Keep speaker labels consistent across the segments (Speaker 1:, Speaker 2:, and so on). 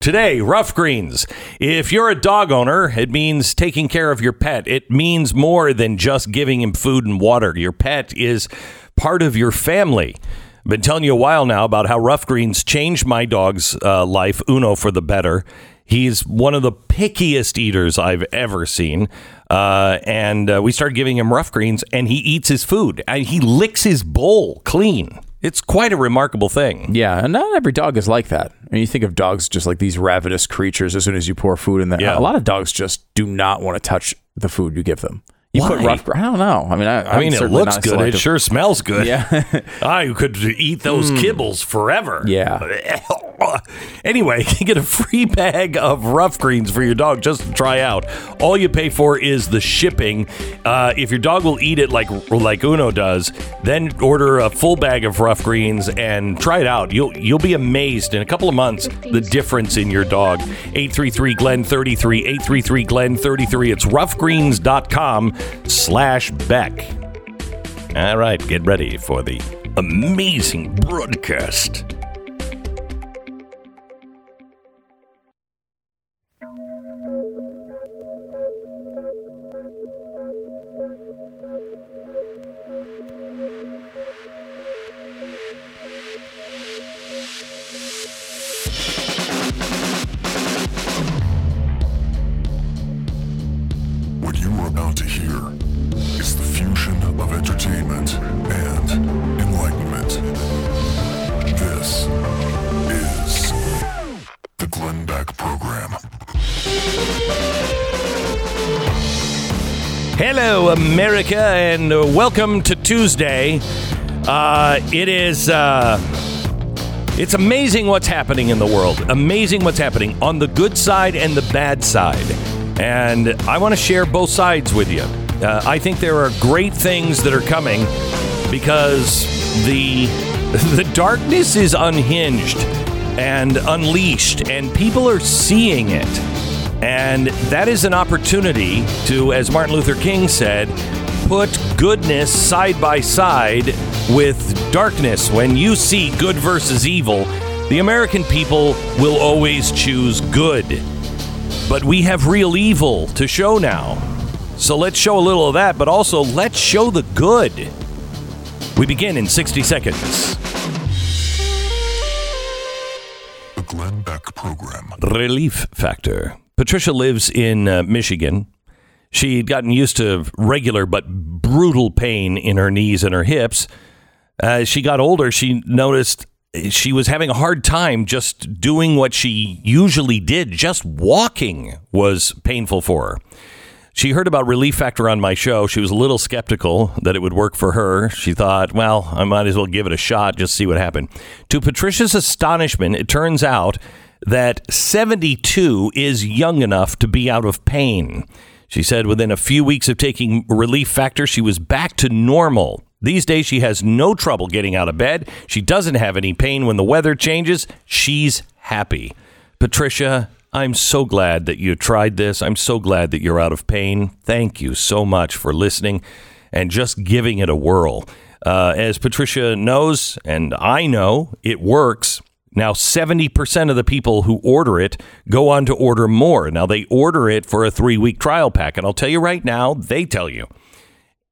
Speaker 1: Today, Ruff Greens. If you're a dog owner, it means taking care of your pet. It means more than just giving him food and water. Your pet is part of your family. I've been telling you a while now about how Ruff Greens changed my dog's uh, life, Uno, for the better. He's one of the pickiest eaters I've ever seen. Uh, and uh, we started giving him Ruff Greens, and he eats his food. And he licks his bowl clean. It's quite a remarkable thing.
Speaker 2: Yeah, and not every dog is like that. I mean, you think of dogs just like these ravenous creatures as soon as you pour food in there.
Speaker 1: Yeah.
Speaker 2: A lot of dogs just do not want to touch the food you give them. You put
Speaker 1: Why?
Speaker 2: rough. I don't know. I mean, I,
Speaker 1: I mean, it looks good. It sure smells good.
Speaker 2: Yeah.
Speaker 1: Ah, I could eat those hmm. kibbles forever.
Speaker 2: Yeah.
Speaker 1: anyway, you get a free bag of Ruff Greens for your dog just to try out. All you pay for is the shipping. Uh, if your dog will eat it like like Uno does, then order a full bag of Ruff Greens and try it out. You'll you'll be amazed in a couple of months the difference in your dog. 833 Glen 33 833 Glen 33. It's ruffgreens.com slash Beck. All right, get ready for the amazing broadcast.
Speaker 3: And
Speaker 1: uh, welcome to Tuesday. Uh, it is. Uh, it's amazing what's happening in the world. Amazing what's happening on the good side and the bad side. And I want to share both sides with you. Uh, I think there are great things that are coming because the the darkness is unhinged and unleashed, and people are seeing it. And that is an opportunity to, as Martin Luther King said, put goodness side by side with darkness. When you see good versus evil, the American people will always choose good. But we have real evil to show now. So let's show a little of that, but also let's show the good. We begin in 60 seconds.
Speaker 3: The Glenn Beck Program.
Speaker 1: Relief factor. Patricia lives in uh, Michigan. She'd gotten used to regular but brutal pain in her knees and her hips. As she got older, she noticed she was having a hard time just doing what she usually did. Just walking was painful for her. She heard about Relief Factor on my show. She was a little skeptical that it would work for her. She thought, well, I might as well give it a shot, just see what happened. To Patricia's astonishment, it turns out that 72 is young enough to be out of pain. She said within a few weeks of taking Relief Factor, she was back to normal. These days, she has no trouble getting out of bed. She doesn't have any pain when the weather changes. She's happy. Patricia, I'm so glad that you tried this. I'm so glad that you're out of pain. Thank you so much for listening and just giving it a whirl. Uh, as Patricia knows, and I know, it works. Now, 70% of the people who order it go on to order more. Now, they order it for a three week trial pack. And I'll tell you right now, they tell you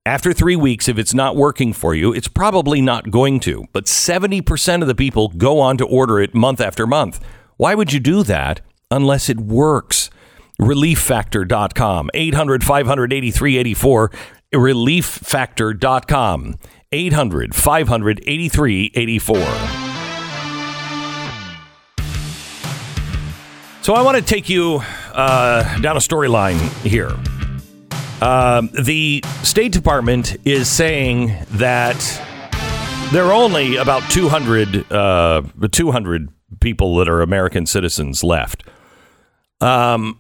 Speaker 1: after three weeks, if it's not working for you, it's probably not going to. But 70% of the people go on to order it month after month. Why would you do that unless it works? ReliefFactor.com, 800 583 84. ReliefFactor.com, 800 583 84. So I want to take you uh, down a storyline here. Um, the State Department is saying that there are only about 200, uh, 200 people that are American citizens left. Um,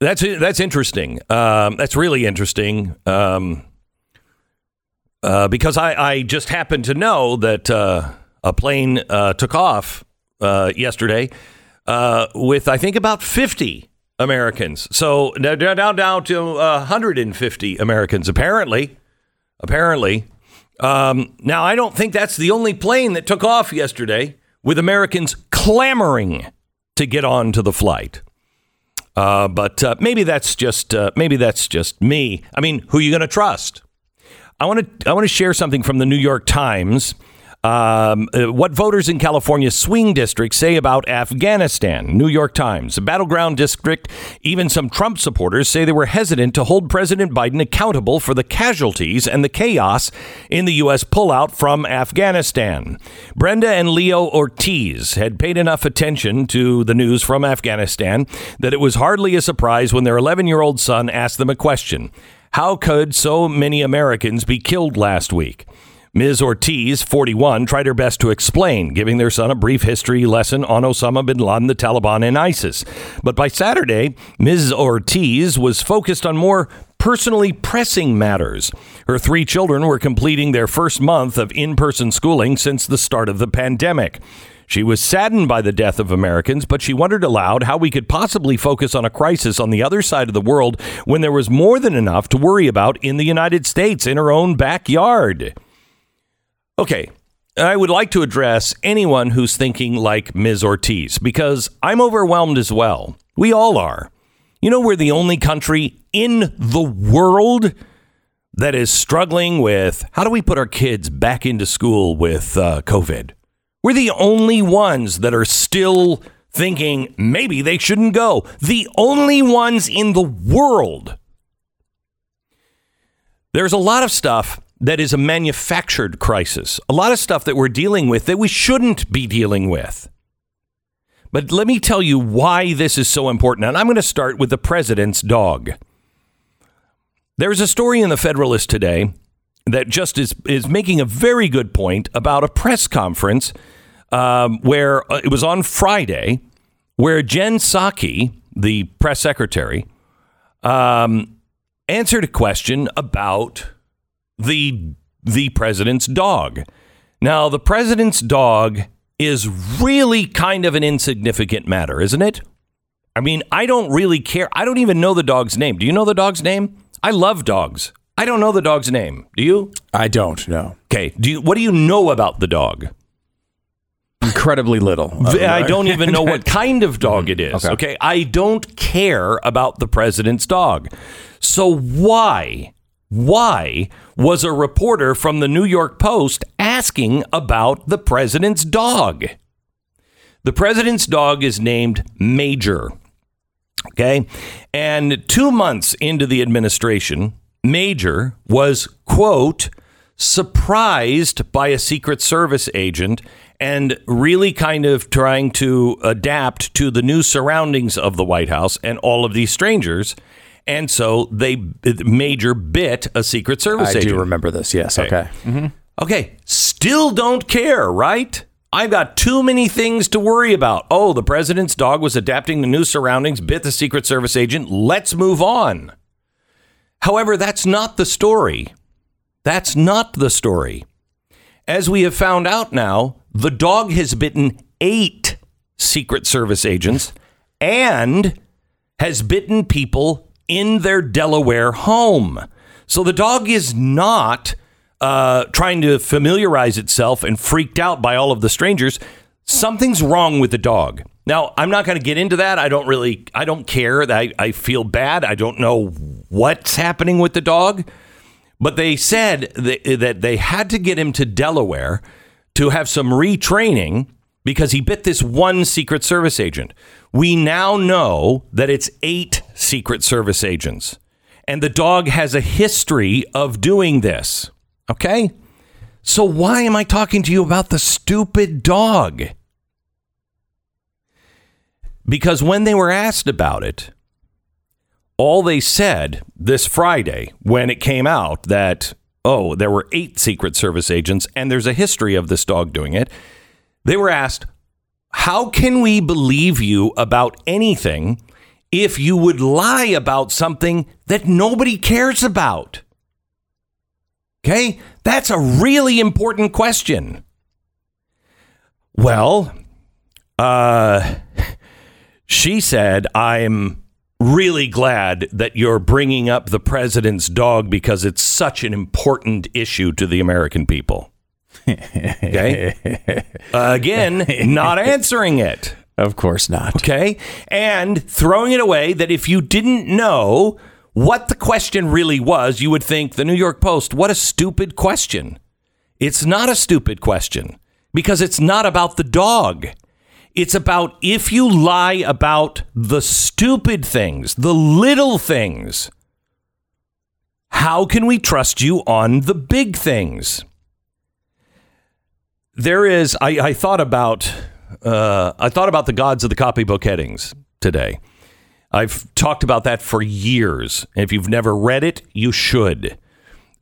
Speaker 1: that's that's interesting. Um, that's really interesting. Um, uh, because I, I just happened to know that uh, a plane uh, took off uh, yesterday uh, with I think about 50 Americans. So now down down to uh, 150 Americans apparently. Apparently. Um, now I don't think that's the only plane that took off yesterday with Americans clamoring to get onto the flight. Uh, but uh, maybe that's just uh, maybe that's just me. I mean, who are you going to trust? I want to I want to share something from the New York Times. Um, uh, what voters in California's swing district say about Afghanistan. New York Times. Battleground district, even some Trump supporters say they were hesitant to hold President Biden accountable for the casualties and the chaos in the U.S. pullout from Afghanistan. Brenda and Leo Ortiz had paid enough attention to the news from Afghanistan that it was hardly a surprise when their 11 year old son asked them a question How could so many Americans be killed last week? Ms. Ortiz, 41, tried her best to explain, giving their son a brief history lesson on Osama bin Laden, the Taliban, and ISIS. But by Saturday, Ms. Ortiz was focused on more personally pressing matters. Her three children were completing their first month of in person schooling since the start of the pandemic. She was saddened by the death of Americans, but she wondered aloud how we could possibly focus on a crisis on the other side of the world when there was more than enough to worry about in the United States, in her own backyard. Okay, I would like to address anyone who's thinking like Ms. Ortiz because I'm overwhelmed as well. We all are. You know, we're the only country in the world that is struggling with how do we put our kids back into school with uh, COVID? We're the only ones that are still thinking maybe they shouldn't go. The only ones in the world. There's a lot of stuff that is a manufactured crisis. A lot of stuff that we're dealing with that we shouldn't be dealing with. But let me tell you why this is so important. And I'm going to start with the president's dog. There's a story in the Federalist today that just is, is making a very good point about a press conference um, where uh, it was on Friday, where Jen Psaki, the press secretary, um, answered a question about the the president's dog. Now, the president's dog is really kind of an insignificant matter, isn't it? I mean, I don't really care. I don't even know the dog's name. Do you know the dog's name? I love dogs. I don't know the dog's name. Do you?
Speaker 2: I don't know.
Speaker 1: Okay. Do you, what do you know about the dog?
Speaker 2: Incredibly little.
Speaker 1: I uh, don't even know what kind of dog it mm, is.
Speaker 2: Okay.
Speaker 1: Okay. I don't care about the president's dog. So why, why was a reporter from the New York Post asking about the president's dog? The president's dog is named Major. Okay. And two months into the administration, Major was, quote, surprised by a Secret Service agent and really kind of trying to adapt to the new surroundings of the White House and all of these strangers. And so they, Major bit a Secret Service
Speaker 2: I
Speaker 1: agent.
Speaker 2: do remember this. Yes. Okay. Mm-hmm.
Speaker 1: Okay, still don't care, right? I've got too many things to worry about. Oh, the president's dog was adapting to new surroundings, bit the Secret Service agent. Let's move on. However, that's not the story. That's not the story. As we have found out now, the dog has bitten eight Secret Service agents and has bitten people in their Delaware home. So the dog is not uh, trying to familiarize itself and freaked out by all of the strangers. Something's wrong with the dog. Now, I'm not going to get into that. I don't really, I don't care. I, I feel bad. I don't know what's happening with the dog. But they said that, that they had to get him to Delaware to have some retraining because he bit this one Secret Service agent. We now know that it's eight Secret Service agents. And the dog has a history of doing this. Okay? So why am I talking to you about the stupid dog? Because when they were asked about it, all they said this Friday when it came out that, oh, there were eight Secret Service agents and there's a history of this dog doing it, they were asked, how can we believe you about anything if you would lie about something that nobody cares about? Okay, that's a really important question. Well, uh, she said, I'm really glad that you're bringing up the president's dog because it's such an important issue to the American people. Okay. Again, not answering it.
Speaker 2: Of course not.
Speaker 1: Okay. And throwing it away that if you didn't know what the question really was, you would think the New York Post, what a stupid question. It's not a stupid question because it's not about the dog. It's about if you lie about the stupid things, the little things, how can we trust you on the big things? There is, I, I thought about, uh, I thought about the gods of the copybook headings today. I've talked about that for years. If you've never read it, you should.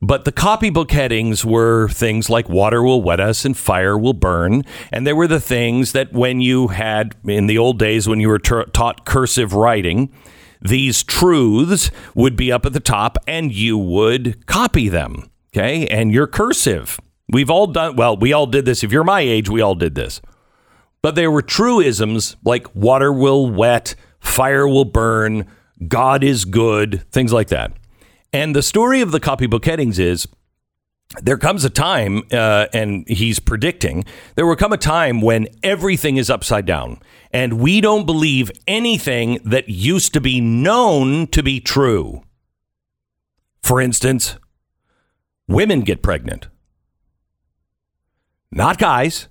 Speaker 1: But the copybook headings were things like water will wet us and fire will burn. And they were the things that when you had, in the old days, when you were ta- taught cursive writing, these truths would be up at the top and you would copy them. Okay. And you're cursive. We've all done, well, we all did this. If you're my age, we all did this. But there were truisms like water will wet, fire will burn, God is good, things like that. And the story of the copybook headings is there comes a time, uh, and he's predicting, there will come a time when everything is upside down and we don't believe anything that used to be known to be true. For instance, women get pregnant. Not guys,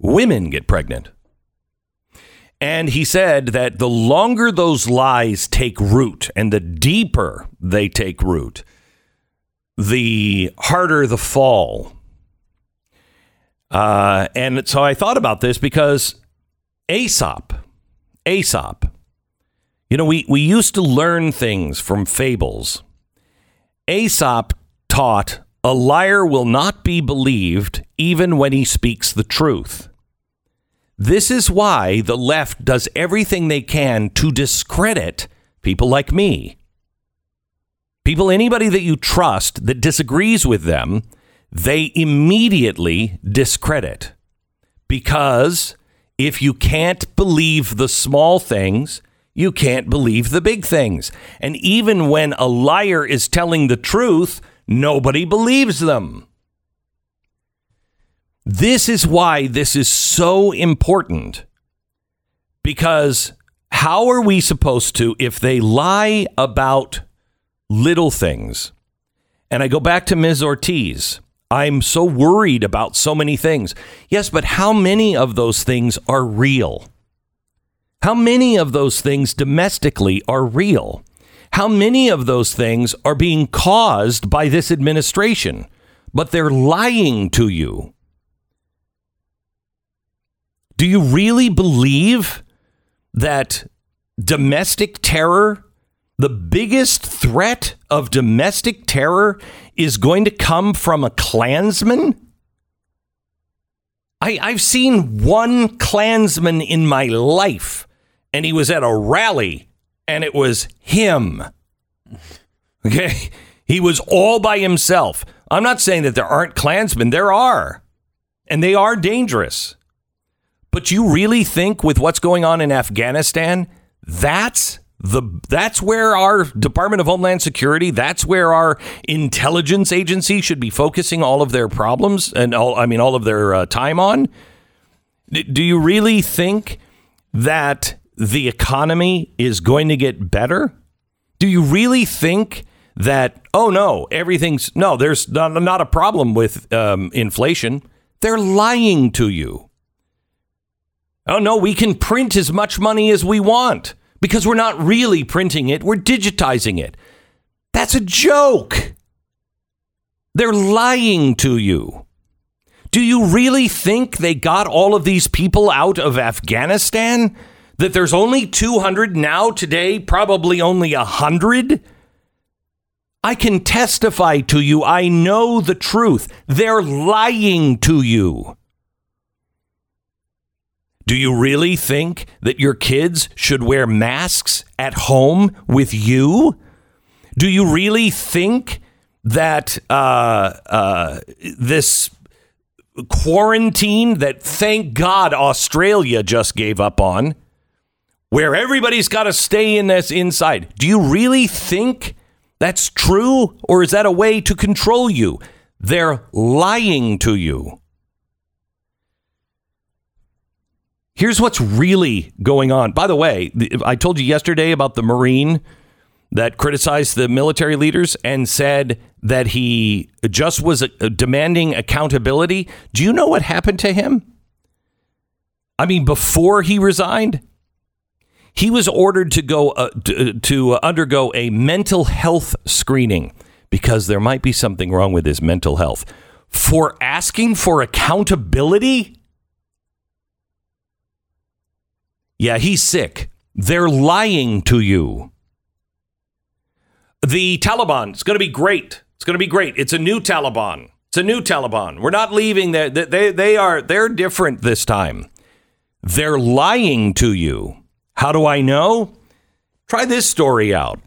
Speaker 1: women get pregnant. And he said that the longer those lies take root and the deeper they take root, the harder the fall. Uh, and so I thought about this because Aesop, Aesop, you know, we, we used to learn things from fables. Aesop taught a liar will not be believed even when he speaks the truth. This is why the left does everything they can to discredit people like me. People, anybody that you trust that disagrees with them, they immediately discredit. Because if you can't believe the small things, you can't believe the big things. And even when a liar is telling the truth, nobody believes them. This is why this is so important. Because how are we supposed to, if they lie about little things, and I go back to Ms. Ortiz, I'm so worried about so many things. Yes, but how many of those things are real? How many of those things domestically are real? How many of those things are being caused by this administration, but they're lying to you? Do you really believe that domestic terror, the biggest threat of domestic terror, is going to come from a Klansman? I, I've seen one Klansman in my life, and he was at a rally, and it was him. Okay? He was all by himself. I'm not saying that there aren't Klansmen, there are, and they are dangerous. But you really think with what's going on in Afghanistan, that's the that's where our Department of Homeland Security, that's where our intelligence agency should be focusing all of their problems and all I mean all of their uh, time on? Do you really think that the economy is going to get better? Do you really think that oh no, everything's no, there's not, not a problem with um, inflation? They're lying to you. Oh, no, we can print as much money as we want because we're not really printing it, we're digitizing it. That's a joke. They're lying to you. Do you really think they got all of these people out of Afghanistan? That there's only 200 now, today, probably only 100? I can testify to you. I know the truth. They're lying to you. Do you really think that your kids should wear masks at home with you? Do you really think that uh, uh, this quarantine that thank God Australia just gave up on, where everybody's got to stay in this inside, do you really think that's true? Or is that a way to control you? They're lying to you. Here's what's really going on. By the way, I told you yesterday about the Marine that criticized the military leaders and said that he just was uh, demanding accountability. Do you know what happened to him? I mean, before he resigned, he was ordered to go uh, to, to undergo a mental health screening because there might be something wrong with his mental health. For asking for accountability? Yeah, he's sick. They're lying to you. The Taliban, it's going to be great. It's going to be great. It's a new Taliban. It's a new Taliban. We're not leaving. They, they, they are, they're different this time. They're lying to you. How do I know? Try this story out.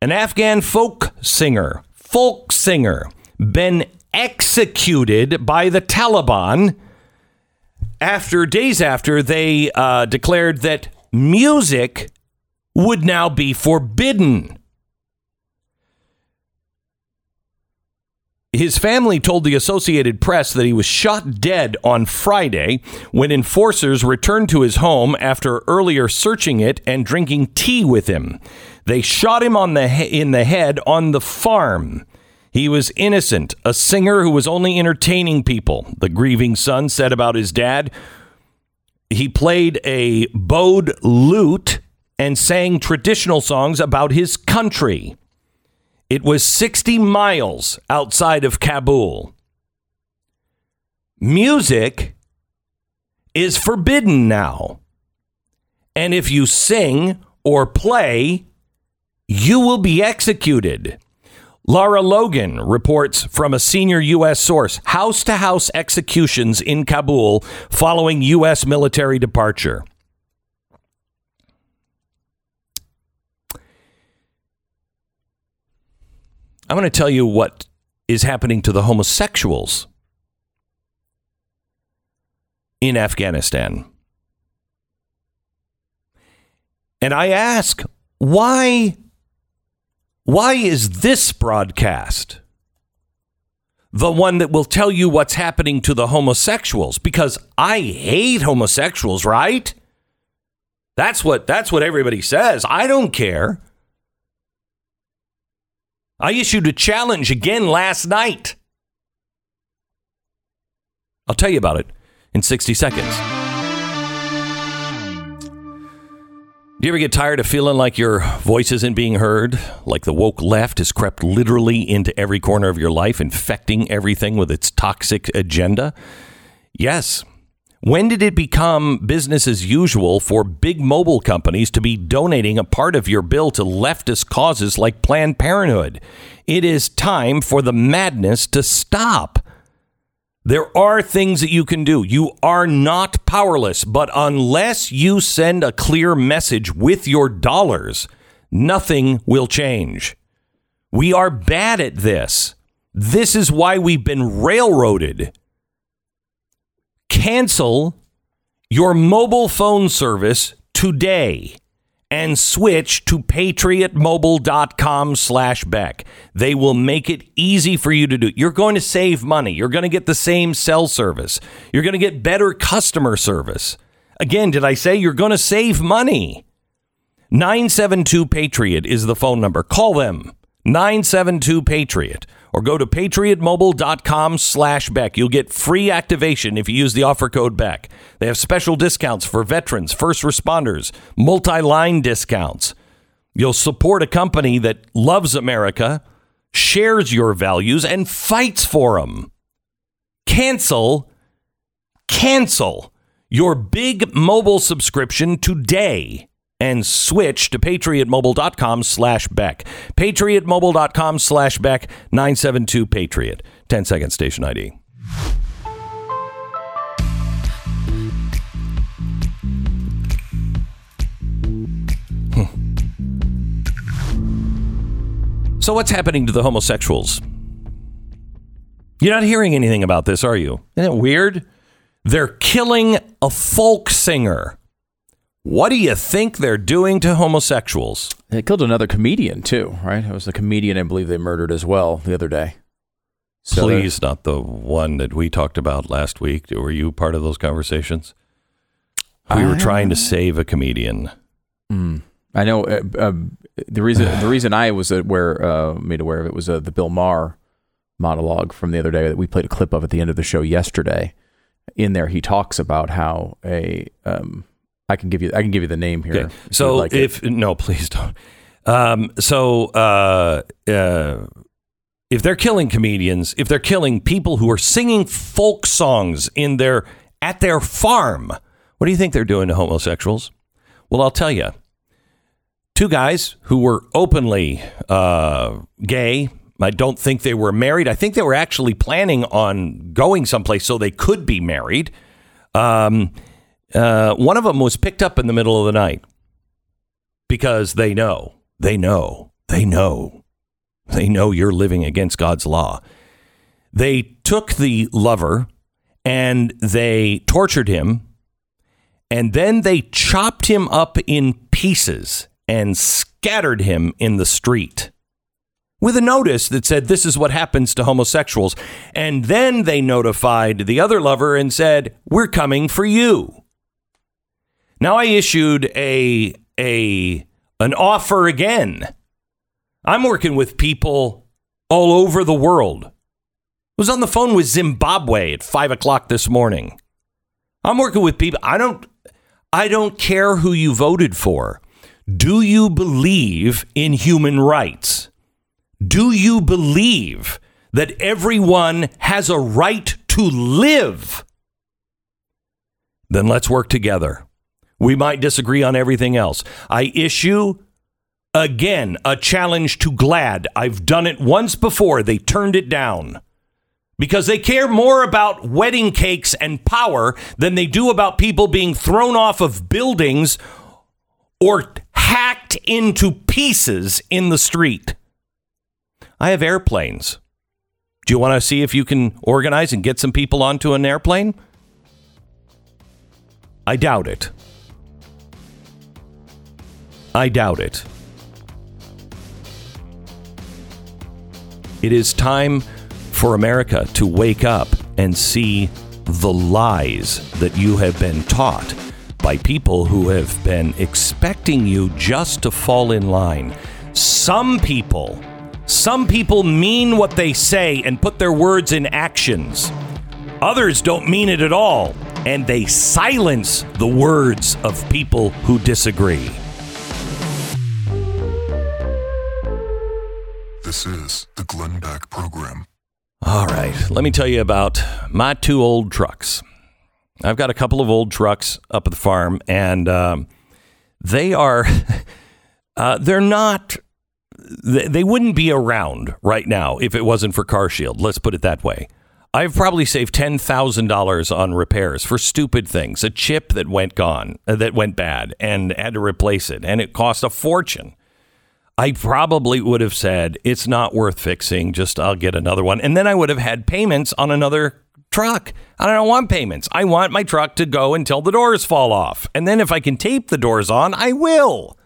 Speaker 1: An Afghan folk singer, folk singer, been executed by the Taliban after days after they uh, declared that music would now be forbidden. His family told the Associated Press that he was shot dead on Friday when enforcers returned to his home after earlier searching it and drinking tea with him. They shot him on the he- in the head on the farm. He was innocent, a singer who was only entertaining people, the grieving son said about his dad. He played a bowed lute and sang traditional songs about his country. It was 60 miles outside of Kabul. Music is forbidden now. And if you sing or play, you will be executed. Lara Logan reports from a senior U.S. source house to house executions in Kabul following U.S. military departure. I'm going to tell you what is happening to the homosexuals in Afghanistan. And I ask, why why is this broadcast the one that will tell you what's happening to the homosexuals? Because I hate homosexuals, right? That's what that's what everybody says. I don't care. I issued a challenge again last night. I'll tell you about it in 60 seconds. Do you ever get tired of feeling like your voice isn't being heard? Like the woke left has crept literally into every corner of your life, infecting everything with its toxic agenda? Yes. When did it become business as usual for big mobile companies to be donating a part of your bill to leftist causes like Planned Parenthood? It is time for the madness to stop. There are things that you can do. You are not powerless, but unless you send a clear message with your dollars, nothing will change. We are bad at this. This is why we've been railroaded. Cancel your mobile phone service today and switch to patriotmobile.com slash beck. They will make it easy for you to do you're going to save money. You're going to get the same cell service. You're going to get better customer service. Again did i say you're going to save money? 972 patriot is the phone number. Call them. 972 patriot or go to patriotmobile.com slash beck. You'll get free activation if you use the offer code beck. They have special discounts for veterans first responders multi-line discounts. You'll support a company that loves america shares your values and fights for them cancel cancel your big mobile subscription today and switch to patriotmobile.com slash beck. Patriotmobile.com slash beck 972 patriot. 10 second station id hmm. so what's happening to the homosexuals? You're not hearing anything about this are you? Isn't it weird? They're killing a folk singer what do you think they're doing to homosexuals?
Speaker 2: They killed another comedian too, right? It was a comedian I believe they murdered as well the other day. So
Speaker 1: Please, not the one that we talked about last week. Were you part of those conversations? We were trying to save a comedian.
Speaker 2: I know uh, uh, the reason the reason I was aware uh, made aware of it was uh, the Bill Maher monologue from the other day that we played a clip of at the end of the show yesterday. In there, he talks about how a um, I can give you I can give you the name here.
Speaker 1: Okay.
Speaker 2: if
Speaker 1: So
Speaker 2: like it.
Speaker 1: if no, please don't. Um, so uh, uh, if they're killing comedians, if they're killing people who are singing folk songs in their at their farm, what do you think they're doing to homosexuals? Well, I'll tell you. Two guys who were openly uh, gay. I don't think they were married. I think they were actually planning on going someplace so they could be married. Um, uh, one of them was picked up in the middle of the night because they know, they know, they know, they know you're living against God's law. They took the lover and they tortured him, and then they chopped him up in pieces and scattered him in the street with a notice that said, This is what happens to homosexuals. And then they notified the other lover and said, We're coming for you. Now I issued a a an offer again. I'm working with people all over the world. I Was on the phone with Zimbabwe at five o'clock this morning. I'm working with people. I don't I don't care who you voted for. Do you believe in human rights? Do you believe that everyone has a right to live? Then let's work together. We might disagree on everything else. I issue again a challenge to GLAAD. I've done it once before. They turned it down because they care more about wedding cakes and power than they do about people being thrown off of buildings or hacked into pieces in the street. I have airplanes. Do you want to see if you can organize and get some people onto an airplane? I doubt it. I doubt it. It is time for America to wake up and see the lies that you have been taught by people who have been expecting you just to fall in line. Some people, some people mean what they say and put their words in actions. Others don't mean it at all, and they silence the words of people who disagree.
Speaker 3: This is the Glenn Beck Program.
Speaker 1: All right, let me tell you about my two old trucks. I've got a couple of old trucks up at the farm, and um, they are uh, they're not they, wouldn't be around right now if it wasn't for CarShield. Let's put it that way. I've probably saved ten thousand dollars on repairs for stupid things. A chip that went gone, uh, that went bad, and had to replace it, and it cost a fortune. I probably would have said it's not worth fixing. Just I'll get another one, and then I would have had payments on another truck. I don't want payments. I want my truck to go until the doors fall off, and then if I can tape the doors on, I will.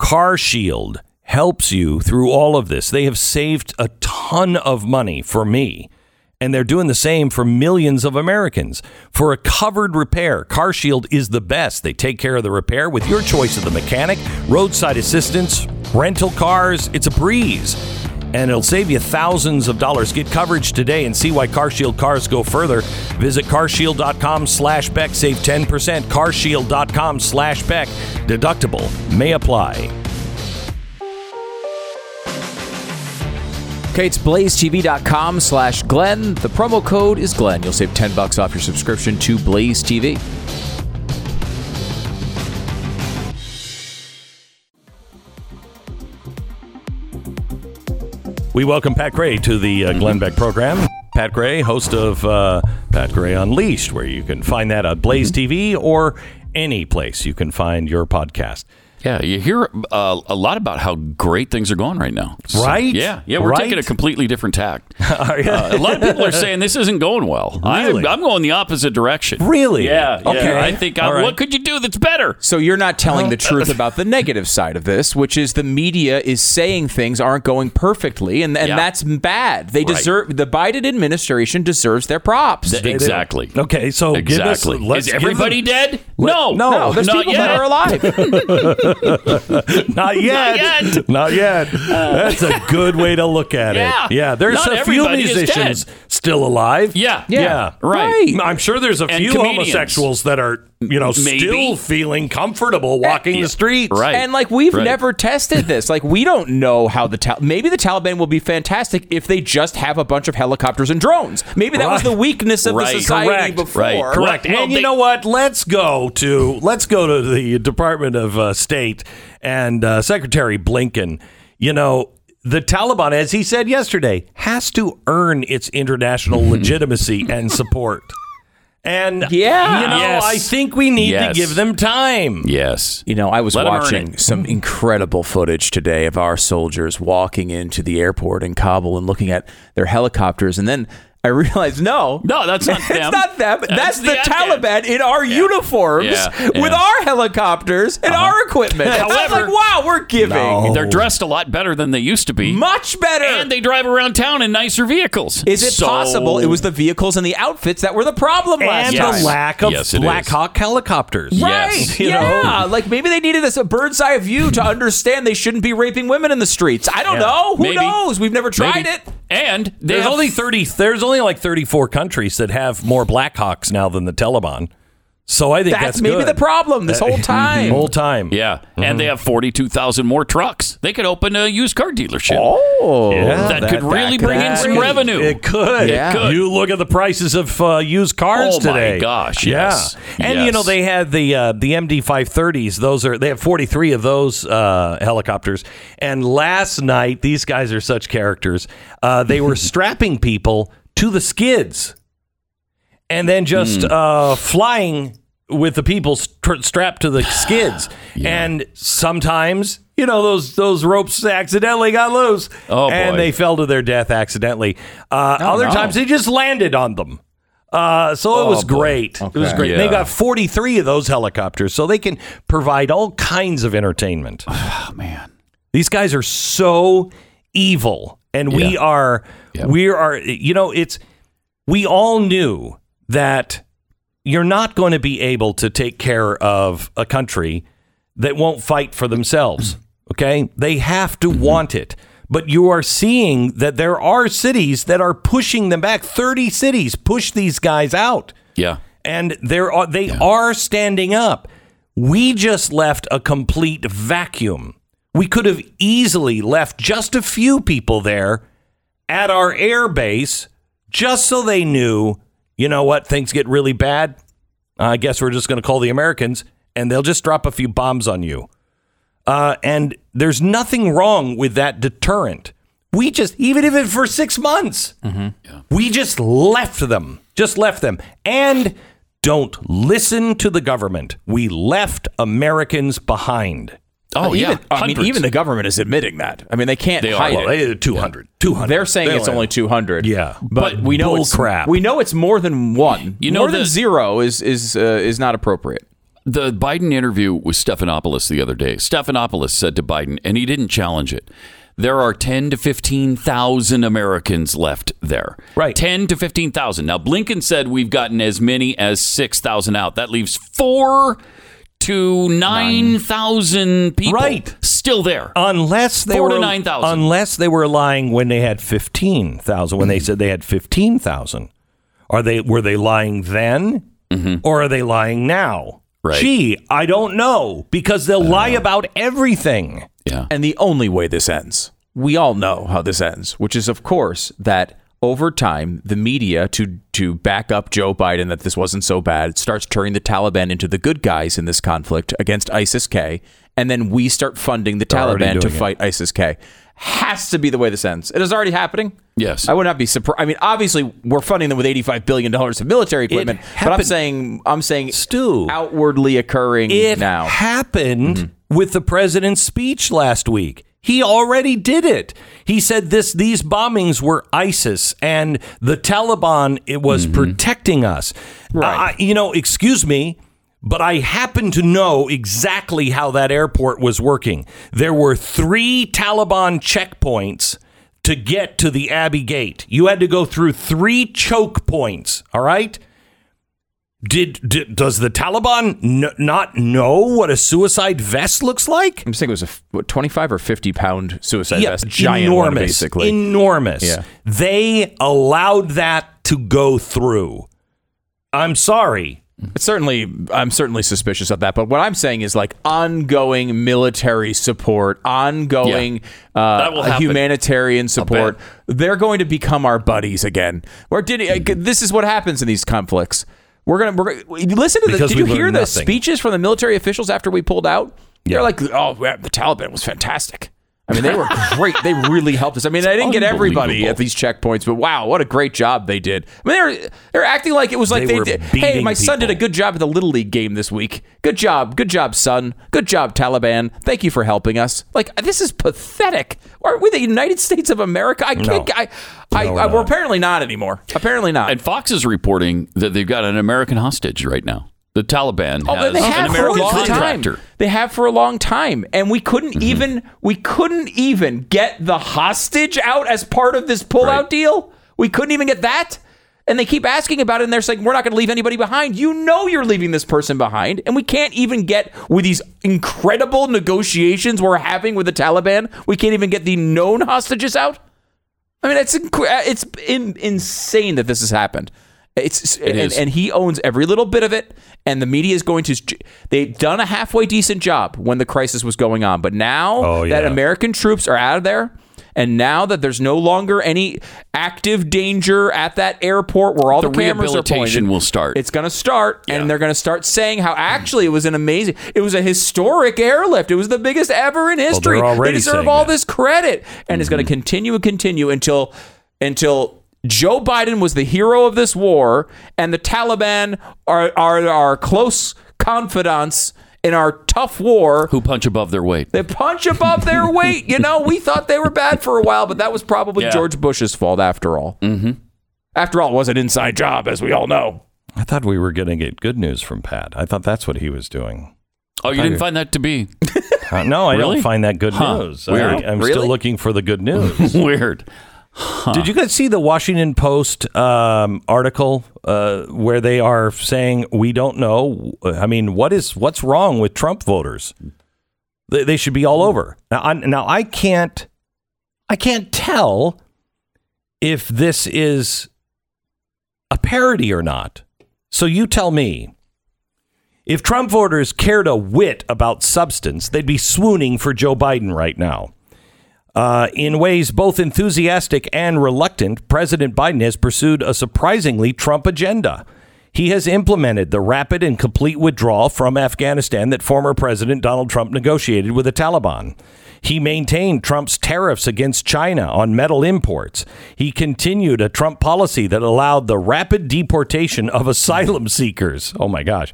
Speaker 1: CarShield helps you through all of this. They have saved a ton of money for me. And they're doing the same for millions of Americans. For a covered repair, CarShield is the best. They take care of the repair with your choice of the mechanic, roadside assistance, rental cars. It's a breeze. And it'll save you thousands of dollars. Get coverage today and see why CarShield cars go further. Visit carshield.com slash Beck. Save 10%. Carshield.com slash Beck. Deductible may apply.
Speaker 2: Okay, it's blazetv.com slash Glenn. The promo code is Glenn. You'll save 10 bucks off your subscription to Blaze TV.
Speaker 1: We welcome Pat Gray to the uh, Glenn Beck program. Pat Gray, host of uh, Pat Gray Unleashed, where you can find that on Blaze TV or any place you can find your podcast.
Speaker 4: Yeah, you hear uh, a lot about how great things are going right now. So,
Speaker 1: Right?
Speaker 4: Yeah, yeah, we're
Speaker 1: Right?
Speaker 4: taking a completely different tact. Uh, a lot of people are saying this isn't going well.
Speaker 1: Really?
Speaker 4: I'm, I'm going the opposite direction.
Speaker 1: Really?
Speaker 4: Yeah. yeah.
Speaker 1: Okay.
Speaker 4: I think. I,
Speaker 1: right.
Speaker 4: What could you do that's better?
Speaker 2: So you're not telling the truth about the negative side of this, which is the media is saying things aren't going perfectly, and, and
Speaker 4: Yeah.
Speaker 2: that's bad. They
Speaker 4: Right.
Speaker 2: deserve the Biden administration deserves their props.
Speaker 4: Th- exactly.
Speaker 1: Okay, so
Speaker 4: Exactly.
Speaker 1: give us. Let's
Speaker 4: Is everybody
Speaker 1: them-
Speaker 4: dead? No.
Speaker 1: no,
Speaker 2: no, there's people
Speaker 4: yet.
Speaker 2: that are alive.
Speaker 1: Not yet.
Speaker 4: yet.
Speaker 1: Not yet. That's a good way to look at
Speaker 4: Yeah.
Speaker 1: it. Yeah. There's
Speaker 4: Not
Speaker 1: a few musicians still alive.
Speaker 4: Yeah.
Speaker 1: Yeah.
Speaker 4: Right.
Speaker 1: I'm sure there's a
Speaker 4: And
Speaker 1: few
Speaker 4: comedians.
Speaker 1: homosexuals that are, you know,
Speaker 4: Maybe.
Speaker 1: still feeling comfortable walking the streets.
Speaker 4: Right.
Speaker 2: And like we've
Speaker 4: Right.
Speaker 2: never tested this. Like we don't know how the Tal- maybe the Taliban will be fantastic if they just have a bunch of helicopters and drones. Maybe that was the weakness of
Speaker 4: Right.
Speaker 2: the society
Speaker 1: Correct.
Speaker 2: before.
Speaker 4: Right.
Speaker 1: Correct.
Speaker 4: Well,
Speaker 1: and
Speaker 4: they-
Speaker 1: you know what? Let's go to let's go to the Department of uh, State and uh, Secretary Blinken. You know, the Taliban, as he said yesterday, has to earn its international legitimacy and support. And
Speaker 2: Yeah.
Speaker 1: you know,
Speaker 4: Yes.
Speaker 1: I think we need
Speaker 4: Yes.
Speaker 1: to give them time.
Speaker 4: Yes.
Speaker 2: You know, I was
Speaker 4: Let 'em earn
Speaker 2: watching some incredible footage today of our soldiers walking into the airport in Kabul and looking at their helicopters, and then I realized no,
Speaker 4: No, that's not them.
Speaker 2: it's
Speaker 4: them.
Speaker 2: not them. That's,
Speaker 4: That's
Speaker 2: the,
Speaker 4: the
Speaker 2: Taliban in our uniforms
Speaker 4: Yeah,
Speaker 2: with
Speaker 4: yeah. Uh-huh.
Speaker 2: our helicopters and our equipment. I was like, wow, we're giving
Speaker 4: They're dressed a lot better than they used to be.
Speaker 2: much better.
Speaker 4: and they drive around town in nicer vehicles.
Speaker 2: Is it
Speaker 4: So-
Speaker 2: possible it was the vehicles and the outfits that were the problem last
Speaker 1: And
Speaker 2: time?
Speaker 1: the lack of
Speaker 4: Yes,
Speaker 1: Black
Speaker 4: is.
Speaker 1: Hawk helicopters.
Speaker 2: Right.
Speaker 4: Yes.
Speaker 1: You
Speaker 2: yeah.
Speaker 1: know?
Speaker 2: Like maybe they needed a, a bird's eye view to understand they shouldn't be raping women in the streets. I don't
Speaker 1: Yeah.
Speaker 2: know. Who
Speaker 4: Maybe.
Speaker 2: knows? We've never tried
Speaker 4: Maybe.
Speaker 2: it.
Speaker 4: And
Speaker 1: There's
Speaker 4: have-
Speaker 1: only 30 there's only like 34 countries that have more Blackhawks now than the Taliban. So I think
Speaker 2: That's,
Speaker 1: that's,
Speaker 2: maybe
Speaker 1: good.
Speaker 2: the problem this whole time.
Speaker 1: whole time.
Speaker 4: Yeah, and they have forty-two thousand more trucks. They could open a used car dealership.
Speaker 2: Oh,
Speaker 1: Yeah,
Speaker 4: that, could really bring in some
Speaker 1: could-
Speaker 4: revenue.
Speaker 1: It could.
Speaker 2: Yeah.
Speaker 4: It could.
Speaker 1: You look at the prices of uh, used cars today.
Speaker 4: Oh, my
Speaker 1: today.
Speaker 4: gosh, yes.
Speaker 1: Yeah. And you know they had the uh, the MD 530s. Those are they have 43 of those uh, helicopters. And last night these guys are such characters. Uh, they were strapping people to the skids, and then just
Speaker 4: Hmm.
Speaker 1: uh, flying with the people st- strapped to the skids. And sometimes, you know, those those ropes accidentally got loose,
Speaker 4: Oh,
Speaker 1: and
Speaker 4: boy.
Speaker 1: they fell to their death accidentally. Uh,
Speaker 2: Oh,
Speaker 1: other
Speaker 2: no.
Speaker 1: times they just landed on them. Uh, so it was
Speaker 4: boy.
Speaker 1: great. It was
Speaker 2: Okay.
Speaker 1: great. They got 43 of those helicopters, so they can provide all kinds of entertainment.
Speaker 4: Oh man,
Speaker 1: These guys are so evil, and we are,
Speaker 4: Yeah.
Speaker 1: we are. You know, it's we all knew that you're not going to be able to take care of a country that won't fight for themselves. Okay, they have to mm-hmm. want it. But you are seeing that there are cities that are pushing them back. Thirty cities push these guys out
Speaker 4: yeah.
Speaker 1: and there are they are standing up. We just left a complete vacuum. We could have easily left just a few people there at our air base just so they knew, you know what, things get really bad. I guess we're just going to call the Americans and they'll just drop a few bombs on you. Uh, and there's nothing wrong with that deterrent. We just, even if it's for six months, we just left them, just left them. And don't listen to the government. We left Americans behind.
Speaker 4: Oh
Speaker 2: even,
Speaker 4: yeah.
Speaker 2: I mean, even the government is admitting that. I mean, they can't
Speaker 4: They are.
Speaker 2: hide
Speaker 4: Well,
Speaker 2: it.
Speaker 1: They 200. 200.
Speaker 2: They're saying
Speaker 1: They
Speaker 2: it's only 200.
Speaker 1: Yeah.
Speaker 2: but we know it's
Speaker 1: crap.
Speaker 2: We know it's more than one.
Speaker 4: You know
Speaker 2: more than zero is is uh, is not appropriate.
Speaker 4: the Biden interview with Stephanopoulos the other day. Stephanopoulos said to Biden, and he didn't challenge it. There are ten to fifteen thousand Americans left there.
Speaker 1: Right.
Speaker 4: ten to fifteen thousand. Now Blinken said we've gotten as many as six thousand out. That leaves four to nine thousand people
Speaker 1: Right.
Speaker 4: still there.
Speaker 1: unless they
Speaker 4: Four
Speaker 1: were
Speaker 4: to 9,000.
Speaker 1: unless they were lying when they had 15,000 when they said they had 15,000 are they were they lying then or are they lying now
Speaker 4: Mm-hmm. Right.
Speaker 1: Gee i don't know because they'll lie about everything
Speaker 4: yeah.
Speaker 2: And the only way this ends, we all know how this ends, which is, of course, that over time, the media, to to back up Joe Biden that this wasn't so bad, starts turning the Taliban into the good guys in this conflict against ISIS K, and then we start funding the
Speaker 1: already
Speaker 2: Taliban to
Speaker 1: it.
Speaker 2: fight ISIS K. has to be the way this ends. It is already happening.
Speaker 4: Yes.
Speaker 2: I would not be surprised. I mean, obviously, we're funding them with eighty-five billion dollars of military equipment, but I'm saying, I'm saying,
Speaker 1: Stu,
Speaker 2: outwardly occurring
Speaker 1: It
Speaker 2: now.
Speaker 1: happened mm-hmm. with the president's speech last week. He already did it. He said this these bombings were ISIS and the Taliban it was protecting us.
Speaker 2: Right.
Speaker 1: Uh, you know, excuse me, but I happen to know exactly how that airport was working. There were 3 Taliban checkpoints to get to the Abbey Gate. You had to go through 3 choke points, all right? Did, did does the Taliban n- not know what a suicide vest looks like?
Speaker 2: I'm saying it was a what, 25 or 50 pound suicide vest, giant one,
Speaker 1: enormous,
Speaker 2: basically.
Speaker 1: enormous.
Speaker 2: Yeah.
Speaker 1: They allowed that to go through. I'm sorry.
Speaker 2: It's certainly, I'm certainly suspicious of that. But what I'm saying is like ongoing military support, ongoing
Speaker 4: will
Speaker 2: uh, humanitarian support. They're going to become our buddies again. Or did uh, this is what happens in these conflicts? We're gonna, we're gonna listen to the.
Speaker 1: Because
Speaker 2: Did
Speaker 1: we
Speaker 2: you hear
Speaker 1: learned
Speaker 2: the
Speaker 1: nothing.
Speaker 2: speeches from the military officials after we pulled out?
Speaker 1: Yeah.
Speaker 2: They're like, oh, yeah, the Taliban was fantastic. I mean, they were great. They really helped us. I mean, I didn't get everybody at these checkpoints, but wow, what a great job they did. I mean, they're they're acting like it was like
Speaker 1: They
Speaker 2: they, did. Hey, my son did a good job at the little league game this week. Good job, good job, son. Good job, Taliban. Thank you for helping us. Like this is pathetic. Aren't we the United States of America? I can't.
Speaker 1: No.
Speaker 2: I, I,
Speaker 1: No, we're
Speaker 2: I, we're apparently not anymore. Apparently not.
Speaker 4: And Fox is reporting that they've got an American hostage right now. The Taliban
Speaker 2: Oh,
Speaker 4: has
Speaker 2: they have
Speaker 4: an American contractor.
Speaker 2: time. They have for a long time, and we couldn't
Speaker 1: Mm-hmm.
Speaker 2: even we couldn't even get the hostage out as part of this pullout
Speaker 4: Right.
Speaker 2: deal. We couldn't even get that, and they keep asking about it, and they're saying we're not going to leave anybody behind. You know, you're leaving this person behind, and we can't even get with these incredible negotiations we're having with the Taliban. We can't even get the known hostages out. I mean, it's inc- it's in, insane that this has happened. It's and,
Speaker 4: is.
Speaker 2: and he owns every little bit of it, and the media is going to. They've done a halfway decent job when the crisis was going on, but now
Speaker 1: Oh,
Speaker 2: that. American troops are out of there, and now that there's no longer any active danger at that airport where all the,
Speaker 4: The
Speaker 2: cameras are
Speaker 4: rehabilitation
Speaker 2: pointed,
Speaker 4: will start.
Speaker 2: It's going to start,
Speaker 1: Yeah.
Speaker 2: and they're going to start saying how actually it was an amazing, it was a historic airlift. It was the biggest ever in history.
Speaker 1: they're
Speaker 2: they deserve all
Speaker 1: that.
Speaker 2: this credit, and it's going to mm-hmm. continue and continue until until Joe Biden was the hero of this war, and the Taliban are are our close confidants in our tough war.
Speaker 4: Who punch above their weight.
Speaker 2: They punch above their weight. You know, we thought they were bad for a while, but that was probably
Speaker 4: Yeah.
Speaker 2: George Bush's fault after all. Mm-hmm. After all, it was an inside job, as we all know.
Speaker 1: I thought we were going to get good news from Pat. I thought that's what he was doing.
Speaker 4: Oh, you didn't find that to be
Speaker 1: Uh, no, I
Speaker 4: Really?
Speaker 1: don't find that good
Speaker 4: Huh.
Speaker 1: news.
Speaker 4: Weird.
Speaker 1: I, am
Speaker 2: Really?
Speaker 1: still looking for the good news.
Speaker 4: weird?
Speaker 1: Did you guys see the Washington Post um, article uh, where they are saying we don't know? I mean, what is what's wrong with Trump voters? They, they should be all over. Now, I, now I can't, I can't tell if this is a parody or not. So you tell me. If Trump voters cared a whit about substance, they'd be swooning for Joe Biden right now. Uh, in ways both enthusiastic and reluctant, President Biden has pursued a surprisingly Trump agenda. He has implemented the rapid and complete withdrawal from Afghanistan that former President Donald Trump negotiated with the Taliban. He maintained Trump's tariffs against China on metal imports. He continued a Trump policy that allowed the rapid deportation of asylum seekers. Oh my gosh.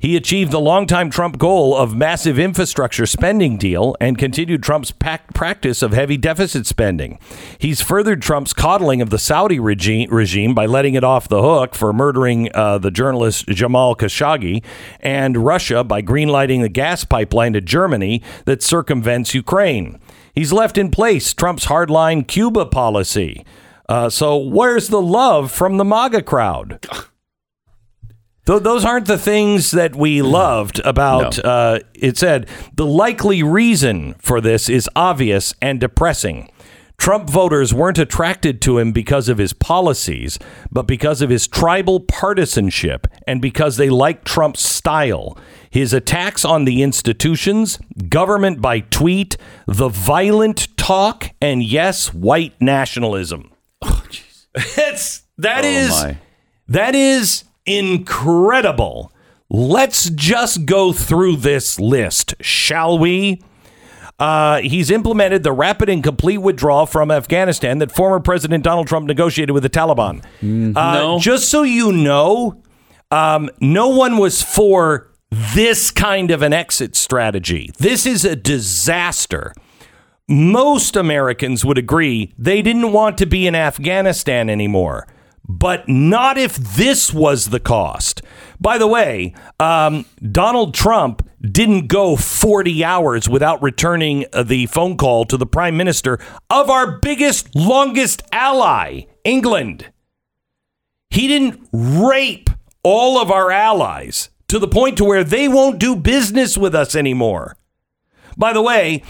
Speaker 1: He achieved the longtime Trump goal of massive infrastructure spending deal and continued Trump's practice of heavy deficit spending. He's furthered Trump's coddling of the Saudi regime, regime by letting it off the hook for murdering uh, the journalist Jamal Khashoggi, and Russia by greenlighting the gas pipeline to Germany that circumvents Ukraine. He's left in place Trump's hardline Cuba policy. Uh, so where's the love from the MAGA crowd? Th- those aren't the things that we loved about.
Speaker 4: No.
Speaker 1: Uh, it said the likely reason for this is obvious and depressing. Trump voters weren't attracted to him because of his policies, but because of his tribal partisanship and because they like Trump's style. His attacks on the institutions, government by tweet, the violent talk, and yes, white nationalism. it's that
Speaker 4: Oh,
Speaker 1: is that is incredible. Let's just go through this list, shall we? Uh, he's implemented the rapid and complete withdrawal from Afghanistan that former President Donald Trump negotiated with the Taliban. Uh,
Speaker 4: No.
Speaker 1: Just so you know, um, no one was for this kind of an exit strategy. This is a disaster. Most Americans would agree they didn't want to be in Afghanistan anymore, but not if this was the cost. By the way, um, Donald Trump didn't go 40 hours without returning uh, the phone call to the prime minister of our biggest, longest ally, England. He didn't rape all of our allies to the point to where they won't do business with us anymore. By the way,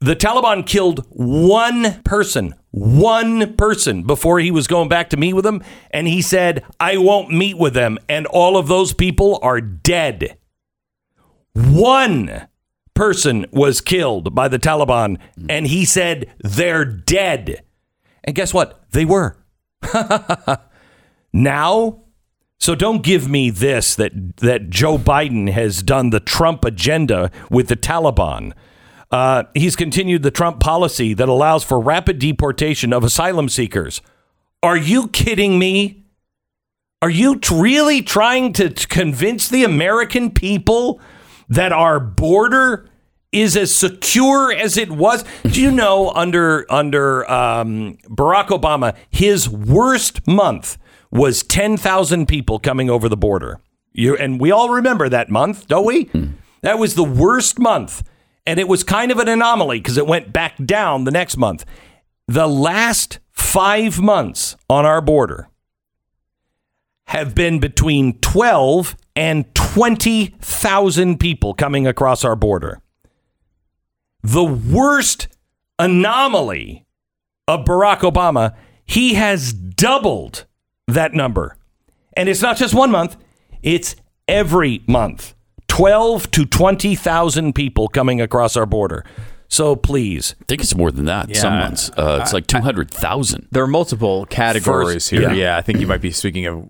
Speaker 1: the Taliban killed one person, one person before he was going back to meet with them. And he said, I won't meet with them. And all of those people are dead. One person was killed by the Taliban. And he said, they're dead. And guess what? They were. now, so don't give me this that that Joe Biden has done the Trump agenda with the Taliban. Uh, he's continued the Trump policy that allows for rapid deportation of asylum seekers. Are you kidding me? Are you t- really trying to t- convince the American people that our border is as secure as it was? Do you know under under um, Barack Obama, his worst month was ten thousand people coming over the border. You and we all remember that month, don't we? That was the worst month, and it was kind of an anomaly because it went back down the next month. The last five months on our border have been between 12 and 20,000 people coming across our border. The worst anomaly of Barack Obama, he has doubled that number. And it's not just one month, it's every month. 12 to 20,000 people coming across our border. So please,
Speaker 4: I think it's more than that. Some months. Uh, it's like 200,000.
Speaker 2: There are multiple categories
Speaker 1: First-
Speaker 2: here.
Speaker 1: yeah.
Speaker 2: Yeah. I think you might be speaking of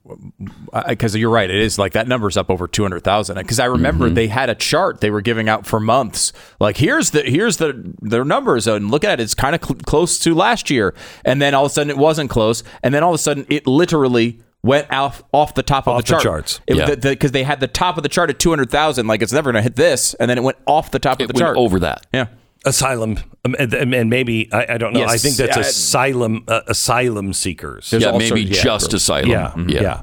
Speaker 2: because you're right. It is like that number's up over two hundred thousand. Because I remember
Speaker 1: Mm-hmm.
Speaker 2: they had a chart they were giving out for months. Like here's the here's the their numbers and look at it. It's kind of cl- close to last year, and then all of a sudden it wasn't close, and then all of a sudden it literally went off off the top of
Speaker 1: Off
Speaker 2: the
Speaker 1: the
Speaker 2: chart.
Speaker 1: charts.
Speaker 4: Yeah.
Speaker 2: because they had the top of the chart at two hundred thousand. Like it's never going to hit this, and then it went off the top
Speaker 4: It
Speaker 2: of the
Speaker 4: went
Speaker 2: chart
Speaker 4: over that.
Speaker 2: Yeah.
Speaker 1: asylum, um, and, and maybe, I, I don't know,
Speaker 2: Yes,
Speaker 1: I think that's asylum, uh, asylum seekers.
Speaker 2: There's
Speaker 4: yeah, maybe
Speaker 2: sorts- yeah,
Speaker 4: just
Speaker 2: for-
Speaker 4: asylum.
Speaker 1: Yeah, yeah.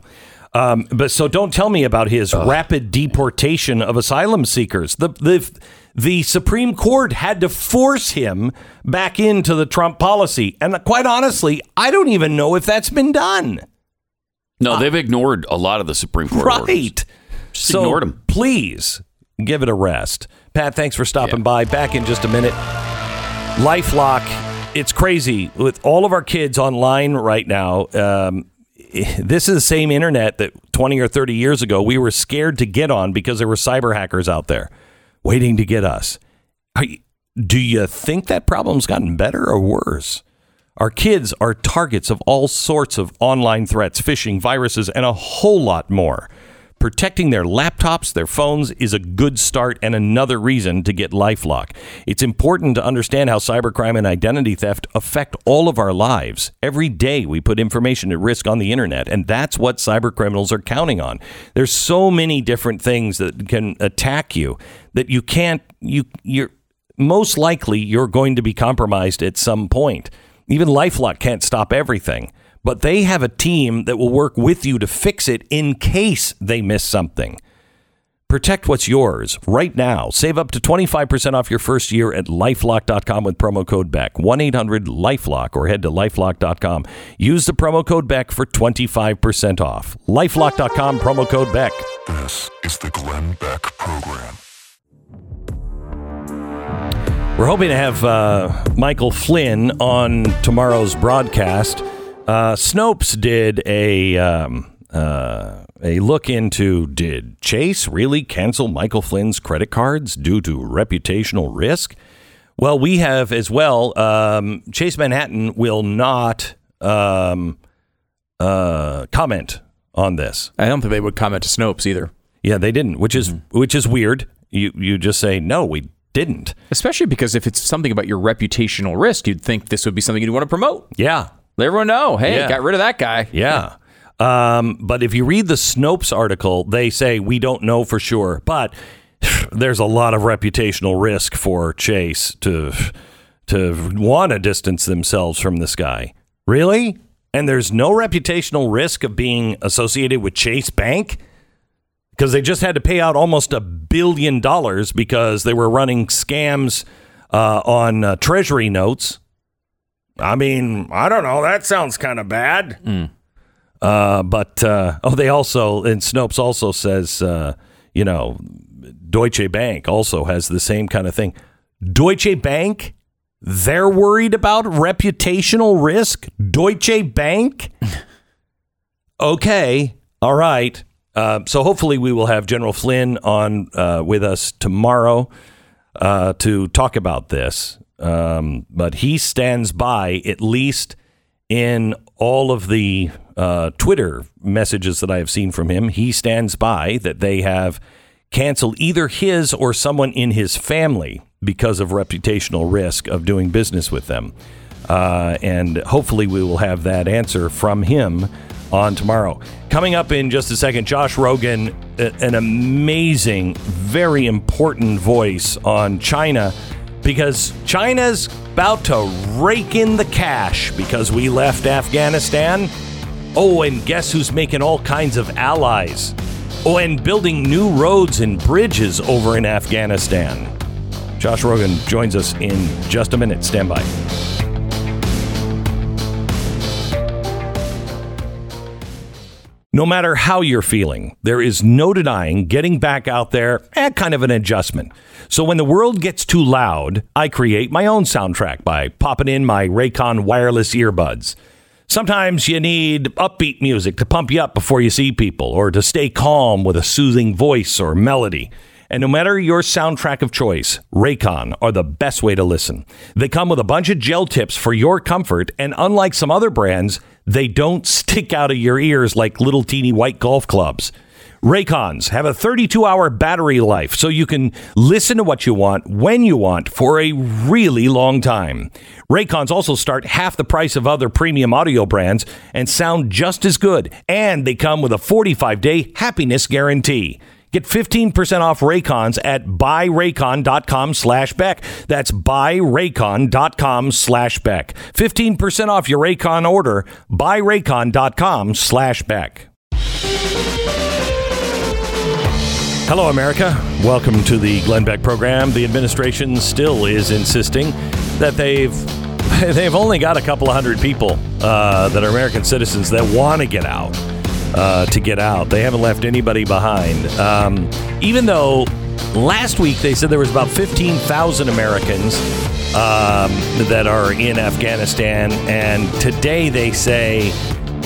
Speaker 1: Um, but so don't tell me about his rapid deportation of asylum seekers. The the the Supreme Court had to force him back into the Trump policy, and quite honestly, I don't even know if that's been done.
Speaker 4: No, they've ignored a lot of the Supreme Court orders.
Speaker 1: Right.
Speaker 4: Just
Speaker 1: so
Speaker 4: ignored 'em.
Speaker 1: please give it a rest. Pat, thanks for stopping
Speaker 4: Yeah.
Speaker 1: by. Back in just a minute. LifeLock, it's crazy with all of our kids online right now. Um, this is the same internet that 20 or 30 years ago we were scared to get on because there were cyber hackers out there waiting to get us. Are you- do you think that problem's gotten better or worse? Our kids are targets of all sorts of online threats, phishing, viruses, and a whole lot more. Protecting their laptops, their phones is a good start and another reason to get Lifelock. It's important to understand how cybercrime and identity theft affect all of our lives. Every day we put information at risk on the internet, and that's what cybercriminals are counting on. There's so many different things that can attack you that you can't you you're most likely you're going to be compromised at some point. Even Lifelock can't stop everything, but they have a team that will work with you to fix it in case they miss something. Protect what's yours right now. Save up to 25% off your first year at lifelock.com with promo code BECK. 1 800 Lifelock or head to lifelock.com. Use the promo code BECK for 25% off. Lifelock.com, promo code BECK.
Speaker 3: This is the Glenn Beck Program.
Speaker 1: We're hoping to have uh, Michael Flynn on tomorrow's broadcast. Uh, Snopes did a um, uh, a look into did Chase really cancel Michael Flynn's credit cards due to reputational risk? Well, we have as well. Um, Chase Manhattan will not um, uh, comment on this.
Speaker 2: I don't think they would comment to Snopes either.
Speaker 1: Yeah, they didn't, which is which is weird. You you just say no, we didn't.
Speaker 2: Especially because if it's something about your reputational risk, you'd think this would be something you'd want to promote.
Speaker 1: Yeah.
Speaker 2: Let everyone know, hey,
Speaker 1: Yeah.
Speaker 2: got rid of that guy.
Speaker 1: Yeah. Um, but if you read the Snopes article, they say we don't know for sure, but there's a lot of reputational risk for Chase to to want to distance themselves from this guy. Really? And there's no reputational risk of being associated with Chase Bank because they just had to pay out almost a billion dollars because they were running scams uh, on uh, treasury notes. I mean, I don't know. That sounds kind of bad. Uh, but uh, oh, they also and Snopes also says, uh, you know, Deutsche Bank also has the same kind of thing. Deutsche Bank, they're worried about reputational risk. Deutsche Bank. okay, all right. Uh, so hopefully we will have General Flynn on uh, with us tomorrow uh, to talk about this. Um, but he stands by at least in all of the uh, Twitter messages that I have seen from him. He stands by that they have canceled either his or someone in his family because of reputational risk of doing business with them. Uh, and hopefully we will have that answer from him on tomorrow. Coming up in just a second, Josh Rogin, an amazing, very important voice on China because China's about to rake in the cash because we left Afghanistan. Oh, and guess who's making all kinds of allies? Oh, and building new roads and bridges over in Afghanistan. Josh Rogin joins us in just a minute. Stand by. No matter how you're feeling, there is no denying getting back out there, eh, kind of an adjustment. So when the world gets too loud, I create my own soundtrack by popping in my Raycon wireless earbuds. Sometimes you need upbeat music to pump you up before you see people or to stay calm with a soothing voice or melody. And no matter your soundtrack of choice, Raycon are the best way to listen. They come with a bunch of gel tips for your comfort, and unlike some other brands, they don't stick out of your ears like little teeny white golf clubs. Raycons have a 32 hour battery life, so you can listen to what you want when you want for a really long time. Raycons also start half the price of other premium audio brands and sound just as good, and they come with a 45 day happiness guarantee. Get 15% off Raycons at buyraycon.com slash Beck. That's buyraycon.com slash Beck. 15% off your Raycon order. Buyraycon.com slash Beck. Hello, America. Welcome to the Glenn Beck program. The administration still is insisting that they've they've only got a couple of hundred people uh, that are American citizens that want to get out. Uh, to get out, they haven't left anybody behind. Um, even though last week they said there was about fifteen thousand Americans um, that are in Afghanistan, and today they say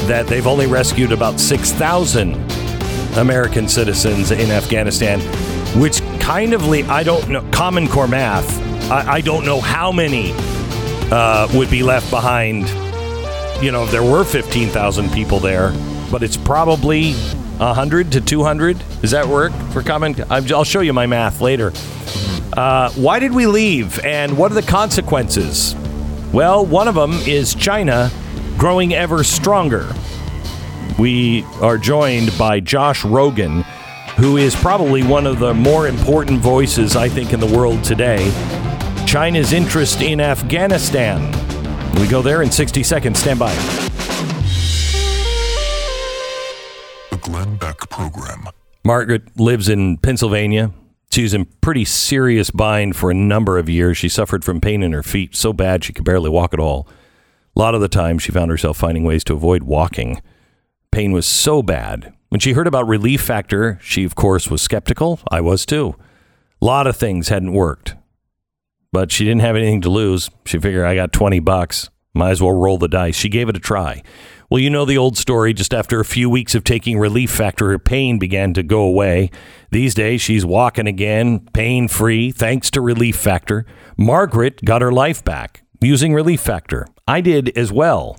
Speaker 1: that they've only rescued about six thousand. American citizens in Afghanistan, which kind of le- I don't know Common Core math. I, I don't know how many uh, would be left behind. You know, if there were fifteen thousand people there, but it's probably hundred to two hundred. Does that work for Common? I'll show you my math later. Uh, why did we leave, and what are the consequences? Well, one of them is China growing ever stronger. We are joined by Josh Rogin, who is probably one of the more important voices, I think, in the world today. China's interest in Afghanistan. We go there in 60 seconds. Stand by.
Speaker 3: Glenn Beck Program.
Speaker 1: Margaret lives in Pennsylvania. She's in pretty serious bind for a number of years. She suffered from pain in her feet so bad she could barely walk at all. A lot of the time, she found herself finding ways to avoid walking. Pain was so bad. When she heard about Relief Factor, she, of course, was skeptical. I was too. A lot of things hadn't worked, but she didn't have anything to lose. She figured, I got 20 bucks. Might as well roll the dice. She gave it a try. Well, you know the old story. Just after a few weeks of taking Relief Factor, her pain began to go away. These days, she's walking again, pain free, thanks to Relief Factor. Margaret got her life back using Relief Factor. I did as well.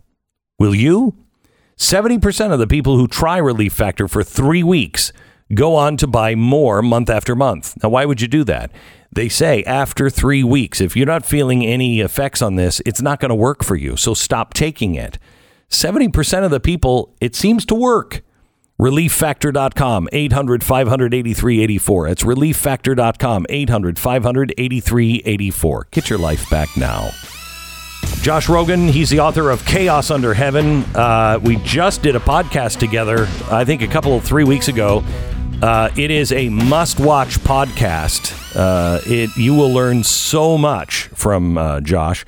Speaker 1: Will you? 70% of the people who try Relief Factor for three weeks go on to buy more month after month. Now, why would you do that? They say after three weeks, if you're not feeling any effects on this, it's not going to work for you. So stop taking it. 70% of the people, it seems to work. ReliefFactor.com, 800 583 84. It's ReliefFactor.com, 800 583 84. Get your life back now. Josh Rogin, he's the author of Chaos Under Heaven. Uh, we just did a podcast together, I think a couple, of three weeks ago. Uh, it is a must watch podcast. Uh, it You will learn so much from uh, Josh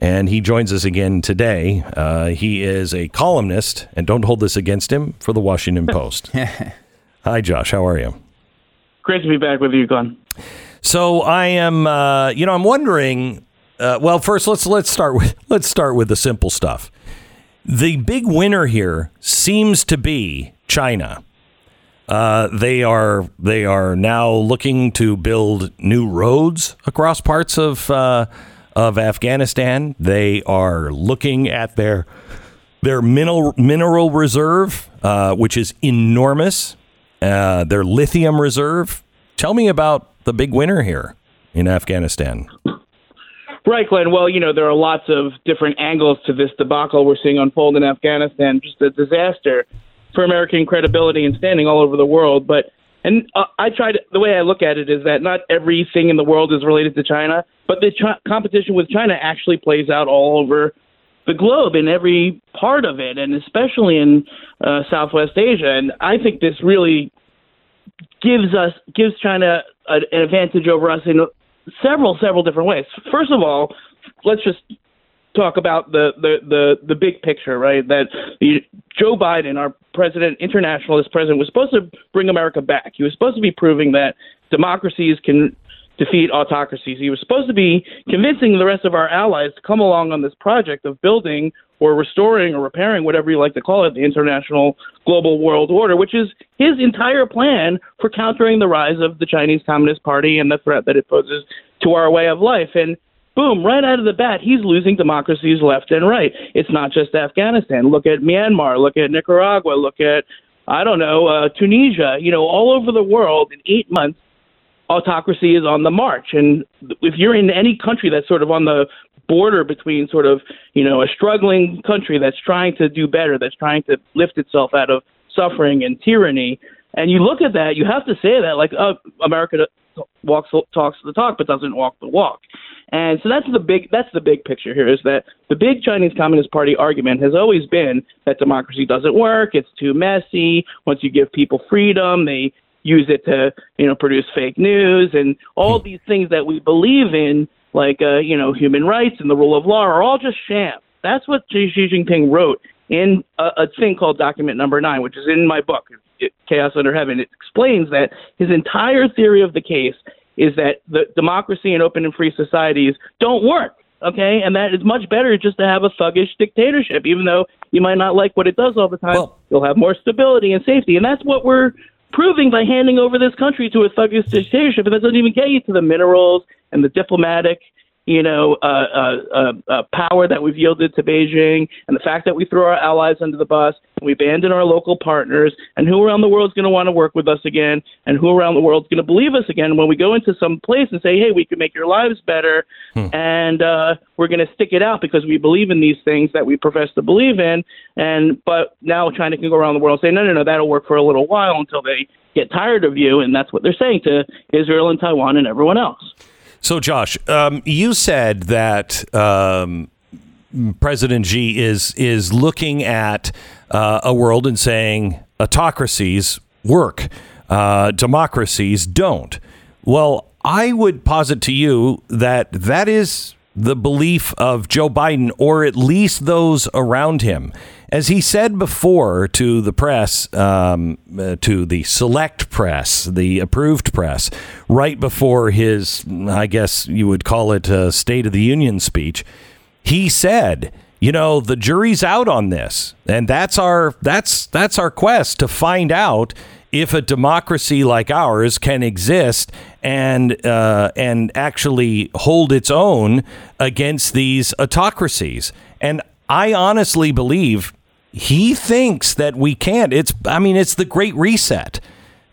Speaker 1: and he joins us again today. Uh, he is a columnist, and don't hold this against him, for the Washington Post. Hi, Josh. How are you?
Speaker 5: Great to be back with you, Glenn.
Speaker 1: So I am, uh, you know, I'm wondering. Uh, well, first let's let's start with let's start with the simple stuff. The big winner here seems to be China. Uh, they are they are now looking to build new roads across parts of uh, of Afghanistan. They are looking at their their mineral mineral reserve, uh, which is enormous. Uh, their lithium reserve. Tell me about the big winner here in Afghanistan.
Speaker 5: Right, Glenn. Well, you know, there are lots of different angles to this debacle we're seeing unfold in Afghanistan. Just a disaster for American credibility and standing all over the world. But and uh, I try to the way I look at it is that not everything in the world is related to China, but the ch- competition with China actually plays out all over the globe in every part of it, and especially in uh, Southwest Asia. And I think this really gives us gives China a, an advantage over us in several several different ways. First of all, let's just talk about the the the, the big picture, right? That Joe Biden, our president, internationalist president, was supposed to bring America back. He was supposed to be proving that democracies can defeat autocracies. He was supposed to be convincing the rest of our allies to come along on this project of building or restoring or repairing, whatever you like to call it, the international global world order, which is his entire plan for countering the rise of the Chinese Communist Party and the threat that it poses to our way of life. And boom, right out of the bat, he's losing democracies left and right. It's not just Afghanistan. Look at Myanmar, look at Nicaragua, look at, I don't know, uh, Tunisia. You know, all over the world in eight months, autocracy is on the march. And if you're in any country that's sort of on the border between sort of, you know, a struggling country that's trying to do better, that's trying to lift itself out of suffering and tyranny, and you look at that, you have to say that like, oh, America walks talks the talk but doesn't walk the walk. And so that's the big that's the big picture here is that the big Chinese Communist Party argument has always been that democracy doesn't work, it's too messy. Once you give people freedom, they use it to you know produce fake news and all hmm. these things that we believe in like uh, you know human rights and the rule of law are all just sham that's what xi jinping wrote in a, a thing called document number nine which is in my book chaos under heaven it explains that his entire theory of the case is that the democracy and open and free societies don't work okay? And that it's much better just to have a thuggish dictatorship even though you might not like what it does all the time. Well, you'll have more stability and safety. And that's what we're proving by handing over this country to a thuggish dictatorship, and that doesn't even get you to the minerals and the diplomatic you know, uh, uh, uh, uh, power that we've yielded to Beijing, and the fact that we threw our allies under the bus, and we abandon our local partners, and who around the world is going to want to work with us again, and who around the world is going to believe us again when we go into some place and say, hey, we can make your lives better, hmm. and uh, we're going to stick it out because we believe in these things that we profess to believe in, and but now China can go around the world and say, no, no, no, that'll work for a little while until they get tired of you, and that's what they're saying to Israel and Taiwan and everyone else.
Speaker 1: So, Josh, um, you said that um, President Xi is is looking at uh, a world and saying autocracies work, uh, democracies don't. Well, I would posit to you that that is the belief of Joe Biden, or at least those around him. As he said before to the press, um, uh, to the select press, the approved press, right before his, I guess you would call it a State of the Union speech, he said, you know, the jury's out on this, and that's our that's that's our quest to find out if a democracy like ours can exist and uh, and actually hold its own against these autocracies. And I honestly believe he thinks that we can't. It's I mean it's the great reset.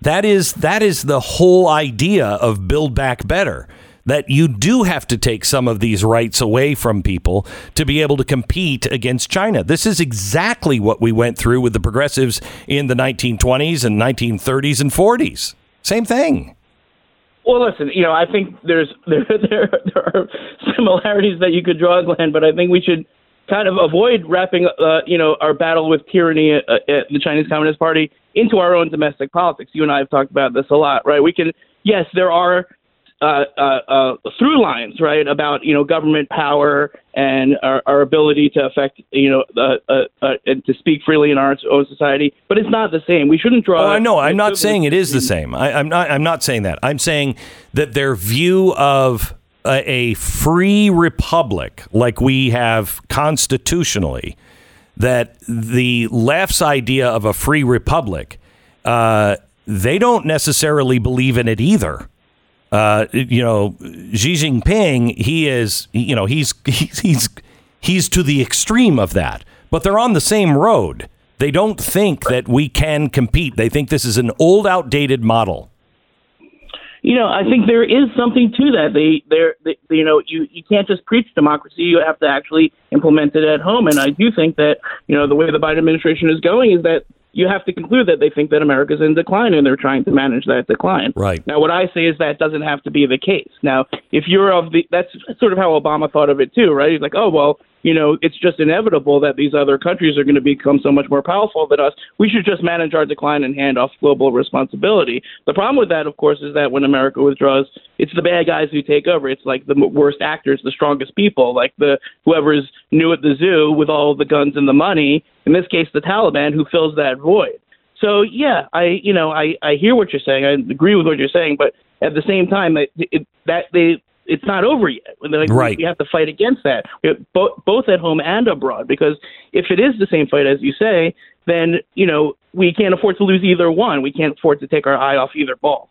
Speaker 1: That is that is the whole idea of build back better. That you do have to take some of these rights away from people to be able to compete against China. This is exactly what we went through with the progressives in the 1920s and 1930s and 40s. Same thing.
Speaker 5: Well, listen, you know, I think there's there there, there are similarities that you could draw, Glenn, but I think we should kind of avoid wrapping, uh, you know, our battle with tyranny at, at the Chinese Communist Party into our own domestic politics. You and I have talked about this a lot, right? We can, yes, there are uh, uh, uh, through lines, right, about you know government power and our, our ability to affect you know uh, uh, uh, and to speak freely in our own society, but it's not the same. We shouldn't draw.
Speaker 1: Oh, I know. I'm not saying it is the same. I, I'm not. I'm not saying that. I'm saying that their view of a, a free republic, like we have constitutionally, that the left's idea of a free republic, uh, they don't necessarily believe in it either uh, you know, Xi Jinping, he is, you know, he's, he's, he's, to the extreme of that, but they're on the same road. They don't think that we can compete. They think this is an old, outdated model.
Speaker 5: You know, I think there is something to that. They, they're, they, you know, you, you can't just preach democracy. You have to actually implement it at home. And I do think that, you know, the way the Biden administration is going is that you have to conclude that they think that America's in decline and they're trying to manage that decline.
Speaker 1: Right.
Speaker 5: Now, what I say is that doesn't have to be the case. Now, if you're of the, that's sort of how Obama thought of it too, right? He's like, oh, well, you know, it's just inevitable that these other countries are going to become so much more powerful than us. We should just manage our decline and hand off global responsibility. The problem with that, of course, is that when America withdraws, it's the bad guys who take over. It's like the worst actors, the strongest people, like the whoever's new at the zoo with all the guns and the money. In this case, the Taliban, who fills that void. So yeah, I you know I I hear what you're saying. I agree with what you're saying, but at the same time, that it, that they it's not over yet. Like,
Speaker 1: right.
Speaker 5: We have to fight against that, both both at home and abroad. Because if it is the same fight as you say, then you know we can't afford to lose either one. We can't afford to take our eye off either ball.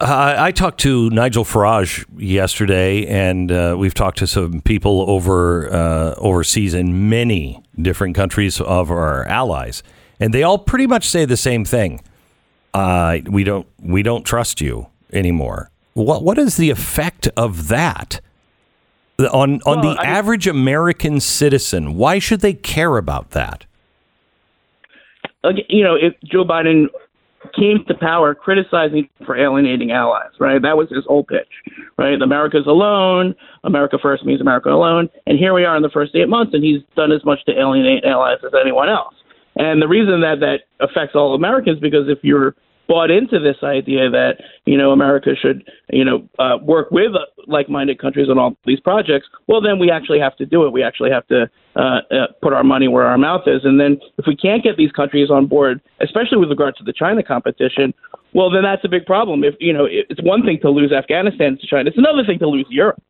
Speaker 1: Uh, I talked to Nigel Farage yesterday, and uh, we've talked to some people over uh, overseas in many different countries of our allies, and they all pretty much say the same thing. Uh, we don't we don't trust you anymore. What what is the effect of that on on well, the I average American citizen? Why should they care about that?
Speaker 5: You know, if Joe Biden came to power criticizing for alienating allies, right? That was his whole pitch, right? America's alone. America first means America alone. And here we are in the first eight months, and he's done as much to alienate allies as anyone else. And the reason that that affects all Americans because if you're bought into this idea that you know America should you know uh, work with uh, like-minded countries on all these projects, well then we actually have to do it. We actually have to uh, uh, put our money where our mouth is. And then if we can't get these countries on board, especially with regard to the China competition, well then that's a big problem. If you know it's one thing to lose Afghanistan to China, it's another thing to lose Europe.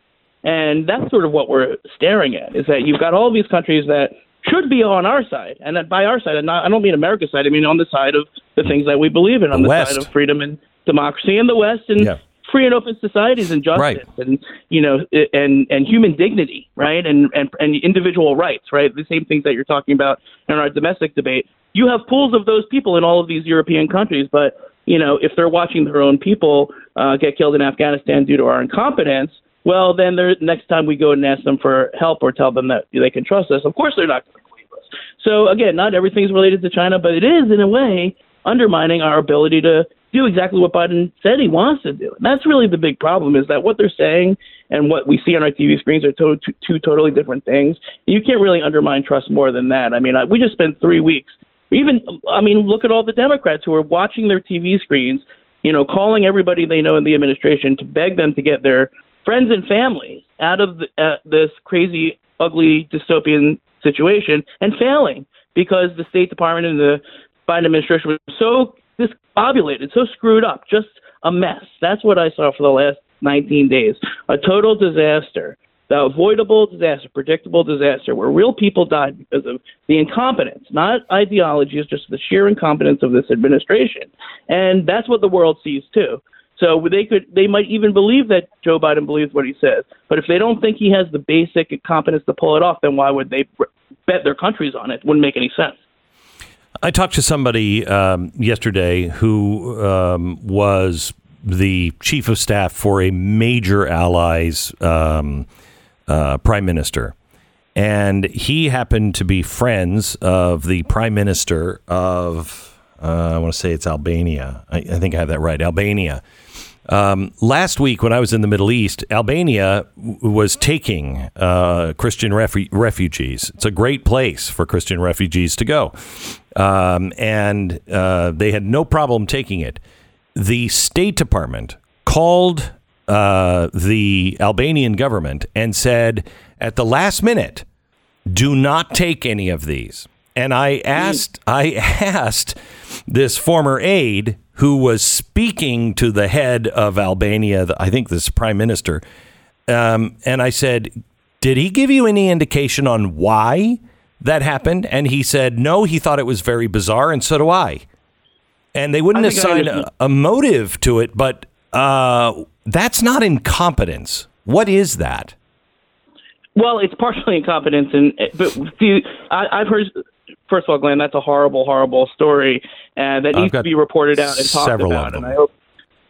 Speaker 5: And that's sort of what we're staring at is that you've got all these countries that should be on our side. And that by our side, and not, I don't mean America's side, I mean on the side of the things that we believe in, on the,
Speaker 1: the
Speaker 5: side of freedom and democracy in the West and
Speaker 1: yeah.
Speaker 5: free and open societies and justice
Speaker 1: right.
Speaker 5: and you know and and human dignity, right? And, and and individual rights, right? The same things that you're talking about in our domestic debate. You have pools of those people in all of these European countries, but you know, if they're watching their own people uh, get killed in Afghanistan due to our incompetence, well, then next time we go and ask them for help or tell them that they can trust us, of course they're not going to believe us. So again, not everything's related to China, but it is in a way undermining our ability to do exactly what Biden said he wants to do. And that's really the big problem is that what they're saying and what we see on our TV screens are to- two, two totally different things. You can't really undermine trust more than that. I mean, I, we just spent three weeks. Even, I mean, look at all the Democrats who are watching their TV screens, you know, calling everybody they know in the administration to beg them to get their friends and family out of the, uh, this crazy, ugly, dystopian situation and failing because the State Department and the Biden administration was so discombobulated, so screwed up, just a mess. That's what I saw for the last 19 days. A total disaster. The avoidable disaster, predictable disaster, where real people died because of the incompetence, not ideology, it's just the sheer incompetence of this administration. And that's what the world sees too. So they could, they might even believe that Joe Biden believes what he says. But if they don't think he has the basic competence to pull it off, then why would they bet their countries on it? it? Wouldn't make any sense.
Speaker 1: I talked to somebody um, yesterday who um, was the chief of staff for a major ally's um, uh, prime minister. And he happened to be friends of the prime minister of, uh, I want to say it's Albania. I, I think I have that right, Albania. Um, last week, when I was in the Middle East, Albania was taking uh, Christian refu- refugees. It's a great place for Christian refugees to go. Um, and uh, they had no problem taking it. The State Department called uh, the Albanian government and said at the last minute, do not take any of these. And I asked, I asked this former aide who was speaking to the head of Albania, I think this prime minister, um, and I said, did he give you any indication on why that happened? And he said, no, he thought it was very bizarre, and so do I. And they wouldn't
Speaker 5: I think I
Speaker 1: assign a, a motive to it, but uh, that's not incompetence. What is that?
Speaker 5: Well, it's partially incompetence, and but see, I, I've heard. First of all, Glenn, that's a horrible, horrible story, and that
Speaker 1: I've
Speaker 5: needs to be reported out and talked
Speaker 1: several
Speaker 5: about.
Speaker 1: of them.
Speaker 5: And I hope,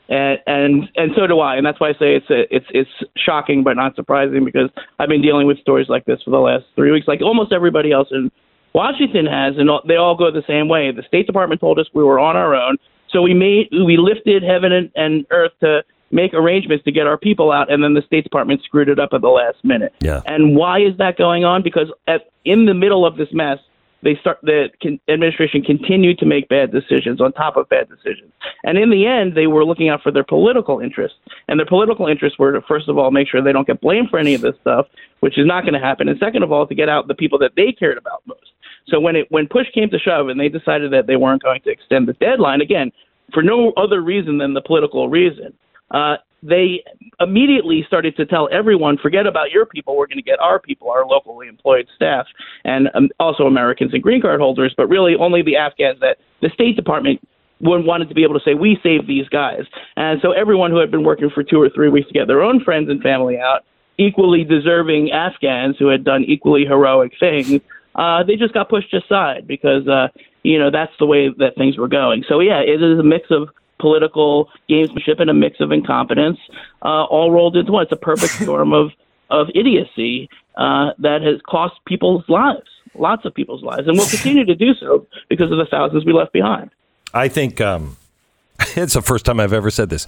Speaker 5: and and and so do I, and that's why I say it's a, it's it's shocking but not surprising because I've been dealing with stories like this for the last three weeks, like almost everybody else in Washington has, and all, they all go the same way. The State Department told us we were on our own, so we made we lifted heaven and, and earth to make arrangements to get our people out, and then the State Department screwed it up at the last minute.
Speaker 1: Yeah.
Speaker 5: And why is that going on? Because at, in the middle of this mess, they start the con- administration continued to make bad decisions on top of bad decisions. And in the end, they were looking out for their political interests. And their political interests were to first of all make sure they don't get blamed for any of this stuff, which is not going to happen. And second of all, to get out the people that they cared about most. So when it when push came to shove and they decided that they weren't going to extend the deadline again for no other reason than the political reason, uh, they immediately started to tell everyone, forget about your people, we're going to get our people, our locally employed staff, and um, also Americans and green card holders, but really only the Afghans that the State Department wanted to be able to say, we saved these guys. And so everyone who had been working for two or three weeks to get their own friends and family out, equally deserving Afghans who had done equally heroic things, uh, they just got pushed aside because, uh, you know, that's the way that things were going. So, yeah, it is a mix of political gamesmanship and a mix of incompetence, uh, all rolled into one. It's a perfect storm of of idiocy uh, that has cost people's lives, lots of people's lives, and will continue to do so because of the thousands we left behind.
Speaker 1: I think um, it's the first time I've ever said this.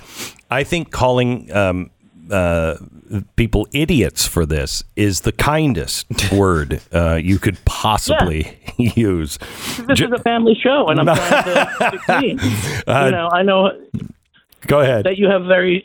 Speaker 1: I think calling um, uh, people idiots for this is the kindest word uh, you could possibly use.
Speaker 5: This
Speaker 1: Ju-
Speaker 5: is a family show, and I'm trying to succeed.
Speaker 1: Uh,
Speaker 5: you know, I know
Speaker 1: Go ahead.
Speaker 5: that you have very,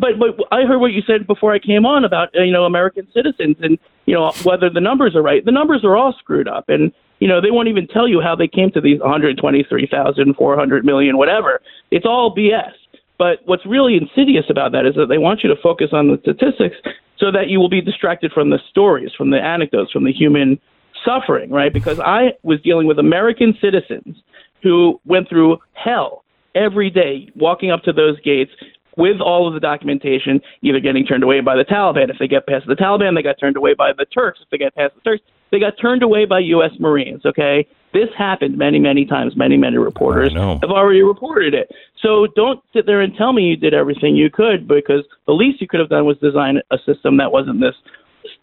Speaker 5: but but I heard what you said before I came on about uh, you know American citizens and you know whether the numbers are right. The numbers are all screwed up, and you know they won't even tell you how they came to these 123,000, 400 million, whatever. It's all BS. But what's really insidious about that is that they want you to focus on the statistics so that you will be distracted from the stories, from the anecdotes, from the human suffering, right? Because I was dealing with American citizens who went through hell every day walking up to those gates with all of the documentation, either getting turned away by the Taliban. If they get past the Taliban, they got turned away by the Turks. If they get past the Turks, they got turned away by U.S. Marines. Okay, this happened many, many times. Many, many reporters have already reported it. So don't sit there and tell me you did everything you could, because the least you could have done was design a system that wasn't this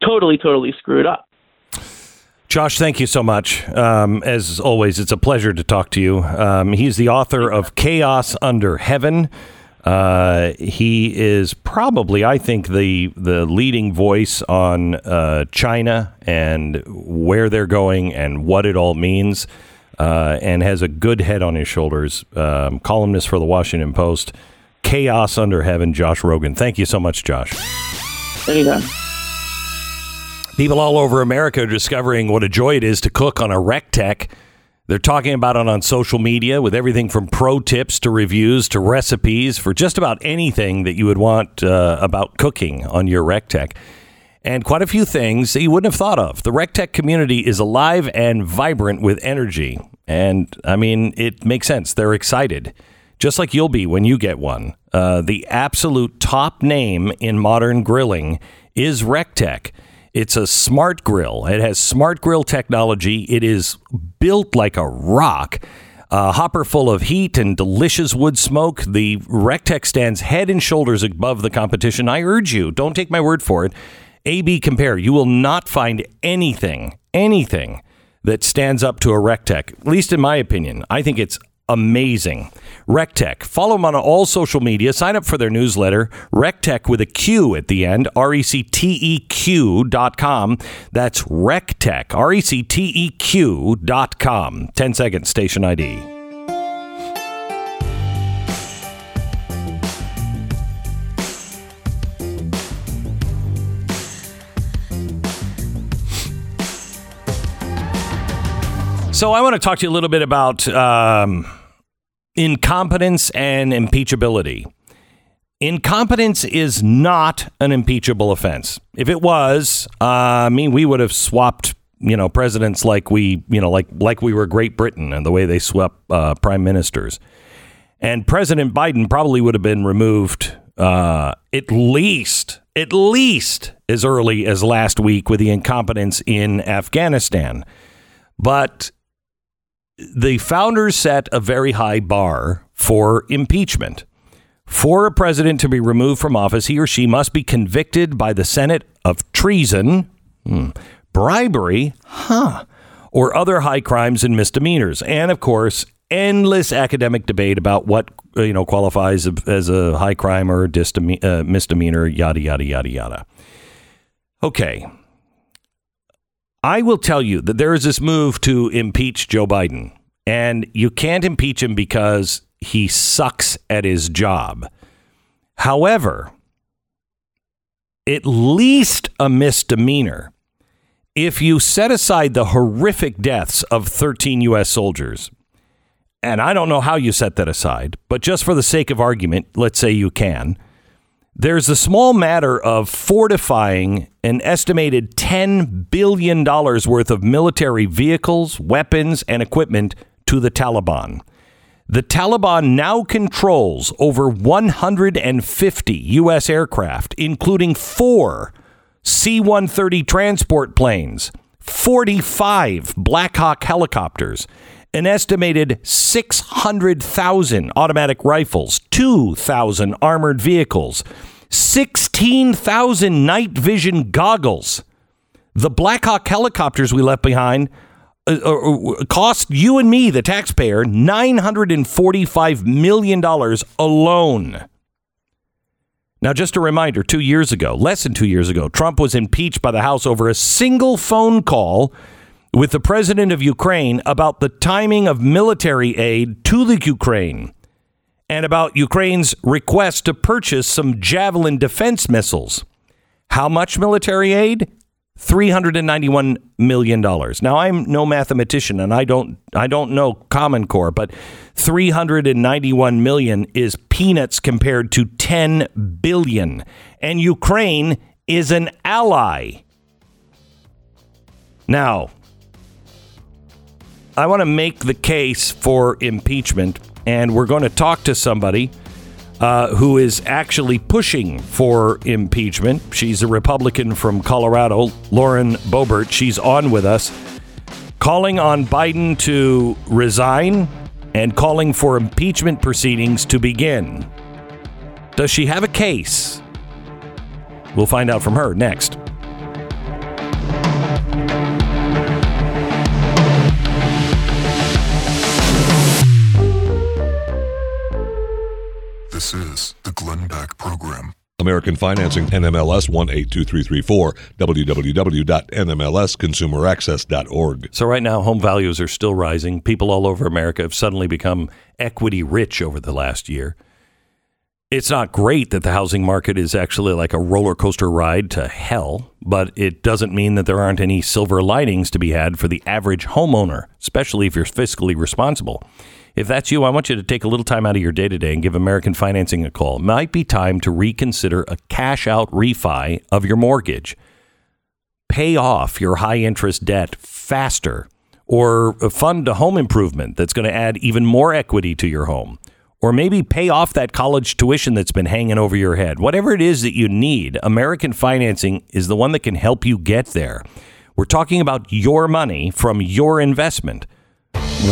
Speaker 5: totally, totally screwed up.
Speaker 1: Josh, thank you so much. Um, as always, it's a pleasure to talk to you. Um, he's the author of Chaos Under Heaven. Uh, he is probably, I think, the the leading voice on uh, China and where they're going and what it all means, uh, and has a good head on his shoulders. Um, columnist for the Washington Post. Chaos Under Heaven, Josh Rogin. Thank you so much, Josh.
Speaker 5: Anytime.
Speaker 1: People all over America are discovering what a joy it is to cook on a Recteq. They're talking about it on social media with everything from pro tips to reviews to recipes for just about anything that you would want uh, about cooking on your Recteq. And quite a few things that you wouldn't have thought of. The Recteq community is alive and vibrant with energy. And I mean, it makes sense. They're excited, just like you'll be when you get one. Uh, the absolute top name in modern grilling is Recteq. It's a smart grill. It has smart grill technology. It is built like a rock. A hopper full of heat and delicious wood smoke, the Recteq stands head and shoulders above the competition. I urge you, don't take my word for it. AB compare. You will not find anything, anything that stands up to a Recteq, at least in my opinion. I think it's amazing. Recteq. Follow them on all social media. Sign up for their newsletter. Recteq with a Q at the end. R E C T E Q dot com. That's Recteq. R E C T E Q dot com. 10 seconds, station ID. So I want to talk to you a little bit about um, incompetence and impeachability. Incompetence is not an impeachable offense. If it was, uh, I mean, we would have swapped, you know, presidents like we, you know, like like we were Great Britain and the way they swept uh, prime ministers. And President Biden probably would have been removed uh, at least, at least as early as last week with the incompetence in Afghanistan. But the founders set a very high bar for impeachment. For a president to be removed from office, he or she must be convicted by the Senate of treason, hmm, bribery, huh, or other high crimes and misdemeanors. And of course, endless academic debate about what you know qualifies as a high crime or distame- uh, misdemeanor, yada yada yada yada. Okay, I will tell you that there is this move to impeach Joe Biden, and you can't impeach him because he sucks at his job. However, at least a misdemeanor if you set aside the horrific deaths of 13 U.S. soldiers. And I don't know how you set that aside, but just for the sake of argument, let's say you can. There's a small matter of fortifying an estimated $10 billion worth of military vehicles, weapons, and equipment to the Taliban. The Taliban now controls over 150 U.S. aircraft, including four C 130 transport planes, 45 Black Hawk helicopters, an estimated 600,000 automatic rifles, 2,000 armored vehicles, 16,000 night vision goggles. The Black Hawk helicopters we left behind uh, uh, cost you and me, the taxpayer, $945 million alone. Now, just a reminder two years ago, less than two years ago, Trump was impeached by the House over a single phone call with the president of Ukraine about the timing of military aid to the Ukraine and about Ukraine's request to purchase some Javelin defense missiles. How much military aid? $391 million. Now I'm no mathematician and I don't I don't know common core, but 391 million is peanuts compared to 10 billion. And Ukraine is an ally. Now, I want to make the case for impeachment and we're going to talk to somebody uh, who is actually pushing for impeachment. She's a Republican from Colorado, Lauren Boebert. She's on with us, calling on Biden to resign and calling for impeachment proceedings to begin. Does she have a case? We'll find out from her next.
Speaker 3: This is the Glenn Beck Program.
Speaker 6: American Financing, NMLS 182334, www.nmlsconsumeraccess.org.
Speaker 1: So, right now, home values are still rising. People all over America have suddenly become equity rich over the last year. It's not great that the housing market is actually like a roller coaster ride to hell, but it doesn't mean that there aren't any silver linings to be had for the average homeowner, especially if you're fiscally responsible. If that's you, I want you to take a little time out of your day to day and give American Financing a call. It might be time to reconsider a cash out refi of your mortgage. Pay off your high interest debt faster or fund a home improvement that's going to add even more equity to your home. Or maybe pay off that college tuition that's been hanging over your head. Whatever it is that you need, American Financing is the one that can help you get there. We're talking about your money from your investment.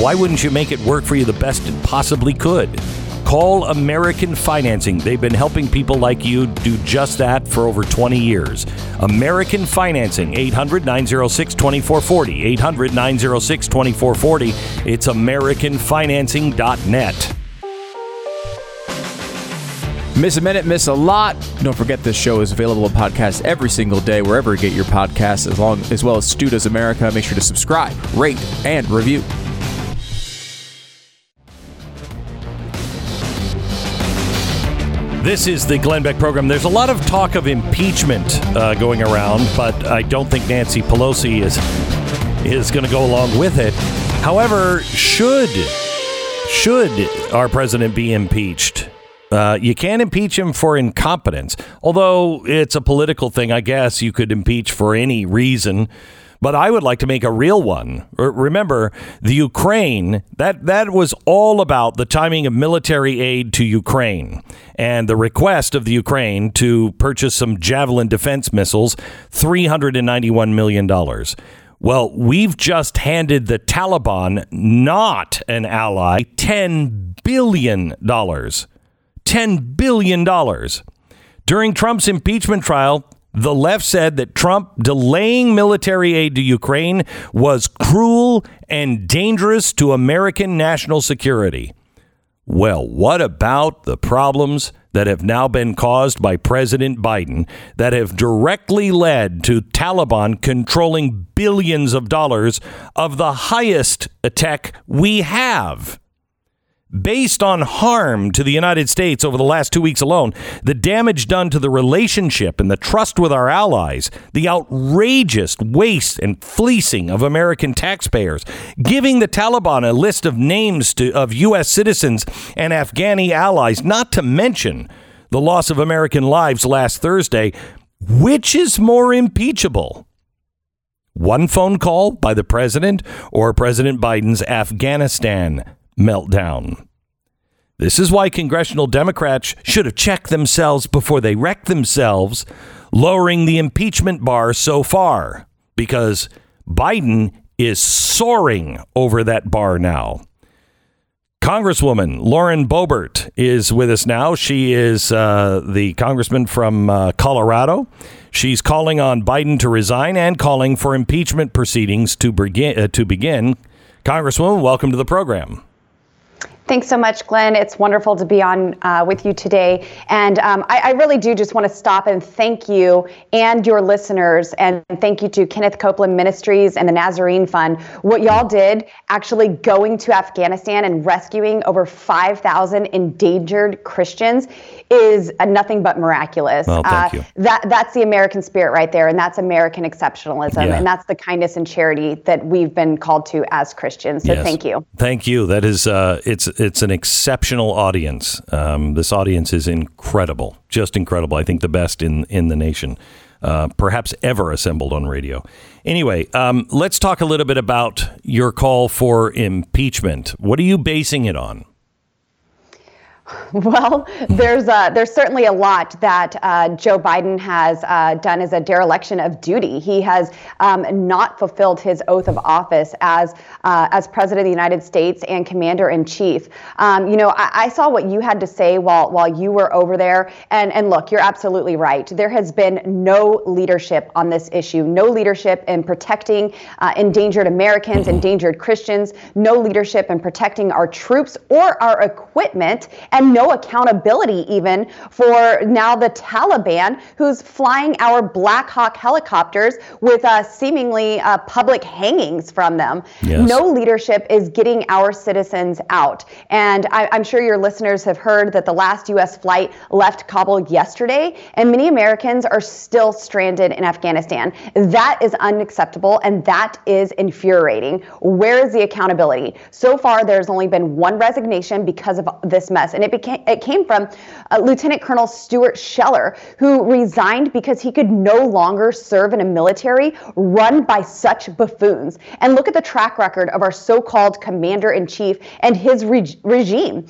Speaker 1: Why wouldn't you make it work for you the best it possibly could? Call American Financing. They've been helping people like you do just that for over 20 years. American Financing, 800 906 2440. 800 906 2440. It's AmericanFinancing.net.
Speaker 2: Miss a minute, miss a lot. Don't forget this show is available in podcast every single day wherever you get your podcasts, as long as well as Stu Does America. Make sure to subscribe, rate, and review.
Speaker 1: This is the Glenn Beck program. There's a lot of talk of impeachment uh, going around, but I don't think Nancy Pelosi is is going to go along with it. However, should should our president be impeached? Uh, you can't impeach him for incompetence, although it's a political thing. I guess you could impeach for any reason but I would like to make a real one. Remember, the Ukraine, that, that was all about the timing of military aid to Ukraine and the request of the Ukraine to purchase some Javelin defense missiles, $391 million. Well, we've just handed the Taliban, not an ally, $10 billion. $10 billion. During Trump's impeachment trial, the left said that Trump delaying military aid to Ukraine was cruel and dangerous to American national security. Well, what about the problems that have now been caused by President Biden that have directly led to Taliban controlling billions of dollars of the highest tech we have? Based on harm to the United States over the last two weeks alone, the damage done to the relationship and the trust with our allies, the outrageous waste and fleecing of American taxpayers, giving the Taliban a list of names to, of U.S. citizens and Afghani allies, not to mention the loss of American lives last Thursday. Which is more impeachable? One phone call by the president or President Biden's Afghanistan meltdown. This is why congressional Democrats should have checked themselves before they wrecked themselves, lowering the impeachment bar so far, because Biden is soaring over that bar now. Congresswoman Lauren Boebert is with us now. She is uh, the congressman from uh, Colorado. She's calling on Biden to resign and calling for impeachment proceedings to begin. Uh, to begin. Congresswoman, welcome to the program.
Speaker 7: Thanks so much, Glenn. It's wonderful to be on uh, with you today. And um, I, I, really do just want to stop and thank you and your listeners. And thank you to Kenneth Copeland Ministries and the Nazarene Fund. What y'all did actually going to Afghanistan and rescuing over 5,000 endangered Christians is nothing but miraculous.
Speaker 1: Well, thank uh, you.
Speaker 7: That, that's the American spirit right there. And that's American exceptionalism. Yeah. And that's the kindness and charity that we've been called to as Christians. So
Speaker 1: yes.
Speaker 7: thank you.
Speaker 1: Thank you. That is, uh, it's, it's an exceptional audience. Um, this audience is incredible, just incredible. I think the best in in the nation, uh, perhaps ever assembled on radio. Anyway, um, let's talk a little bit about your call for impeachment. What are you basing it on?
Speaker 7: Well, there's there's certainly a lot that uh, Joe Biden has uh, done as a dereliction of duty. He has um, not fulfilled his oath of office as uh, as president of the United States and commander in chief. Um, you know, I, I, saw what you had to say while while you were over there, and and look, you're absolutely right. There has been no leadership on this issue. No leadership in protecting uh, endangered Americans, endangered Christians. No leadership in protecting our troops or our equipment and no accountability even for now the Taliban, who's flying our Black Hawk helicopters with uh, seemingly uh, public hangings from them. Yes. No leadership is getting our citizens out. And I, I'm sure your listeners have heard that the last U.S. flight left Kabul yesterday, and many Americans are still stranded in Afghanistan. That is unacceptable, and that is infuriating. Where is the accountability? So far, there's only been one resignation because of this mess. And and it became it came from uh, Lieutenant Colonel Stuart Scheller, who resigned because he could no longer serve in a military run by such buffoons. And look at the track record of our so-called commander in chief and his re- regime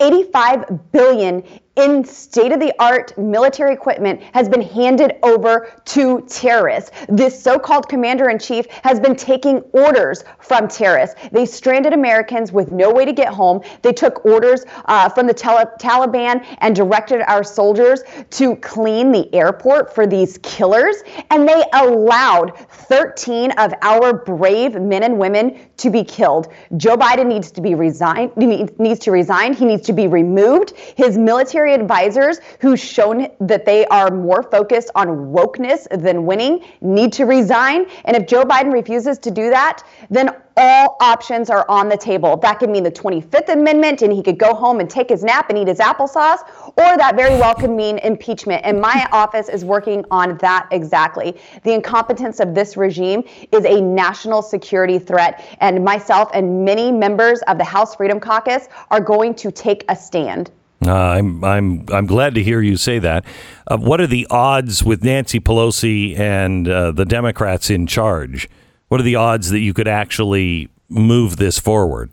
Speaker 7: 85 billion in state of the art military equipment has been handed over to terrorists. This so called commander in chief has been taking orders from terrorists. They stranded Americans with no way to get home. They took orders uh, from the Taliban and directed our soldiers to clean the airport for these killers. And they allowed 13 of our brave men and women to be killed. Joe Biden needs to be resigned, needs to resign. He needs to be removed. His military advisors who've shown that they are more focused on wokeness than winning need to resign. And if Joe Biden refuses to do that, then all options are on the table. That could mean the 25th Amendment and he could go home and take his nap and eat his applesauce, or that very well could mean impeachment. And my office is working on that exactly. The incompetence of this regime is a national security threat. And myself and many members of the House Freedom Caucus are going to take a stand.
Speaker 1: Uh, I'm I'm I'm glad to hear you say that. Uh, what are the odds with Nancy Pelosi and uh, the Democrats in charge? What are the odds that you could actually move this forward?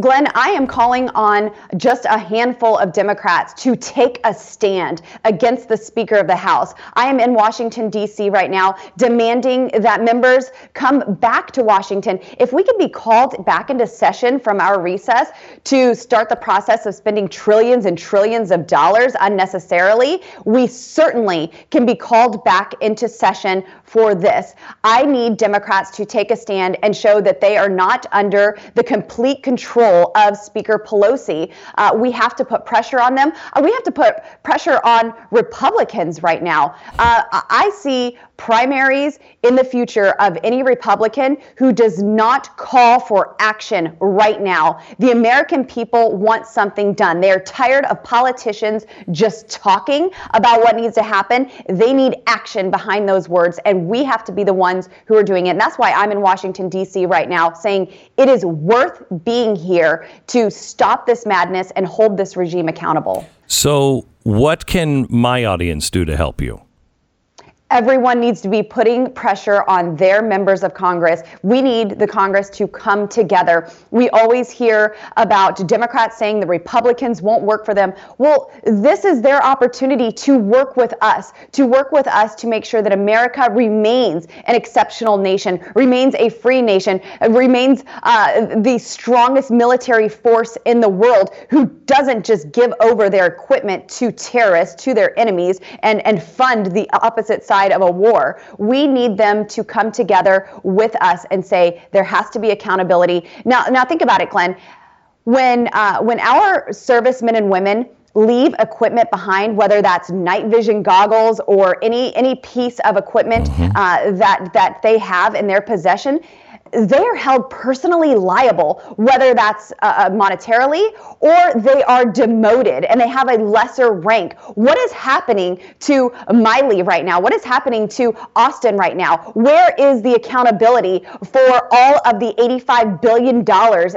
Speaker 7: Glenn, I am calling on just a handful of Democrats to take a stand against the Speaker of the House. I am in Washington, D.C. right now, demanding that members come back to Washington. If we can be called back into session from our recess to start the process of spending trillions and trillions of dollars unnecessarily, we certainly can be called back into session for this. I need Democrats to take a stand and show that they are not under the complete control of Speaker Pelosi. Uh, we have to put pressure on them. Uh, we have to put pressure on Republicans right now. Uh, I see primaries in the future of any Republican who does not call for action right now. The American people want something done. They are tired of politicians just talking about what needs to happen. They need action behind those words. And we have to be the ones who are doing it. And that's why I'm in Washington, D.C. right now saying it is worth being here to stop this madness and hold this regime accountable.
Speaker 1: So, what can my audience do to help you?
Speaker 7: Everyone needs to be putting pressure on their members of Congress. We need the Congress to come together. We always hear about Democrats saying the Republicans won't work for them. Well, this is their opportunity to work with us, to work with us to make sure that America remains an exceptional nation, remains a free nation, remains uh, the strongest military force in the world who doesn't just give over their equipment to terrorists, to their enemies, and, and fund the opposite side side of a war. We need them to come together with us and say there has to be accountability. Now, now think about it, Glenn. When uh, when our servicemen and women leave equipment behind, whether that's night vision goggles or any any piece of equipment mm-hmm. uh, that that they have in their possession, they are held personally liable, whether that's uh, uh, monetarily or they are demoted and they have a lesser rank. What is happening to Milley right now? What is happening to Austin right now? Where is the accountability for all of the $85 billion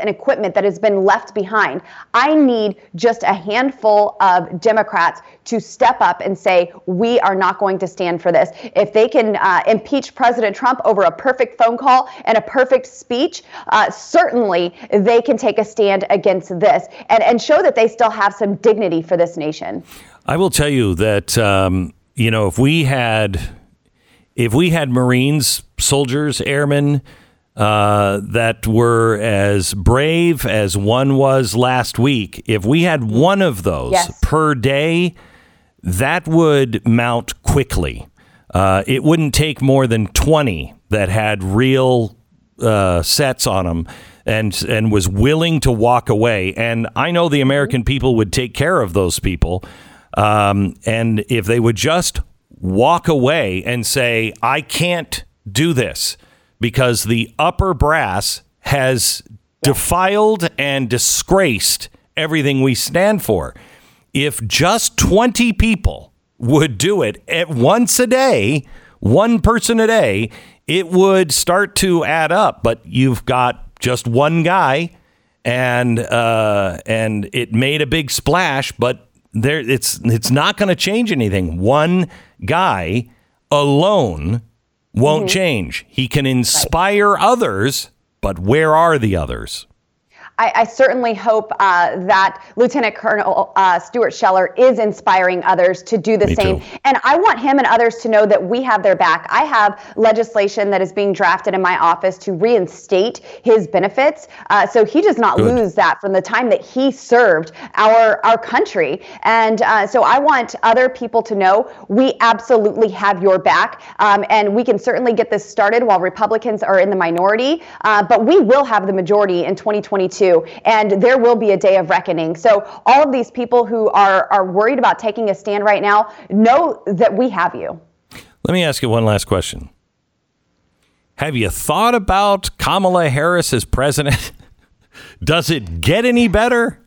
Speaker 7: in equipment that has been left behind? I need just a handful of Democrats to step up and say, we are not going to stand for this. If they can uh, impeach President Trump over a perfect phone call and a perfect speech, uh, certainly they can take a stand against this and, and show that they still have some dignity for this nation.
Speaker 1: I will tell you that, um, you know, if we had, if we had Marines, soldiers, airmen, uh, that were as brave as one was last week. If we had one of those yes. per day, that would mount quickly. Uh, it wouldn't take more than 20 that had real uh, sets on them and and was willing to walk away. And I know the American people would take care of those people. Um, and if they would just walk away and say, I can't do this because the upper brass has defiled and disgraced everything we stand for if just 20 people would do it at once a day, one person a day, it would start to add up. But you've got just one guy, and uh, and it made a big splash. But there, it's it's not going to change anything. One guy alone won't mm-hmm. change. He can inspire right. others, but where are the others?
Speaker 7: I, I certainly hope uh, that Lieutenant Colonel uh, Stuart Scheller is inspiring others to do the
Speaker 1: Me
Speaker 7: same.
Speaker 1: too.
Speaker 7: And I want him and others to know that we have their back. I have legislation that is being drafted in my office to reinstate his benefits, uh, so he does not
Speaker 1: Good.
Speaker 7: lose that from the time that he served our our country. And uh, so I want other people to know we absolutely have your back, um, and we can certainly get this started while Republicans are in the minority. Uh, but we will have the majority in 2022, and there will be a day of reckoning. So all of these people who are are worried about taking a stand right now know that we have you.
Speaker 1: Let me ask you one last question. Have you thought about Kamala Harris as president? Does it get any better?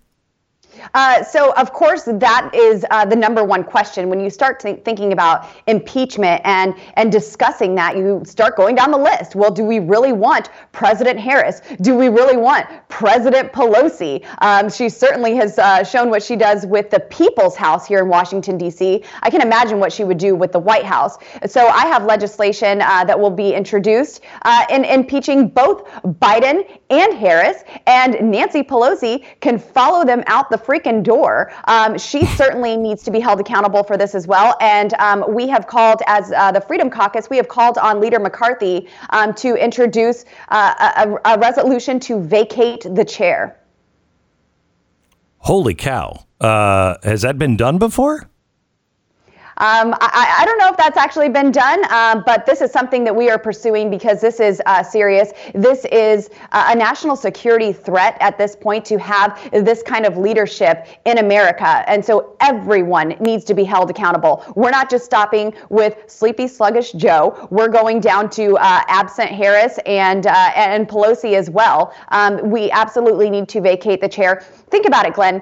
Speaker 7: Uh, so, of course, that is uh, the number one question. When you start think thinking about impeachment and and discussing that, you start going down the list. Well, do we really want President Harris? Do we really want President Pelosi? Um, she certainly has uh, shown what she does with the People's House here in Washington D.C. I can imagine what she would do with the White House. So, I have legislation uh, that will be introduced uh, in impeaching both Biden and Harris, and Nancy Pelosi can follow them out the freaking door. Um, she certainly needs to be held accountable for this as well. And um, we have called, as uh, the Freedom Caucus, we have called on Leader McCarthy um, to introduce uh, a, a resolution to vacate the chair.
Speaker 1: Holy cow. Uh, has that been done before?
Speaker 7: Um, I, I don't know if that's actually been done, um, but this is something that we are pursuing because this is uh, serious. This is uh, a national security threat at this point to have this kind of leadership in America. And so everyone needs to be held accountable. We're not just stopping with sleepy, sluggish Joe. We're going down to uh, absent Harris and, uh, and Pelosi as well. Um, we absolutely need to vacate the chair. Think about it, Glenn.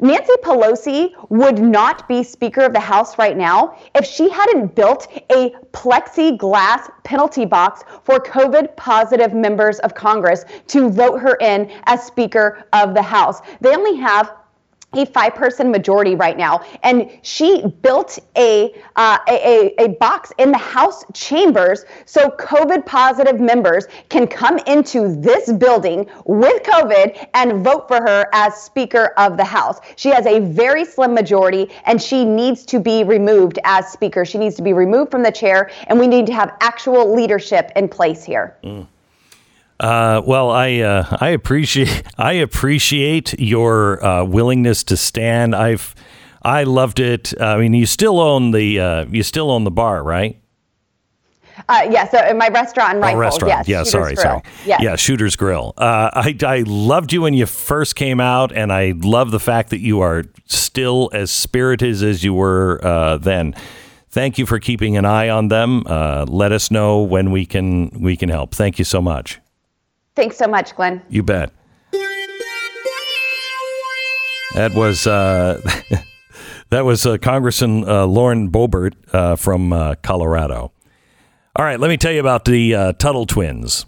Speaker 7: Nancy Pelosi would not be Speaker of the House right now if she hadn't built a plexiglass penalty box for COVID positive members of Congress to vote her in as Speaker of the House. They only have a five-person majority right now, and she built a, uh, a, a box in the House chambers so COVID-positive members can come into this building with COVID and vote for her as Speaker of the House. She has a very slim majority, and she needs to be removed as Speaker. She needs to be removed from the chair, and we need to have actual leadership in place here.
Speaker 1: Uh, well, I uh, I appreciate I appreciate your uh, willingness to stand. I've I loved it. I mean, you still own the uh, you still own the bar, right?
Speaker 7: Uh, yeah, so in my restaurant in
Speaker 1: Oh, restaurant.
Speaker 7: yes.
Speaker 1: yeah,
Speaker 7: Shooter's
Speaker 1: sorry,
Speaker 7: Grill.
Speaker 1: sorry.
Speaker 7: Yes.
Speaker 1: Yeah, Shooter's Grill. Uh, I I loved you when you first came out, and I love the fact that you are still as spirited as you were uh, then. Thank you for keeping an eye on them. Uh, let us know when we can we can help. Thank you so much.
Speaker 7: Thanks so much, Glenn.
Speaker 1: You bet. That was uh, that was uh, Congressman uh, Lauren Boebert uh, from uh, Colorado. All right, let me tell you about the uh, Tuttle twins.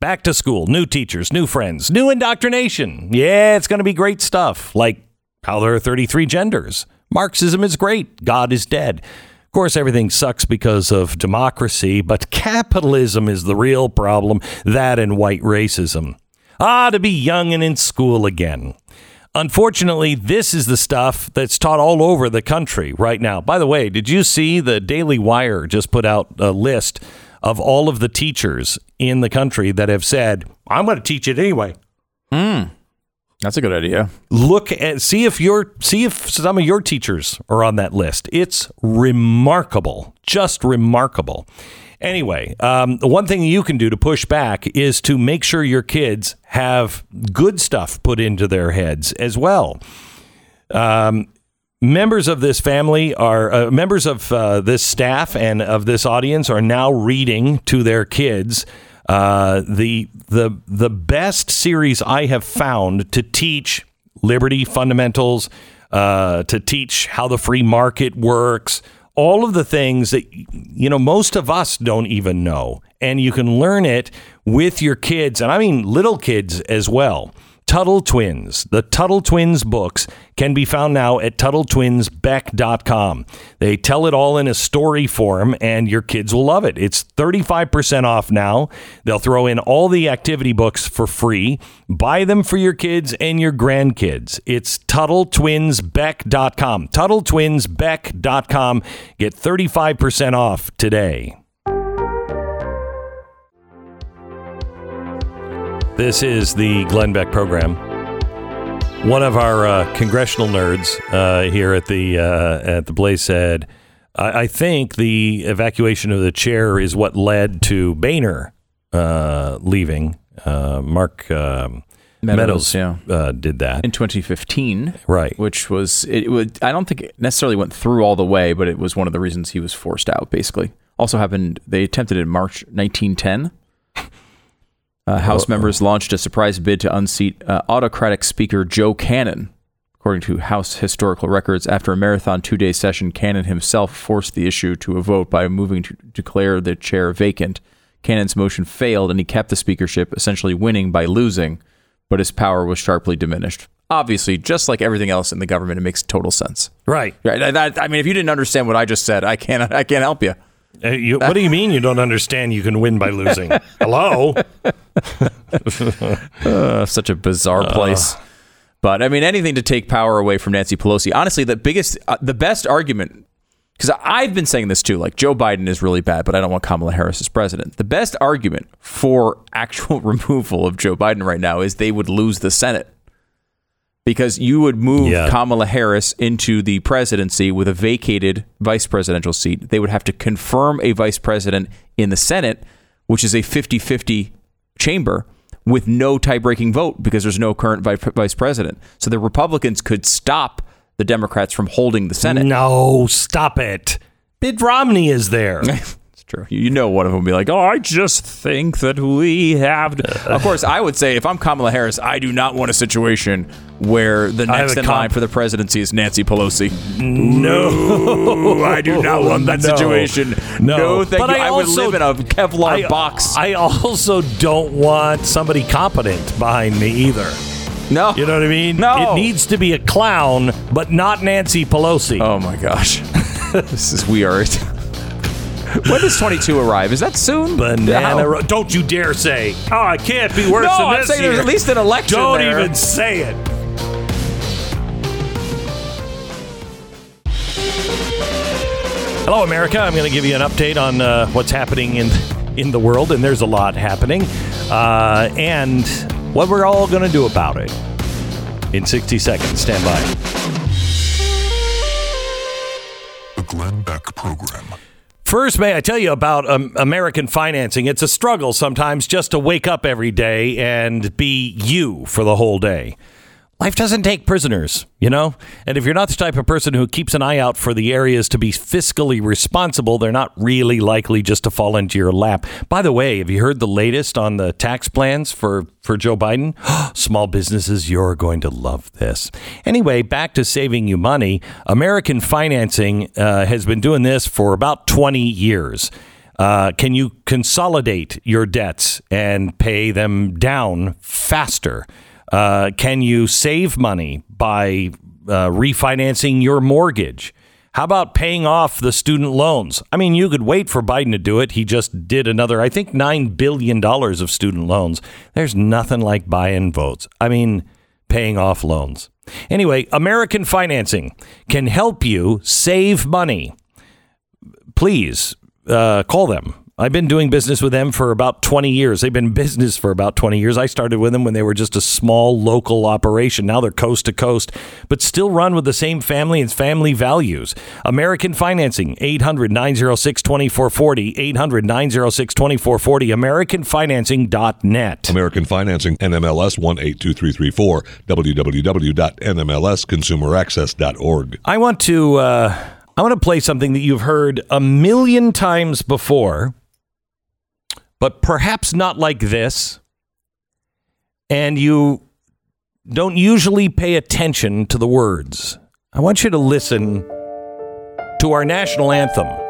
Speaker 1: Back to school, new teachers, new friends, new indoctrination. Yeah, it's going to be great stuff. Like how there are 33 genders. Marxism is great. God is dead. Of course, everything sucks because of democracy, but capitalism is the real problem. That and white racism. Ah, to be young and in school again. Unfortunately, this is the stuff that's taught all over the country right now. By the way, did you see the Daily Wire just put out a list of all of the teachers in the country that have said, I'm going to teach it anyway.
Speaker 2: That's a good idea.
Speaker 1: Look at see if your see if some of your teachers are on that list. It's remarkable, just remarkable. Anyway, um, one thing you can do to push back is to make sure your kids have good stuff put into their heads as well. Um, members of this family are uh, members of uh, this staff and of this audience are now reading to their kids uh, the the the best series I have found to teach liberty fundamentals, uh, to teach how the free market works, all of the things that you know most of us don't even know, and you can learn it with your kids, and I mean little kids as well. Tuttle Twins. The Tuttle Twins books can be found now at TuttleTwinsBeck.com. They tell it all in a story form, and your kids will love it. It's 35% off now. They'll throw in all the activity books for free. Buy them for your kids and your grandkids. It's TuttleTwinsBeck.com. TuttleTwinsBeck.com. Get 35% off today. This is the Glenn Beck program. One of our uh, congressional nerds uh, here at the uh, at the Blaze said, I-, "I think the evacuation of the chair is what led to Boehner uh, leaving." Uh, Mark um,
Speaker 2: Meadows,
Speaker 1: Meadows,
Speaker 2: yeah.
Speaker 1: uh, did that,
Speaker 2: in 2015,
Speaker 1: right?
Speaker 2: which was it would I don't think it necessarily went through all the way, but it was one of the reasons he was forced out. Basically, also happened. They attempted in March 1910. Uh, House members launched a surprise bid to unseat uh, autocratic Speaker Joe Cannon. According to House historical records, after a marathon two day session, Cannon himself forced the issue to a vote by moving to declare the chair vacant. Cannon's motion failed, and he kept the speakership, essentially winning by losing, but his power was sharply diminished. Obviously, just like everything else in the government, it makes total sense.
Speaker 1: Right.
Speaker 2: Right. That- I mean, if you didn't understand what I just said, I can't. I can't help you.
Speaker 1: Uh, you, what do you mean you don't understand? You can win by losing. Hello.
Speaker 2: Uh, such a bizarre place. But I mean, anything to take power away from Nancy Pelosi. Honestly, the biggest, uh, the best argument, because I've been saying this too. Like Joe Biden is really bad, but I don't want Kamala Harris as president. The best argument for actual removal of Joe Biden right now is they would lose the Senate. Because you would move
Speaker 1: Yeah.
Speaker 2: Kamala Harris into the presidency with a vacated vice presidential seat. They would have to confirm a vice president in the Senate, which is a 50 50 chamber with no tie breaking vote because there's no current vice president. So the Republicans could stop the Democrats from holding the Senate.
Speaker 1: No, stop it. Mitt Romney is there.
Speaker 2: True. You know, one of them will be like, "Oh, I just think that we have." To. Of course, I would say if I'm Kamala Harris, I do not want a situation where the
Speaker 1: I have
Speaker 2: next
Speaker 1: a
Speaker 2: in
Speaker 1: comp-
Speaker 2: line for the presidency is Nancy Pelosi.
Speaker 1: No,
Speaker 2: I do not want that
Speaker 1: No.
Speaker 2: situation.
Speaker 1: No.
Speaker 2: thank
Speaker 1: But
Speaker 2: you.
Speaker 1: I
Speaker 2: I, would
Speaker 1: also-
Speaker 2: live in a Kevlar
Speaker 1: I,
Speaker 2: box.
Speaker 1: I also don't want somebody competent behind me either.
Speaker 2: no,
Speaker 1: You know what I mean?
Speaker 2: No.
Speaker 1: It needs to be a clown, but not Nancy Pelosi.
Speaker 2: Oh my gosh, this is we are. When does 22 arrive? Is that soon?
Speaker 1: Banana.
Speaker 2: No.
Speaker 1: ro- Don't you dare say, oh, it can't be worse
Speaker 2: No,
Speaker 1: than
Speaker 2: I'm
Speaker 1: this
Speaker 2: saying
Speaker 1: year.
Speaker 2: there's at least an election
Speaker 1: Don't
Speaker 2: there.
Speaker 1: even say it. Hello, America. I'm going to give you an update on uh, what's happening in in the world, and there's a lot happening, uh, and what we're all going to do about it. In 60 seconds, stand by.
Speaker 3: The Glenn Beck Program.
Speaker 1: First, may I tell you about um, American financing? It's a struggle sometimes just to wake up every day and be you for the whole day. Life doesn't take prisoners, you know? And if you're not the type of person who keeps an eye out for the areas to be fiscally responsible, they're not really likely just to fall into your lap. By the way, have you heard the latest on the tax plans for, for Joe Biden? Small businesses, you're going to love this. Anyway, back to saving you money. American Financing uh, has been doing this for about 20 years. Uh, can you consolidate your debts and pay them down faster? Uh, can you save money by uh, refinancing your mortgage? How about paying off the student loans? I mean, you could wait for Biden to do it. He just did another, I think, $9 billion of student loans. There's nothing like buying votes. I mean, paying off loans. Anyway, American Financing can help you save money please uh, call them. I've been doing business with them for about 20 years. They've been in business for about 20 years. I started with them when they were just a small local operation. Now they're coast to coast, but still run with the same family and family values. American Financing, 800 906 2440, 800 906 2440, AmericanFinancing.net.
Speaker 6: American Financing, NMLS 182334, www.nmlsconsumeraccess.org.
Speaker 1: I want to uh, I want to play something that you've heard a million times before, but perhaps not like this. And you don't usually pay attention to the words. I want you to listen to our national anthem.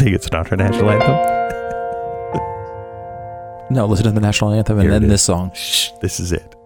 Speaker 8: You're it's not our national anthem?
Speaker 2: No, listen to the national anthem and
Speaker 8: Here it
Speaker 2: then
Speaker 8: is.
Speaker 2: this song.
Speaker 8: Shh, this is it.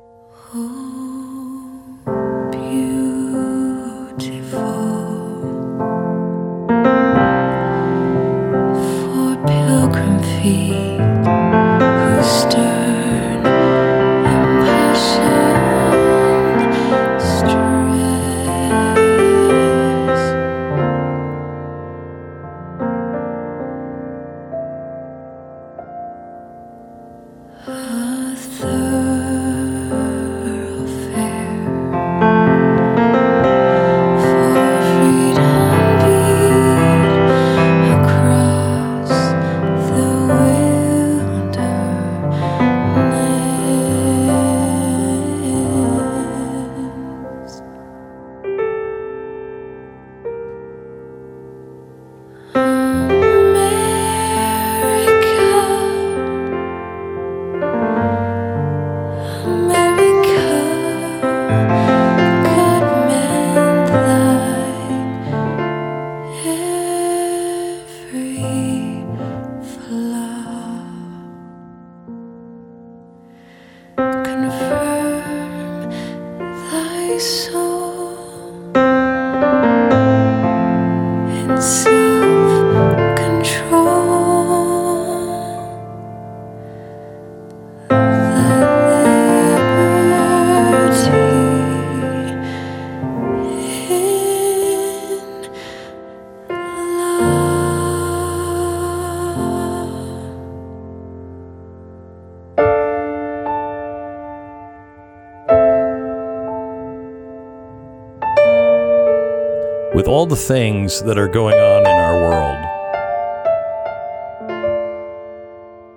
Speaker 1: The
Speaker 8: things that are going on in our world,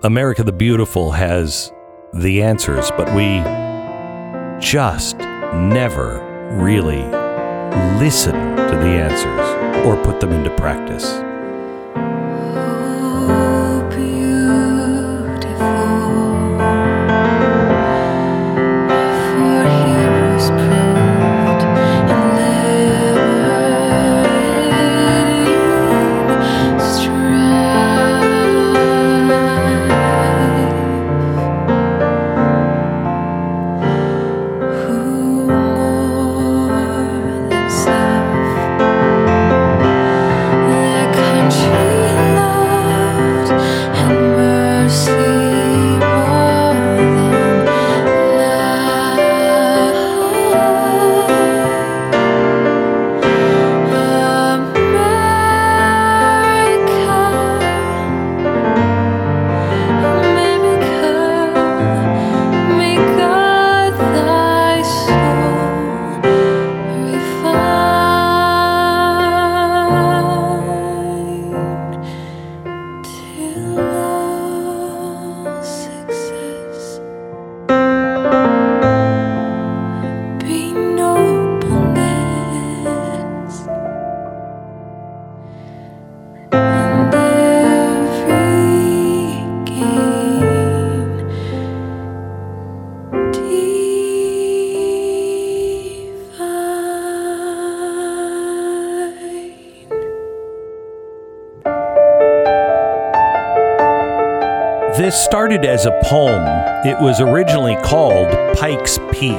Speaker 8: America the Beautiful has the answers, but we just never really listen to the answers or put them into practice. Started as a poem. It was originally called Pike's Peak.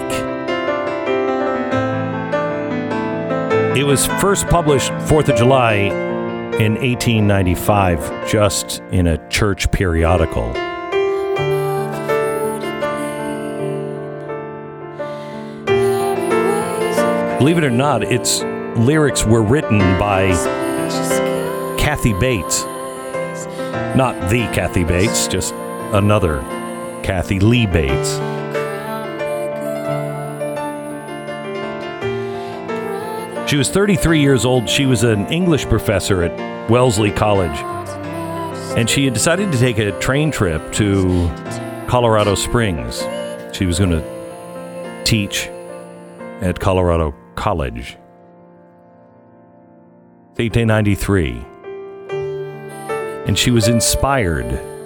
Speaker 8: It was first published 4th of July in 1895, just in a church periodical. Believe it or not, its lyrics were written by Kathy Bates. Not the Kathy Bates, just another Kathy Lee Bates. She was 33 years old. She was an English professor at Wellesley College. And she had decided to take a train trip to Colorado Springs. She was going to teach at Colorado College. 1893. And she was inspired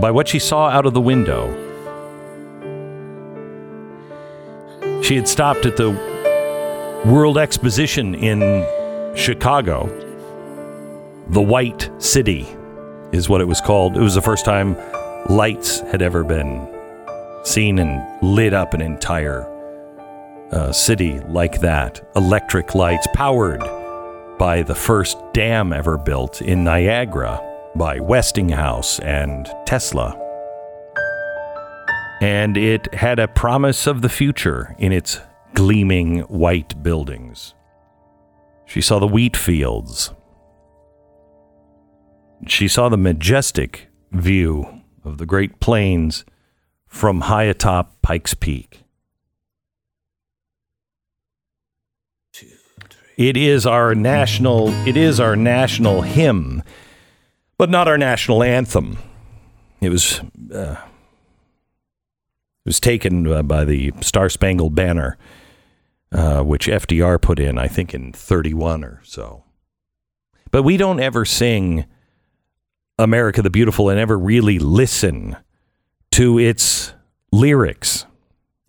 Speaker 8: by what she saw out of the window. She had stopped at the World Exposition in Chicago
Speaker 1: The White City is what it was called. It was the first time lights had ever been seen and lit up an entire uh, city like that. Electric lights powered by the first dam ever built in Niagara by Westinghouse and Tesla. And it had a promise of the future in its gleaming white buildings. She saw the wheat fields. She saw the majestic view of the Great Plains from high atop Pikes Peak. It is our national it is our national hymn, but not our national anthem. It was uh, it was taken uh, by the Star Spangled Banner, uh, which FDR put in, I think, in 31 or so. But we don't ever sing America the Beautiful and ever really listen to its lyrics,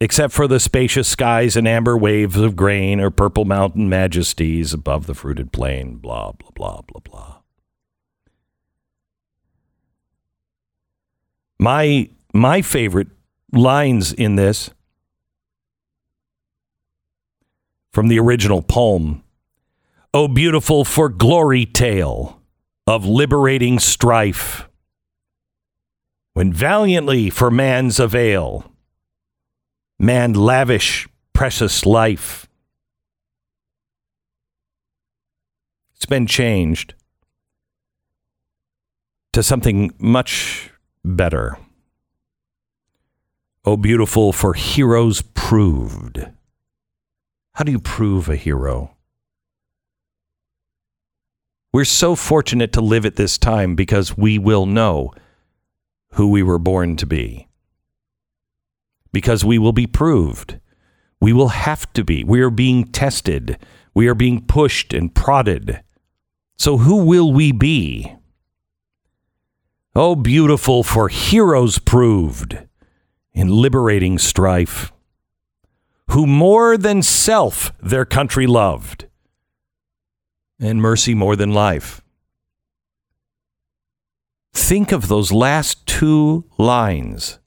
Speaker 1: except for the spacious skies and amber waves of grain or purple mountain majesties above the fruited plain, blah, blah, blah, blah, blah. My, my favorite lines in this from the original poem Oh, beautiful for glory tale of liberating strife, when valiantly for man's avail, man lavish precious life. It's been changed to something much better. Oh, beautiful for heroes proved. How do you prove a hero? We're so fortunate to live at this time because we will know who we were born to be. Because we will be proved. We will have to be. We are being tested. We are being pushed and prodded. So, who will we be? Oh, beautiful for heroes proved in liberating strife, who more than self their country loved, and mercy more than life. Think of those last two lines.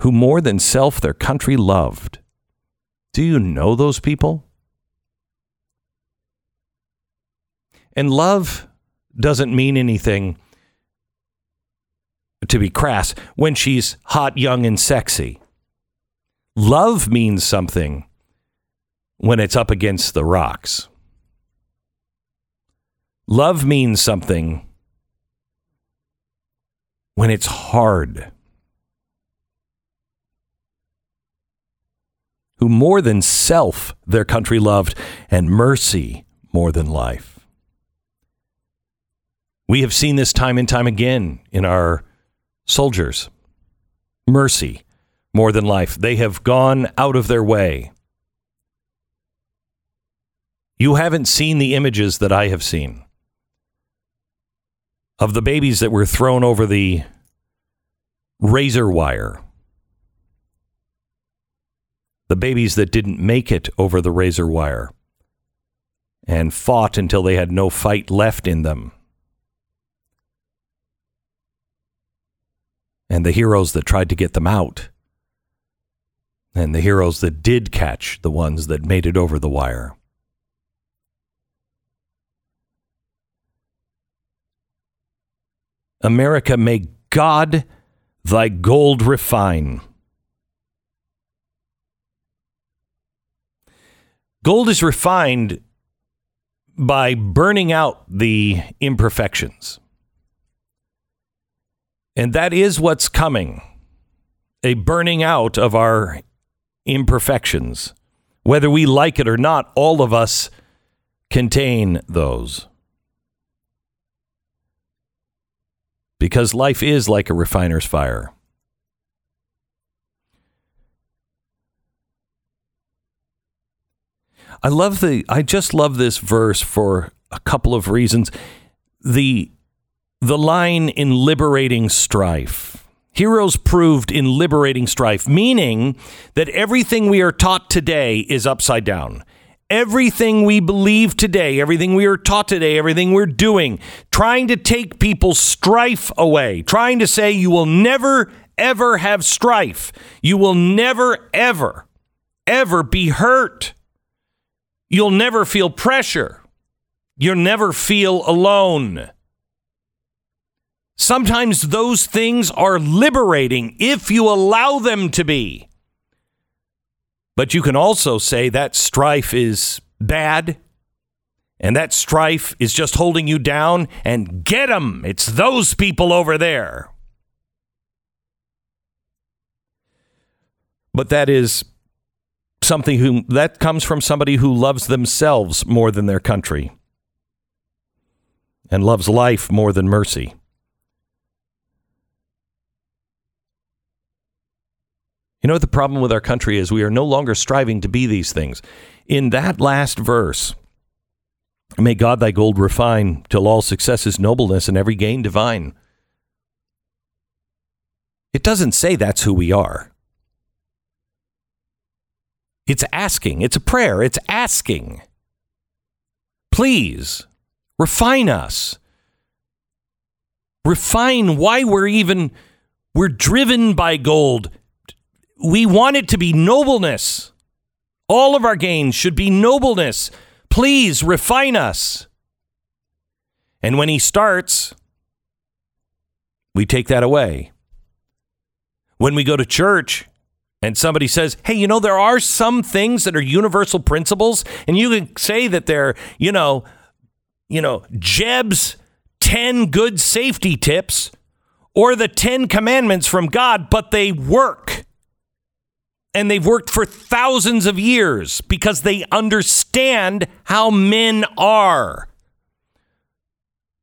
Speaker 1: Who more than self their country loved. Do you know those people? And love doesn't mean anything to be crass, when she's hot, young, and sexy. Love means something when it's up against the rocks. Love means something when it's hard. Who more than self their country loved, and mercy more than life. We have seen this time and time again in our soldiers. Mercy more than life. They have gone out of their way. You haven't seen the images that I have seen of the babies that were thrown over the razor wire. The babies that didn't make it over the razor wire and fought until they had no fight left in them. And the heroes that tried to get them out, and the heroes that did catch the ones that made it over the wire. America, may God thy gold refine. Gold is refined by burning out the imperfections. And that is what's coming a burning out of our imperfections. Whether we like it or not, all of us contain those. Because life is like a refiner's fire. I love the I just love this verse for a couple of reasons. The the line in liberating strife. Heroes proved in liberating strife, meaning that everything we are taught today is upside down. everything we believe today, everything we are taught today, everything we're doing, trying to take people's strife away, trying to say you will never, ever have strife. You will never, ever, ever be hurt. You'll never feel pressure. You'll never feel alone. Sometimes those things are liberating if you allow them to be. But you can also say that strife is bad and that strife is just holding you down and get them. It's those people over there. But that is something who that comes from somebody who loves themselves more than their country and loves life more than mercy. You know what the problem with our country is? We are no longer striving to be these things. In that last verse, may God thy gold refine till all success is nobleness and every gain divine. It doesn't say that's who we are. It's asking. It's a prayer. It's asking. Please refine us. Refine why we're even we're driven by gold we want it to be nobleness. All of our gains should be nobleness. Please refine us. And when he starts, we take that away. When we go to church and somebody says, hey, you know, there are some things that are universal principles, and you can say that they're, you know, you know, Jeb's 10 good safety tips or the 10 commandments from God, but they work and they've worked for thousands of years because they understand how men are.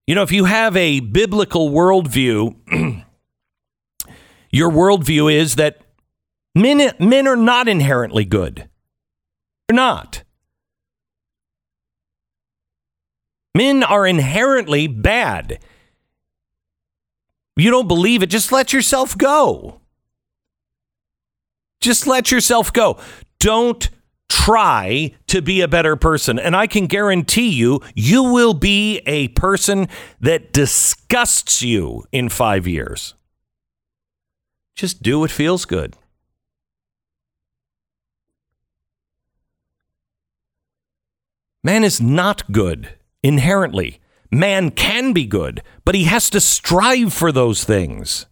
Speaker 1: You know, if you have a biblical worldview, your worldview is that men, men are not inherently good. They're not. Men are inherently bad. You don't believe it, just let yourself go. Just let yourself go. Don't try to be a better person. And I can guarantee you, you will be a person that disgusts you in five years. Just do what feels good. Man is not good inherently. Man can be good, but he has to strive for those things.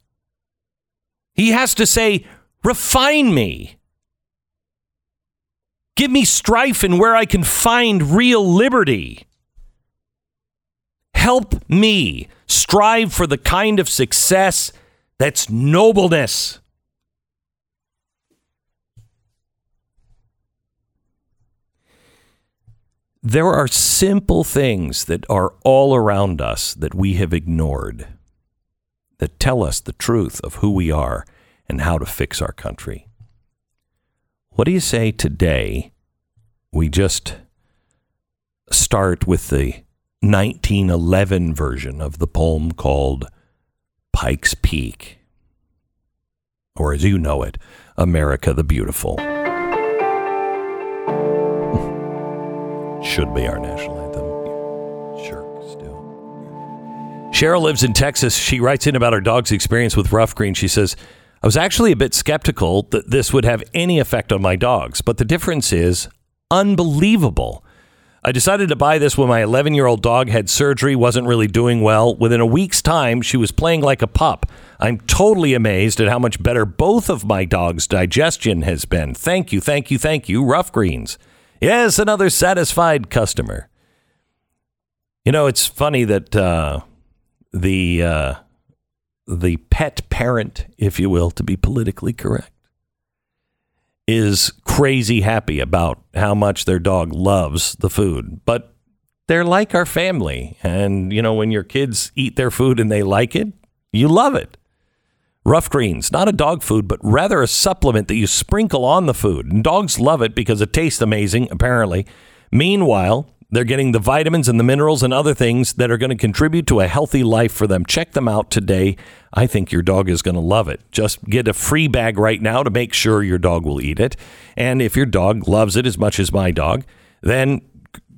Speaker 1: He has to say, refine me. Give me strife and where I can find real liberty. Help me strive for the kind of success that's nobleness. There are simple things that are all around us that we have ignored that tell us the truth of who we are and how to fix our country. What do you say today? We just start with the 1911 version of the poem called Pike's Peak, or as you know it, America the Beautiful. Should be our national anthem. Cheryl lives in Texas. She writes in about her dog's experience with Ruff Green. She says, I was actually a bit skeptical that this would have any effect on my dogs, but the difference is unbelievable. I decided to buy this when my 11 year old dog had surgery, wasn't really doing well. Within a week's time, she was playing like a pup. I'm totally amazed at how much better both of my dogs' digestion has been. Thank you, thank you, thank you, Ruff Greens. Yes, another satisfied customer. You know, it's funny that uh, the uh, the pet parent, if you will, to be politically correct, is crazy happy about how much their dog loves the food. But they're like our family. And, you know, when your kids eat their food and they like it, you love it. Ruff Greens, not a dog food, but rather a supplement that you sprinkle on the food. And dogs love it because it tastes amazing, apparently. Meanwhile, they're getting the vitamins and the minerals and other things that are going to contribute to a healthy life for them. Check them out today. I think your dog is going to love it. Just get a free bag right now to make sure your dog will eat it. And if your dog loves it as much as my dog, then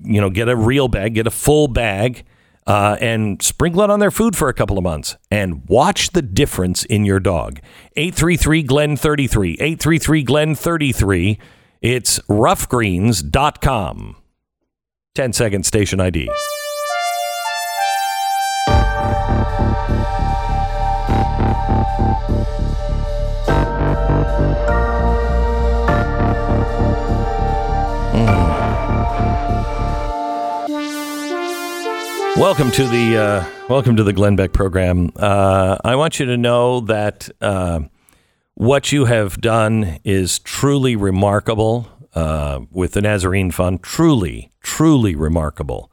Speaker 1: you know get a real bag, get a full bag, uh, and sprinkle it on their food for a couple of months, and watch the difference in your dog. Eight three three Glenn thirty three. Eight three three Glenn thirty three. It's roughgreens.com. 10 second station ID. Welcome to the uh, welcome to the Glenn Beck program. Uh, I want you to know that uh, what you have done is truly remarkable uh, with the Nazarene Fund. Truly, truly remarkable.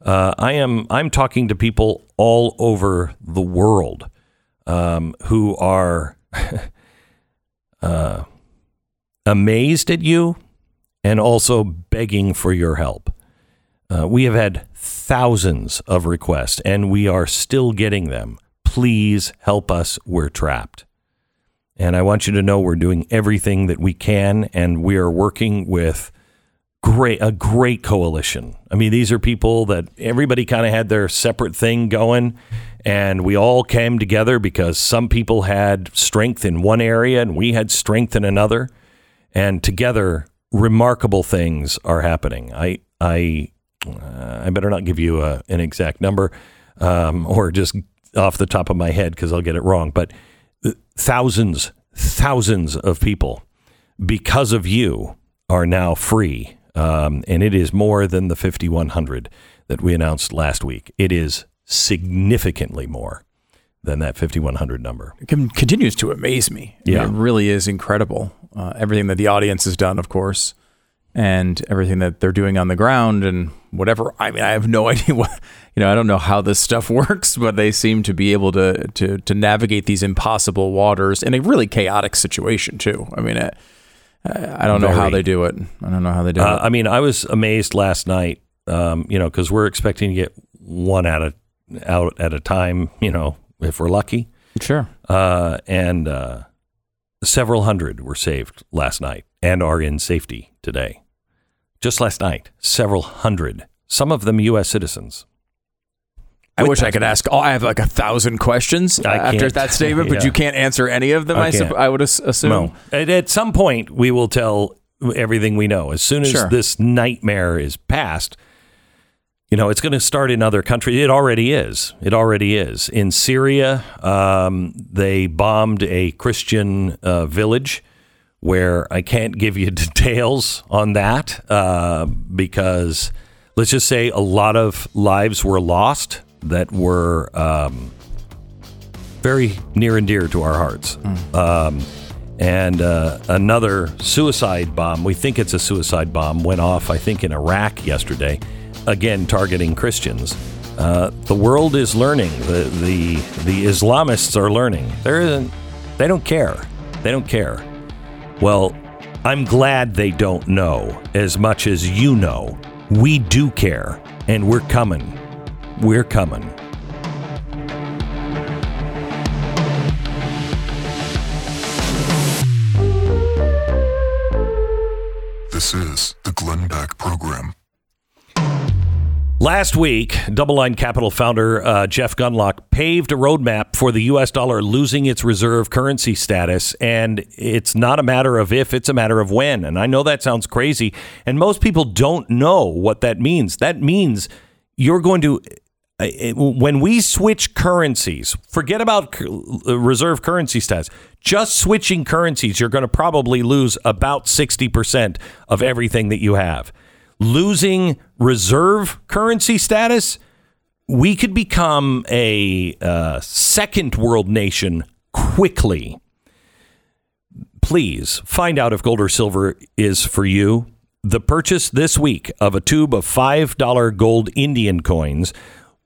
Speaker 1: Uh, I am I'm talking to people all over the world um, who are uh, amazed at you and also begging for your help. Uh, we have had thousands of requests and we are still getting them. Please help us. We're trapped. And I want you to know we're doing everything that we can and we are working with great a great coalition. I mean, these are people that everybody kind of had their separate thing going and we all came together because some people had strength in one area and we had strength in another and together remarkable things are happening. I I uh, I better not give you a, an exact number um, or just off the top of my head because I'll get it wrong. But uh, thousands, thousands of people, because of you, are now free. Um, and it is more than the 5,100 that we announced last week. It is significantly more than that 5,100 number.
Speaker 2: It con- continues to amaze me. I mean,
Speaker 1: Yeah.
Speaker 2: it really is incredible. Uh, everything that the audience has done, of course, and everything that they're doing on the ground and whatever. I mean, I have no idea what you know. I don't know how this stuff works, but they seem to be able to to to navigate these impossible waters in a really chaotic situation too. I mean, I, I don't know how they do it. I don't know how they do
Speaker 1: Uh,
Speaker 2: it.
Speaker 1: I mean, I was amazed last night, um, you know, because we're expecting to get one out of out at a time, you know, if we're lucky.
Speaker 2: Sure.
Speaker 1: Uh, and uh, several hundred were saved last night and are in safety today. Just last night, several hundred, some of them U.S. citizens.
Speaker 2: I wish I could ask. Oh, I have like a thousand questions
Speaker 1: I
Speaker 2: after that statement, but you can't answer any of them.
Speaker 1: I
Speaker 2: I,
Speaker 1: can't.
Speaker 2: I would as- assume.
Speaker 1: No. At, at some point, we will tell everything we know. As soon as
Speaker 2: Sure.
Speaker 1: this nightmare is past, you know, it's going to start in other countries. It already is. It already is. In Syria, um, they bombed a Christian uh, village where I can't give you details on that uh, because let's just say a lot of lives were lost that were um, very near and dear to our hearts. Um, and uh, another suicide bomb, we think it's a suicide bomb, went off, I think, in Iraq yesterday, again targeting Christians. Uh, the world is learning. The, the the Islamists are learning. There isn't. They don't care. They don't care. Well, I'm glad they don't know as much as you know. We do care, and we're coming. We're coming.
Speaker 3: This is the Glenn Beck Program.
Speaker 1: Last week, DoubleLine Capital founder uh, Jeff Gundlach paved a roadmap for the U.S. dollar losing its reserve currency status. And it's not a matter of if, it's a matter of when. And I know that sounds crazy. And most people don't know what that means. That means you're going to. When we switch currencies, forget about uh, reserve currency status. Just switching currencies, you're going to probably lose about 60% of everything that you have losing reserve currency status, we could become a uh, second world nation quickly. Please find out if gold or silver is for you. The purchase this week of a tube of $5 gold Indian coins,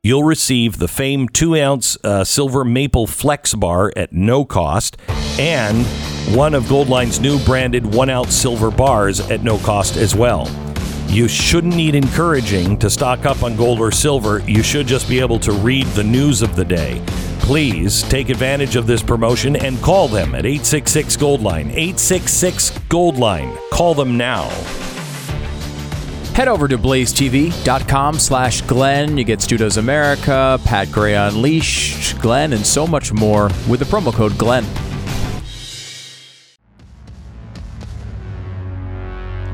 Speaker 1: you'll receive the famed two ounce uh, silver maple flex bar at no cost and one of Goldline's new branded one ounce silver bars at no cost as well. You shouldn't need encouraging to stock up on gold or silver. You should just be able to read the news of the day. Please take advantage of this promotion and call them at 866 Goldline. 866 Goldline. Call them now.
Speaker 2: Head over to blazetv.com slash Glenn. You get Stu Does America, Pat Gray Unleashed, Glenn, and so much more with the promo code Glenn.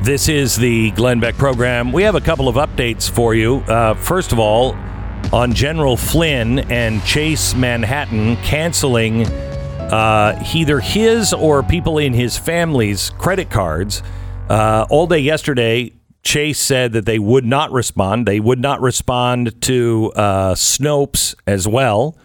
Speaker 1: This is the Glenn Beck program. We have a couple of updates for you. Uh, first of all, on General Flynn and Chase Manhattan canceling uh, either his or people in his family's credit cards. Uh, all day yesterday, Chase said that they would not respond. They would not respond to uh, Snopes as well.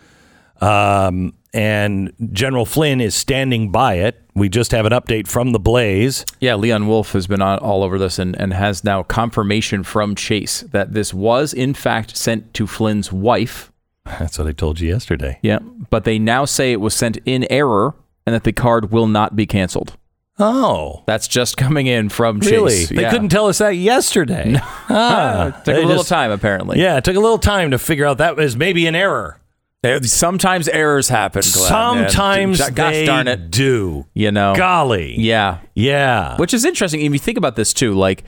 Speaker 1: Um, and General Flynn is standing by it. We just have an update from the Blaze.
Speaker 2: Yeah, Leon Wolf has been on, all over this and, and has now confirmation from Chase that this was, in fact, sent to Flynn's wife.
Speaker 1: That's what I told you yesterday.
Speaker 2: Yeah, but they now say it was sent in error and that the card will not be canceled.
Speaker 1: Oh,
Speaker 2: That's just coming in from
Speaker 1: really?
Speaker 2: Chase.
Speaker 1: They
Speaker 2: Yeah.
Speaker 1: couldn't tell us that yesterday. Ah,
Speaker 2: Took a little
Speaker 1: just-
Speaker 2: time, apparently.
Speaker 1: Yeah, it took a little time to figure out that was maybe an error.
Speaker 2: Sometimes errors happen. Glenn, and
Speaker 1: Sometimes
Speaker 2: gosh
Speaker 1: they
Speaker 2: darn it,
Speaker 1: do.
Speaker 2: you know.
Speaker 1: Golly.
Speaker 2: Yeah,
Speaker 1: Yeah.
Speaker 2: which is interesting. If you think about this too, like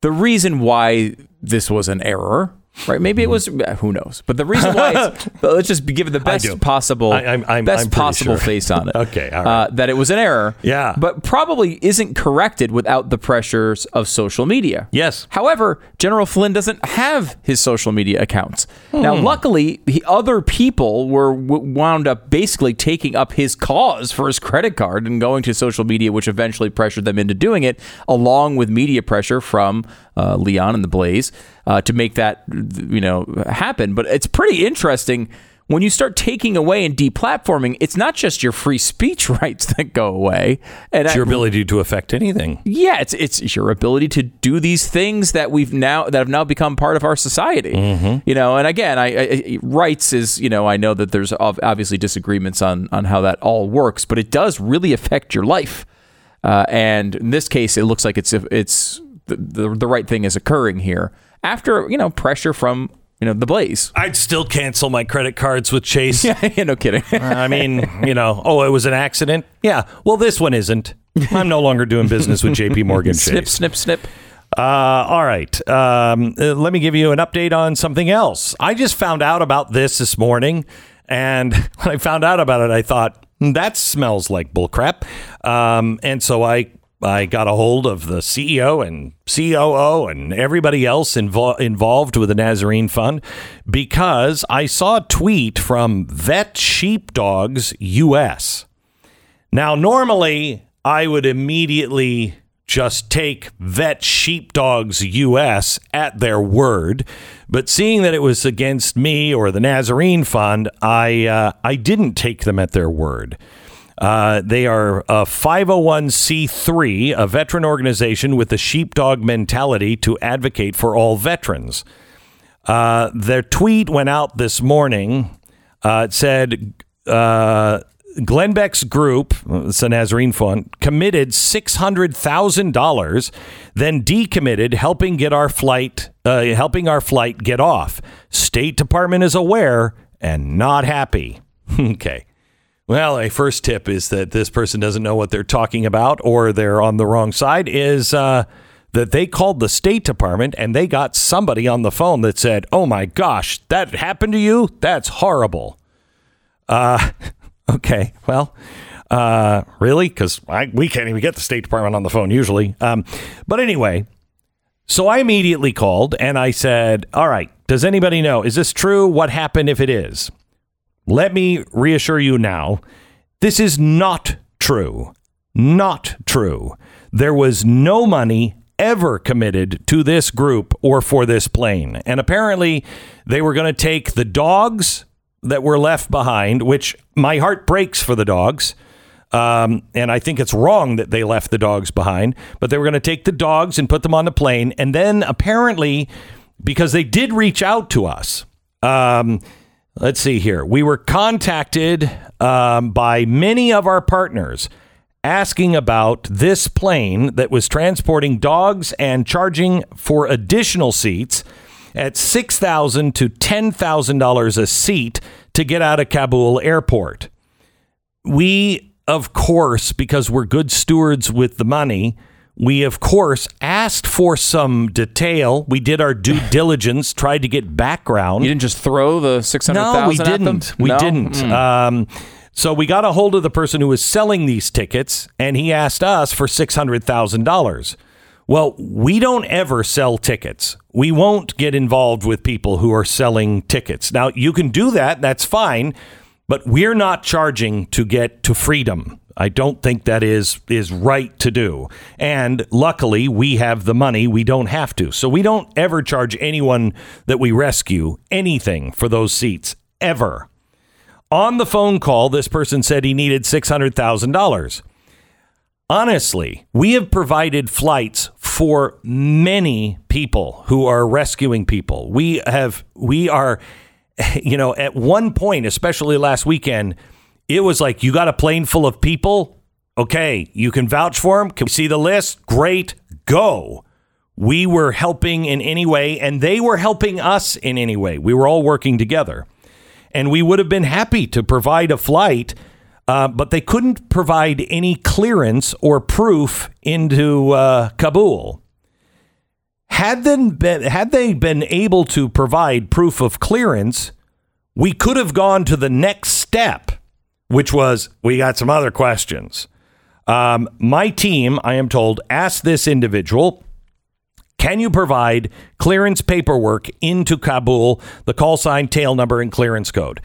Speaker 2: the reason why this was an error, right? Maybe it was. Who knows? But the reason why, it's, but let's just give it the best possible,
Speaker 1: I- I'm- I'm-
Speaker 2: best
Speaker 1: I'm
Speaker 2: possible
Speaker 1: sure.
Speaker 2: face on it.
Speaker 1: Okay, all right.
Speaker 2: uh, that it was an error.
Speaker 1: Yeah.
Speaker 2: but probably isn't corrected without the pressures of social media.
Speaker 1: Yes.
Speaker 2: However, General Flynn doesn't have his social media accounts. Now,
Speaker 1: Hmm.
Speaker 2: luckily, the other people were w- wound up basically taking up his cause for his credit card and going to social media, which eventually pressured them into doing it, along with media pressure from uh, Leon and the Blaze uh, to make that you know happen. But it's pretty interesting. When you start taking away and deplatforming, it's not just your free speech rights that go away. And
Speaker 1: It's
Speaker 2: I-
Speaker 1: your ability to affect anything.
Speaker 2: yeah, it's it's your ability to do these things that we've now that have now become part of our society. You know, and again, I, I rights is you know I know that there's obviously disagreements on on how that all works, but it does really affect your life. Uh, and in this case, it looks like it's it's the, the the right thing is occurring here after you know pressure from you know the Blaze.
Speaker 1: I'd still cancel my credit cards with Chase.
Speaker 2: yeah, no kidding.
Speaker 1: I mean, you know, oh, it was an accident. Yeah. Well, this one isn't. I'm no longer doing business with JP Morgan
Speaker 2: snip,
Speaker 1: Chase.
Speaker 2: snip, snip.
Speaker 1: Uh, all right. Um, uh, let me give you an update on something else. I just found out about this this morning, and when I found out about it, I thought "Hmm, that smells like bullcrap. Um, and so I I got a hold of the CEO and COO and everybody else invol- involved with the Nazarene Fund because I saw a tweet from Vet Sheepdogs US. Now, normally I would immediately just take Vet Sheepdogs US at their word, but seeing that it was against me or the Nazarene Fund, I uh, I didn't take them at their word. Uh, they are a 501c3, a veteran organization with the sheepdog mentality to advocate for all veterans. Uh, their tweet went out this morning. Uh, it said, uh, Glenn Beck's group, it's a Nazarene Fund, committed $600,000, then decommitted, helping get our flight, uh, helping our flight get off. State Department is aware and not happy. okay. Well, a first tip is that this person doesn't know what they're talking about or they're on the wrong side is uh, that they called the State Department and they got somebody on the phone that said, Oh my gosh, that happened to you? That's horrible. Uh, okay. Well, uh, really? Because we can't even get the State Department on the phone usually. Um, but anyway, so I immediately called and I said, All right, does anybody know? Is this true? What happened if it is? Let me reassure you now this is not true. Not true. There was no money ever committed to this group or for this plane. And apparently, they were going to take the dogs that were left behind, which my heart breaks for the dogs. Um, and I think it's wrong that they left the dogs behind, but they were going to take the dogs and put them on the plane. And then apparently, because they did reach out to us, um, let's see here. We were contacted um, by many of our partners asking about this plane that was transporting dogs and charging for additional seats at $6,000 to ten thousand dollars a seat to get out of Kabul airport. We, of course, because we're good stewards with the money, We, of course, asked for some detail. We did our due diligence, tried to get background.
Speaker 2: You didn't just throw the 600,000
Speaker 1: No, we didn't. We
Speaker 2: no?
Speaker 1: didn't.
Speaker 2: Mm.
Speaker 1: Um, so we got a hold of the person who was selling these tickets, and he asked us for six hundred thousand dollars. Well, we don't ever sell tickets. We won't get involved with people who are selling tickets. Now, you can do that. That's fine. But we're not charging to get to freedom. I don't think that is is right to do. And luckily, we have the money. We don't have to. So we don't ever charge anyone that we rescue anything for those seats ever. On the phone call, this person said he needed $600,000. Honestly, we have provided flights for many people who are rescuing people. We have we are you know, at one point, especially last weekend, it was like you got a plane full of people. Okay, you can vouch for them. Can we see the list? Great, go. We were helping in any way, and they were helping us in any way. We were all working together, and we would have been happy to provide a flight, uh, but they couldn't provide any clearance or proof into uh, Kabul. Had them been, had they been able to provide proof of clearance, we could have gone to the next step, which was we got some other questions. Um, my team, I am told, asked this individual, "Can you provide clearance paperwork into Kabul, the call sign, tail number, and clearance code?"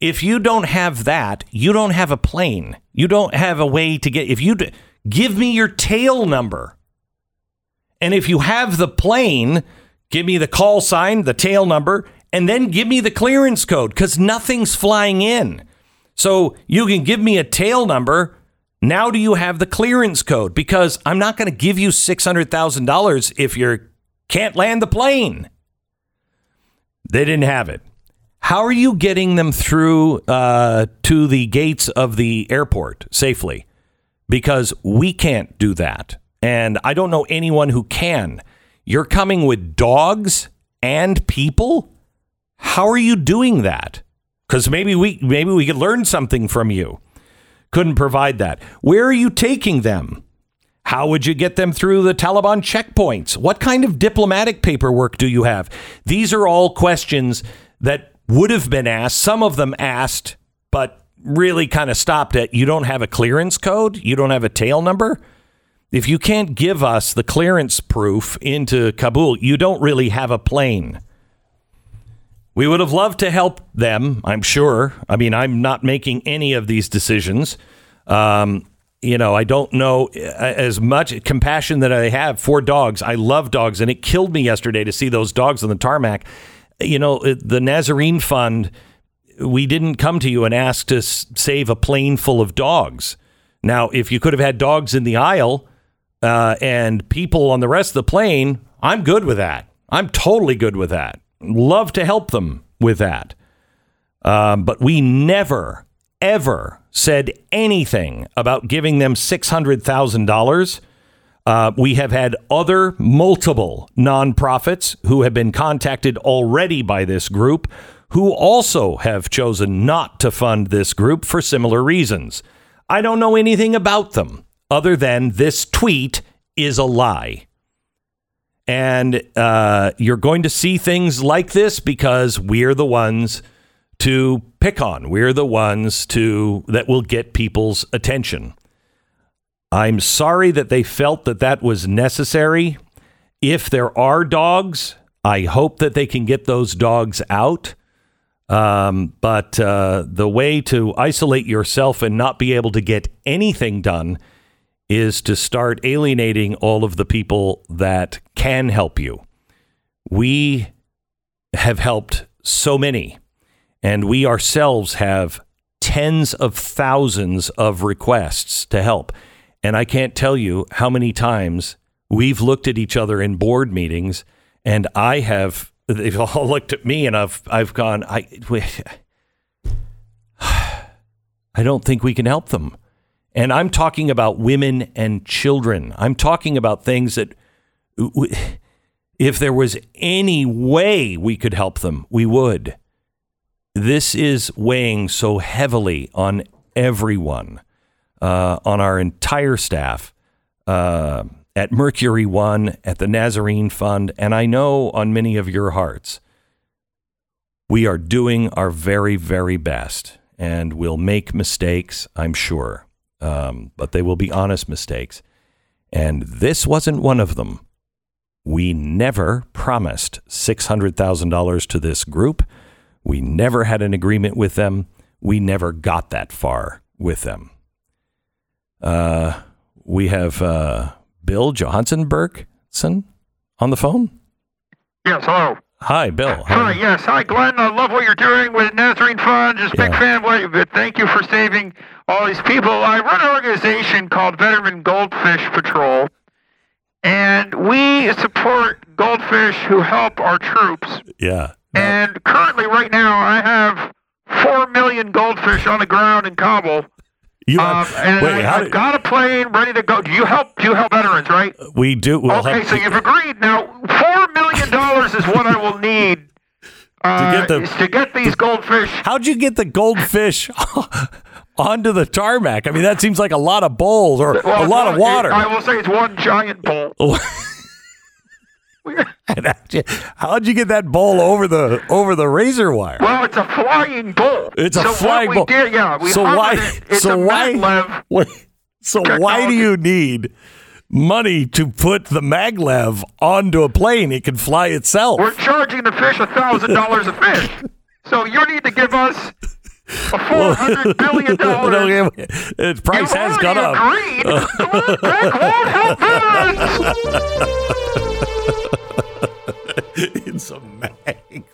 Speaker 1: If you don't have that, you don't have a plane. You don't have a way to get. If you give me your tail number, and if you have the plane, give me the call sign, the tail number, and then give me the clearance code because nothing's flying in. So you can give me a tail number. Now, do you have the clearance code? Because I'm not going to give you $600,000 if you can't land the plane. They didn't have it. How are you getting them through uh, to the gates of the airport safely? Because we can't do that. And I don't know anyone who can. You're coming with dogs and people? How are you doing that? Because maybe we maybe we could learn something from you. Couldn't provide that. Where are you taking them? How would you get them through the Taliban checkpoints? What kind of diplomatic paperwork do you have? These are all questions that would have been asked. Some of them asked, but really kind of stopped at you don't have a clearance code, you don't have a tail number. If you can't give us the clearance proof into Kabul, you don't really have a plane. We would have loved to help them, I'm sure. I mean, I'm not making any of these decisions. Um, you know, I don't know uh, as much compassion that I have for dogs. I love dogs, and it killed me yesterday to see those dogs on the tarmac. You know, the Nazarene Fund, we didn't come to you and ask to save a plane full of dogs. Now, if you could have had dogs in the aisle uh, and people on the rest of the plane, I'm good with that. I'm totally good with that. Love to help them with that. Um, but we never, ever said anything about giving them $600,000. Uh, we have had other multiple nonprofits who have been contacted already by this group who also have chosen not to fund this group for similar reasons. I don't know anything about them other than this tweet is a lie. And uh, you're going to see things like this because we're the ones to pick on. We're the ones to that will get people's attention. I'm sorry that they felt that that was necessary. If there are dogs, I hope that they can get those dogs out. Um, but uh, the way to isolate yourself and not be able to get anything done is to start alienating all of the people that can help you. We have helped so many, and we ourselves have tens of thousands of requests to help. And I can't tell you how many times we've looked at each other in board meetings, and I have, they've all looked at me and I've, I've gone, I, I don't think we can help them. And I'm talking about women and children. I'm talking about things that, if there was any way we could help them, we would. This is weighing so heavily on everyone, uh, on our entire staff. Uh, at Mercury One, at the Nazarene Fund, and I know on many of your hearts, we are doing our very, very best, and we'll make mistakes, I'm sure, um, but they will be honest mistakes. And this wasn't one of them. We never promised $600,000 to this group. We never had an agreement with them. We never got that far with them. Uh, we have uh, Bill Johansen Bergson on the phone.
Speaker 9: Yes, hello.
Speaker 1: Hi, Bill.
Speaker 9: Hi, yes. Hi, Glenn. I love what you're doing with Nazarene Fund. Just a big fan of what you but Thank you for saving all these people. I run an organization called Veteran Goldfish Patrol, and we support goldfish who help our troops.
Speaker 1: Yeah.
Speaker 9: And currently, right now, I have four million goldfish on the ground in Kabul.
Speaker 1: You
Speaker 9: Um,
Speaker 1: have,
Speaker 9: and
Speaker 1: wait,
Speaker 9: I, I've
Speaker 1: did-
Speaker 9: got a plane ready to go. Do you help? Do you help veterans, right?
Speaker 1: we do. We'll
Speaker 9: okay,
Speaker 1: have
Speaker 9: so you've agreed. Now, four million dollars is what I will need uh,
Speaker 1: get the-
Speaker 9: to get these goldfish.
Speaker 1: How'd you get the goldfish onto the tarmac? I mean, that seems like a lot of bowls or
Speaker 9: Well,
Speaker 1: a lot of
Speaker 9: it-
Speaker 1: water.
Speaker 9: I will say it's one giant bowl.
Speaker 1: How'd you- How'd you get that bowl over the over the razor wire?
Speaker 9: Well, it's a flying bowl.
Speaker 1: It's a
Speaker 9: so
Speaker 1: flying bowl.
Speaker 9: did, yeah.
Speaker 1: So why?
Speaker 9: it-
Speaker 1: so why? Wait, so why do you need money to put the maglev onto a plane? It can fly itself.
Speaker 9: We're charging the fish a thousand dollars a fish. So you need to give us a four hundred billion dollars.
Speaker 1: Its price
Speaker 9: you
Speaker 1: has gone up.
Speaker 9: Agreed. That won't help veterans.
Speaker 1: It's a maglev.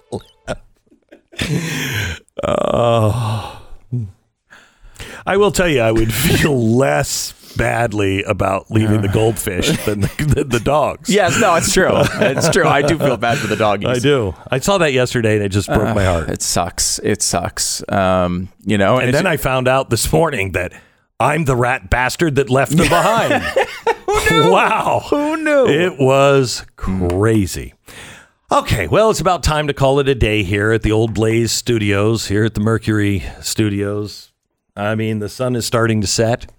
Speaker 1: Oh. I will tell you, I would feel less badly about leaving the goldfish than the, than the dogs.
Speaker 2: Yes, no, it's true. It's true. I do feel bad for the doggies.
Speaker 1: I do. I saw that yesterday and it just broke my heart.
Speaker 2: It sucks. It sucks. Um, you know,
Speaker 1: And then I found out this morning that I'm the rat bastard that left them behind. Wow.
Speaker 2: who knew?
Speaker 1: It was crazy. Okay, well, it's about time to call it a day here at the old Blaze Studios, here at the Mercury Studios. I mean, the sun is starting to set.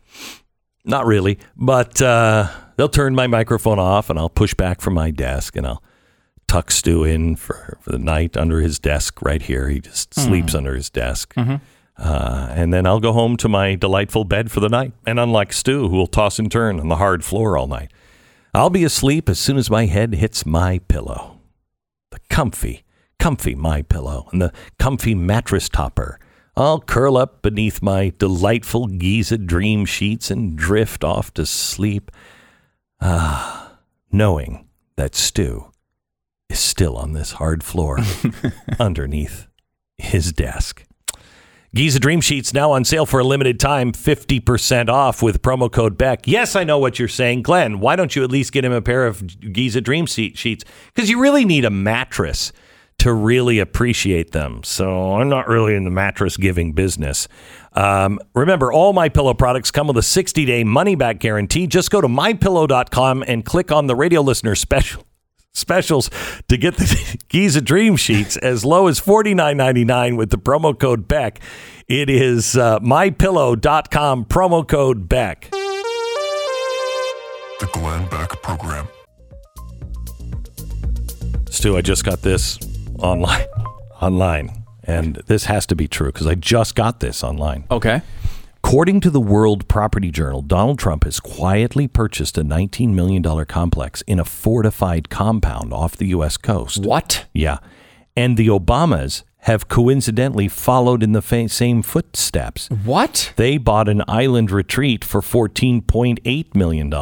Speaker 1: Not really, but uh, they'll turn my microphone off and I'll push back from my desk and I'll tuck Stu in for, for the night under his desk right here. He just sleeps under his desk. Uh, and then I'll go home to my delightful bed for the night. And unlike Stu, who will toss and turn on the hard floor all night, I'll be asleep as soon as my head hits my pillow. The comfy, comfy my pillow and the comfy mattress topper. I'll curl up beneath my delightful Giza dream sheets and drift off to sleep. Ah, knowing that Stu is still on this hard floor underneath his desk. Giza Dream Sheets now on sale for a limited time, 50% off with promo code Beck. Yes, I know what you're saying. Glenn, why don't you at least get him a pair of Giza Dream Sheets? Because you really need a mattress to really appreciate them. So I'm not really in the mattress giving business. Um, remember, all my pillow products come with a 60 day money back guarantee. Just go to mypillow.com and click on the radio listener special specials to get the Giza Dream Sheets as low as $49.99 with the promo code Beck. It is uh, mypillow.com promo code Beck.
Speaker 3: The Glenn Beck Program.
Speaker 1: Stu, I just got this online. Online. And this has to be true because I just got this online.
Speaker 2: okay.
Speaker 1: According to the World Property Journal, Donald Trump has quietly purchased a $19 million complex in a fortified compound off the U.S. coast.
Speaker 2: What?
Speaker 1: Yeah. And the Obamas have coincidentally followed in the fa- same footsteps.
Speaker 2: What?
Speaker 1: They bought an island retreat for $14.8 million.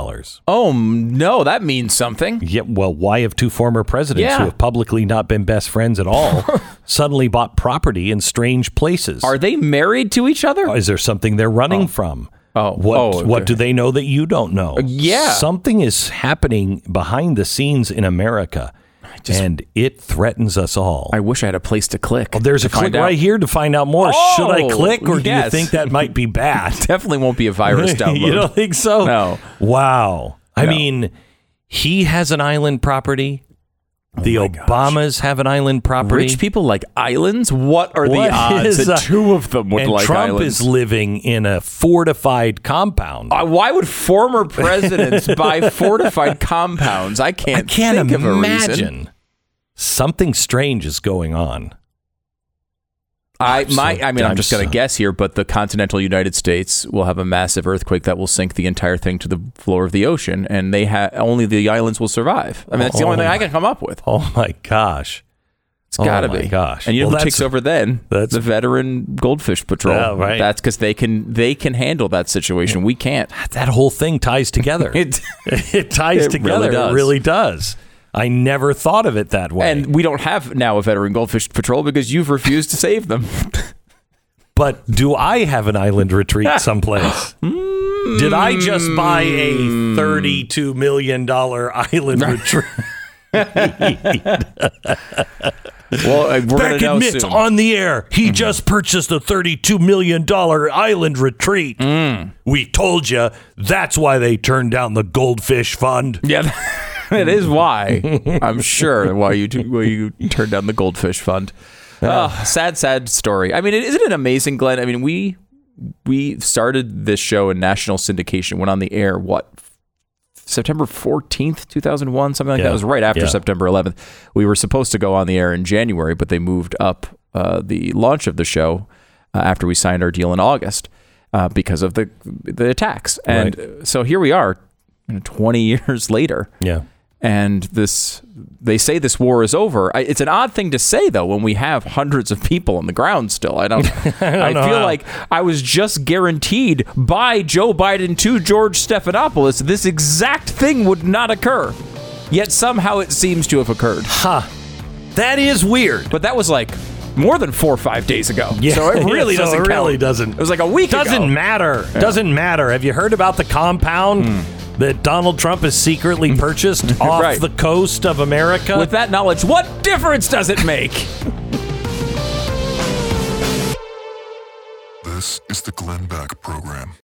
Speaker 2: Oh no, that means something.
Speaker 1: Yeah, well, why have two former presidents
Speaker 2: Yeah.
Speaker 1: who have publicly not been best friends at all suddenly bought property in strange places?
Speaker 2: Are they married to each other?
Speaker 1: Is there something they're running oh. from?
Speaker 2: Oh.
Speaker 1: what
Speaker 2: Oh,
Speaker 1: what do they know that you don't know?
Speaker 2: Uh, yeah.
Speaker 1: something is happening behind the scenes in America, and it threatens us all.
Speaker 2: I wish I had a place to click.
Speaker 1: Well, there's a click
Speaker 2: out.
Speaker 1: right here to find out more. Should I
Speaker 2: Oh,
Speaker 1: click, or do you think that might be bad?
Speaker 2: Definitely won't be a virus download.
Speaker 1: you don't think so?
Speaker 2: No.
Speaker 1: Wow. I
Speaker 2: No.
Speaker 1: mean, he has an island property the Obamas have an island property.
Speaker 2: Rich people like islands. What are the odds
Speaker 1: is,
Speaker 2: that two of them would
Speaker 1: and
Speaker 2: like
Speaker 1: Trump
Speaker 2: islands?
Speaker 1: is living in a fortified compound.
Speaker 2: Uh, why would former presidents buy fortified compounds? I can't.
Speaker 1: I
Speaker 2: can't think of a reason.
Speaker 1: imagine. Something strange is going on.
Speaker 2: I
Speaker 1: I'm
Speaker 2: my
Speaker 1: so-
Speaker 2: I mean I'm just going to guess here, but the continental United States will have a massive earthquake that will sink the entire thing to the floor of the ocean, and they ha- only the islands will survive. I mean that's the only
Speaker 1: Oh
Speaker 2: thing I
Speaker 1: oh
Speaker 2: can come up with.
Speaker 1: Oh my gosh.
Speaker 2: It's got to
Speaker 1: oh
Speaker 2: be.
Speaker 1: gosh.
Speaker 2: And you know
Speaker 1: Well,
Speaker 2: who takes over then?
Speaker 1: that's-
Speaker 2: the veteran goldfish patrol.
Speaker 1: Yeah, right.
Speaker 2: That's because they can they can handle that situation. We can't.
Speaker 1: That whole thing ties together.
Speaker 2: It,
Speaker 1: it ties
Speaker 2: It really
Speaker 1: together.
Speaker 2: does.
Speaker 1: It really does. I never thought of it that way.
Speaker 2: and we don't have now a veteran goldfish patrol because you've refused to save them.
Speaker 1: but do I have an island retreat someplace? Did I just buy a $32 million island retreat?
Speaker 2: well, uh, we're
Speaker 1: Beck admits
Speaker 2: soon.
Speaker 1: on the air he just purchased a $32 million island retreat. We told you that's why they turned down the Goldfish Fund.
Speaker 2: Yeah, that is why. I'm sure why you why you turned down the goldfish fund. Oh, sad, sad story. I mean, it, isn't it amazing, Glenn? I mean, we we started this show in national syndication. Went on the air what September 14th, 2001, something like
Speaker 1: Yeah,
Speaker 2: that. It was right after
Speaker 1: yeah.
Speaker 2: September 11th. We were supposed to go on the air in January, but they moved up uh, the launch of the show uh, after we signed our deal in August uh, because of the the attacks. And uh, so here we are, you know, 20 years later
Speaker 1: Yeah.
Speaker 2: And this they say this war is over I, it's an odd thing to say though when we have hundreds of people on the ground still i don't i,
Speaker 1: know
Speaker 2: feel
Speaker 1: how.
Speaker 2: like i was just guaranteed by joe biden to george stephanopoulos this exact thing would not occur yet somehow it seems to have occurred Huh.
Speaker 1: That is weird.
Speaker 2: but that was like more than four or five days ago
Speaker 1: Yeah,
Speaker 2: so it
Speaker 1: yeah,
Speaker 2: really
Speaker 1: so
Speaker 2: doesn't
Speaker 1: it really doesn't.
Speaker 2: it was like a week ago.
Speaker 1: Doesn't
Speaker 2: ago
Speaker 1: matter. Doesn't matter. Have you heard about the compound hmm. That Donald Trump has secretly purchased off
Speaker 2: Right.
Speaker 1: the coast of America?
Speaker 2: with that knowledge what difference does it make
Speaker 3: This is the Glenn Beck Program.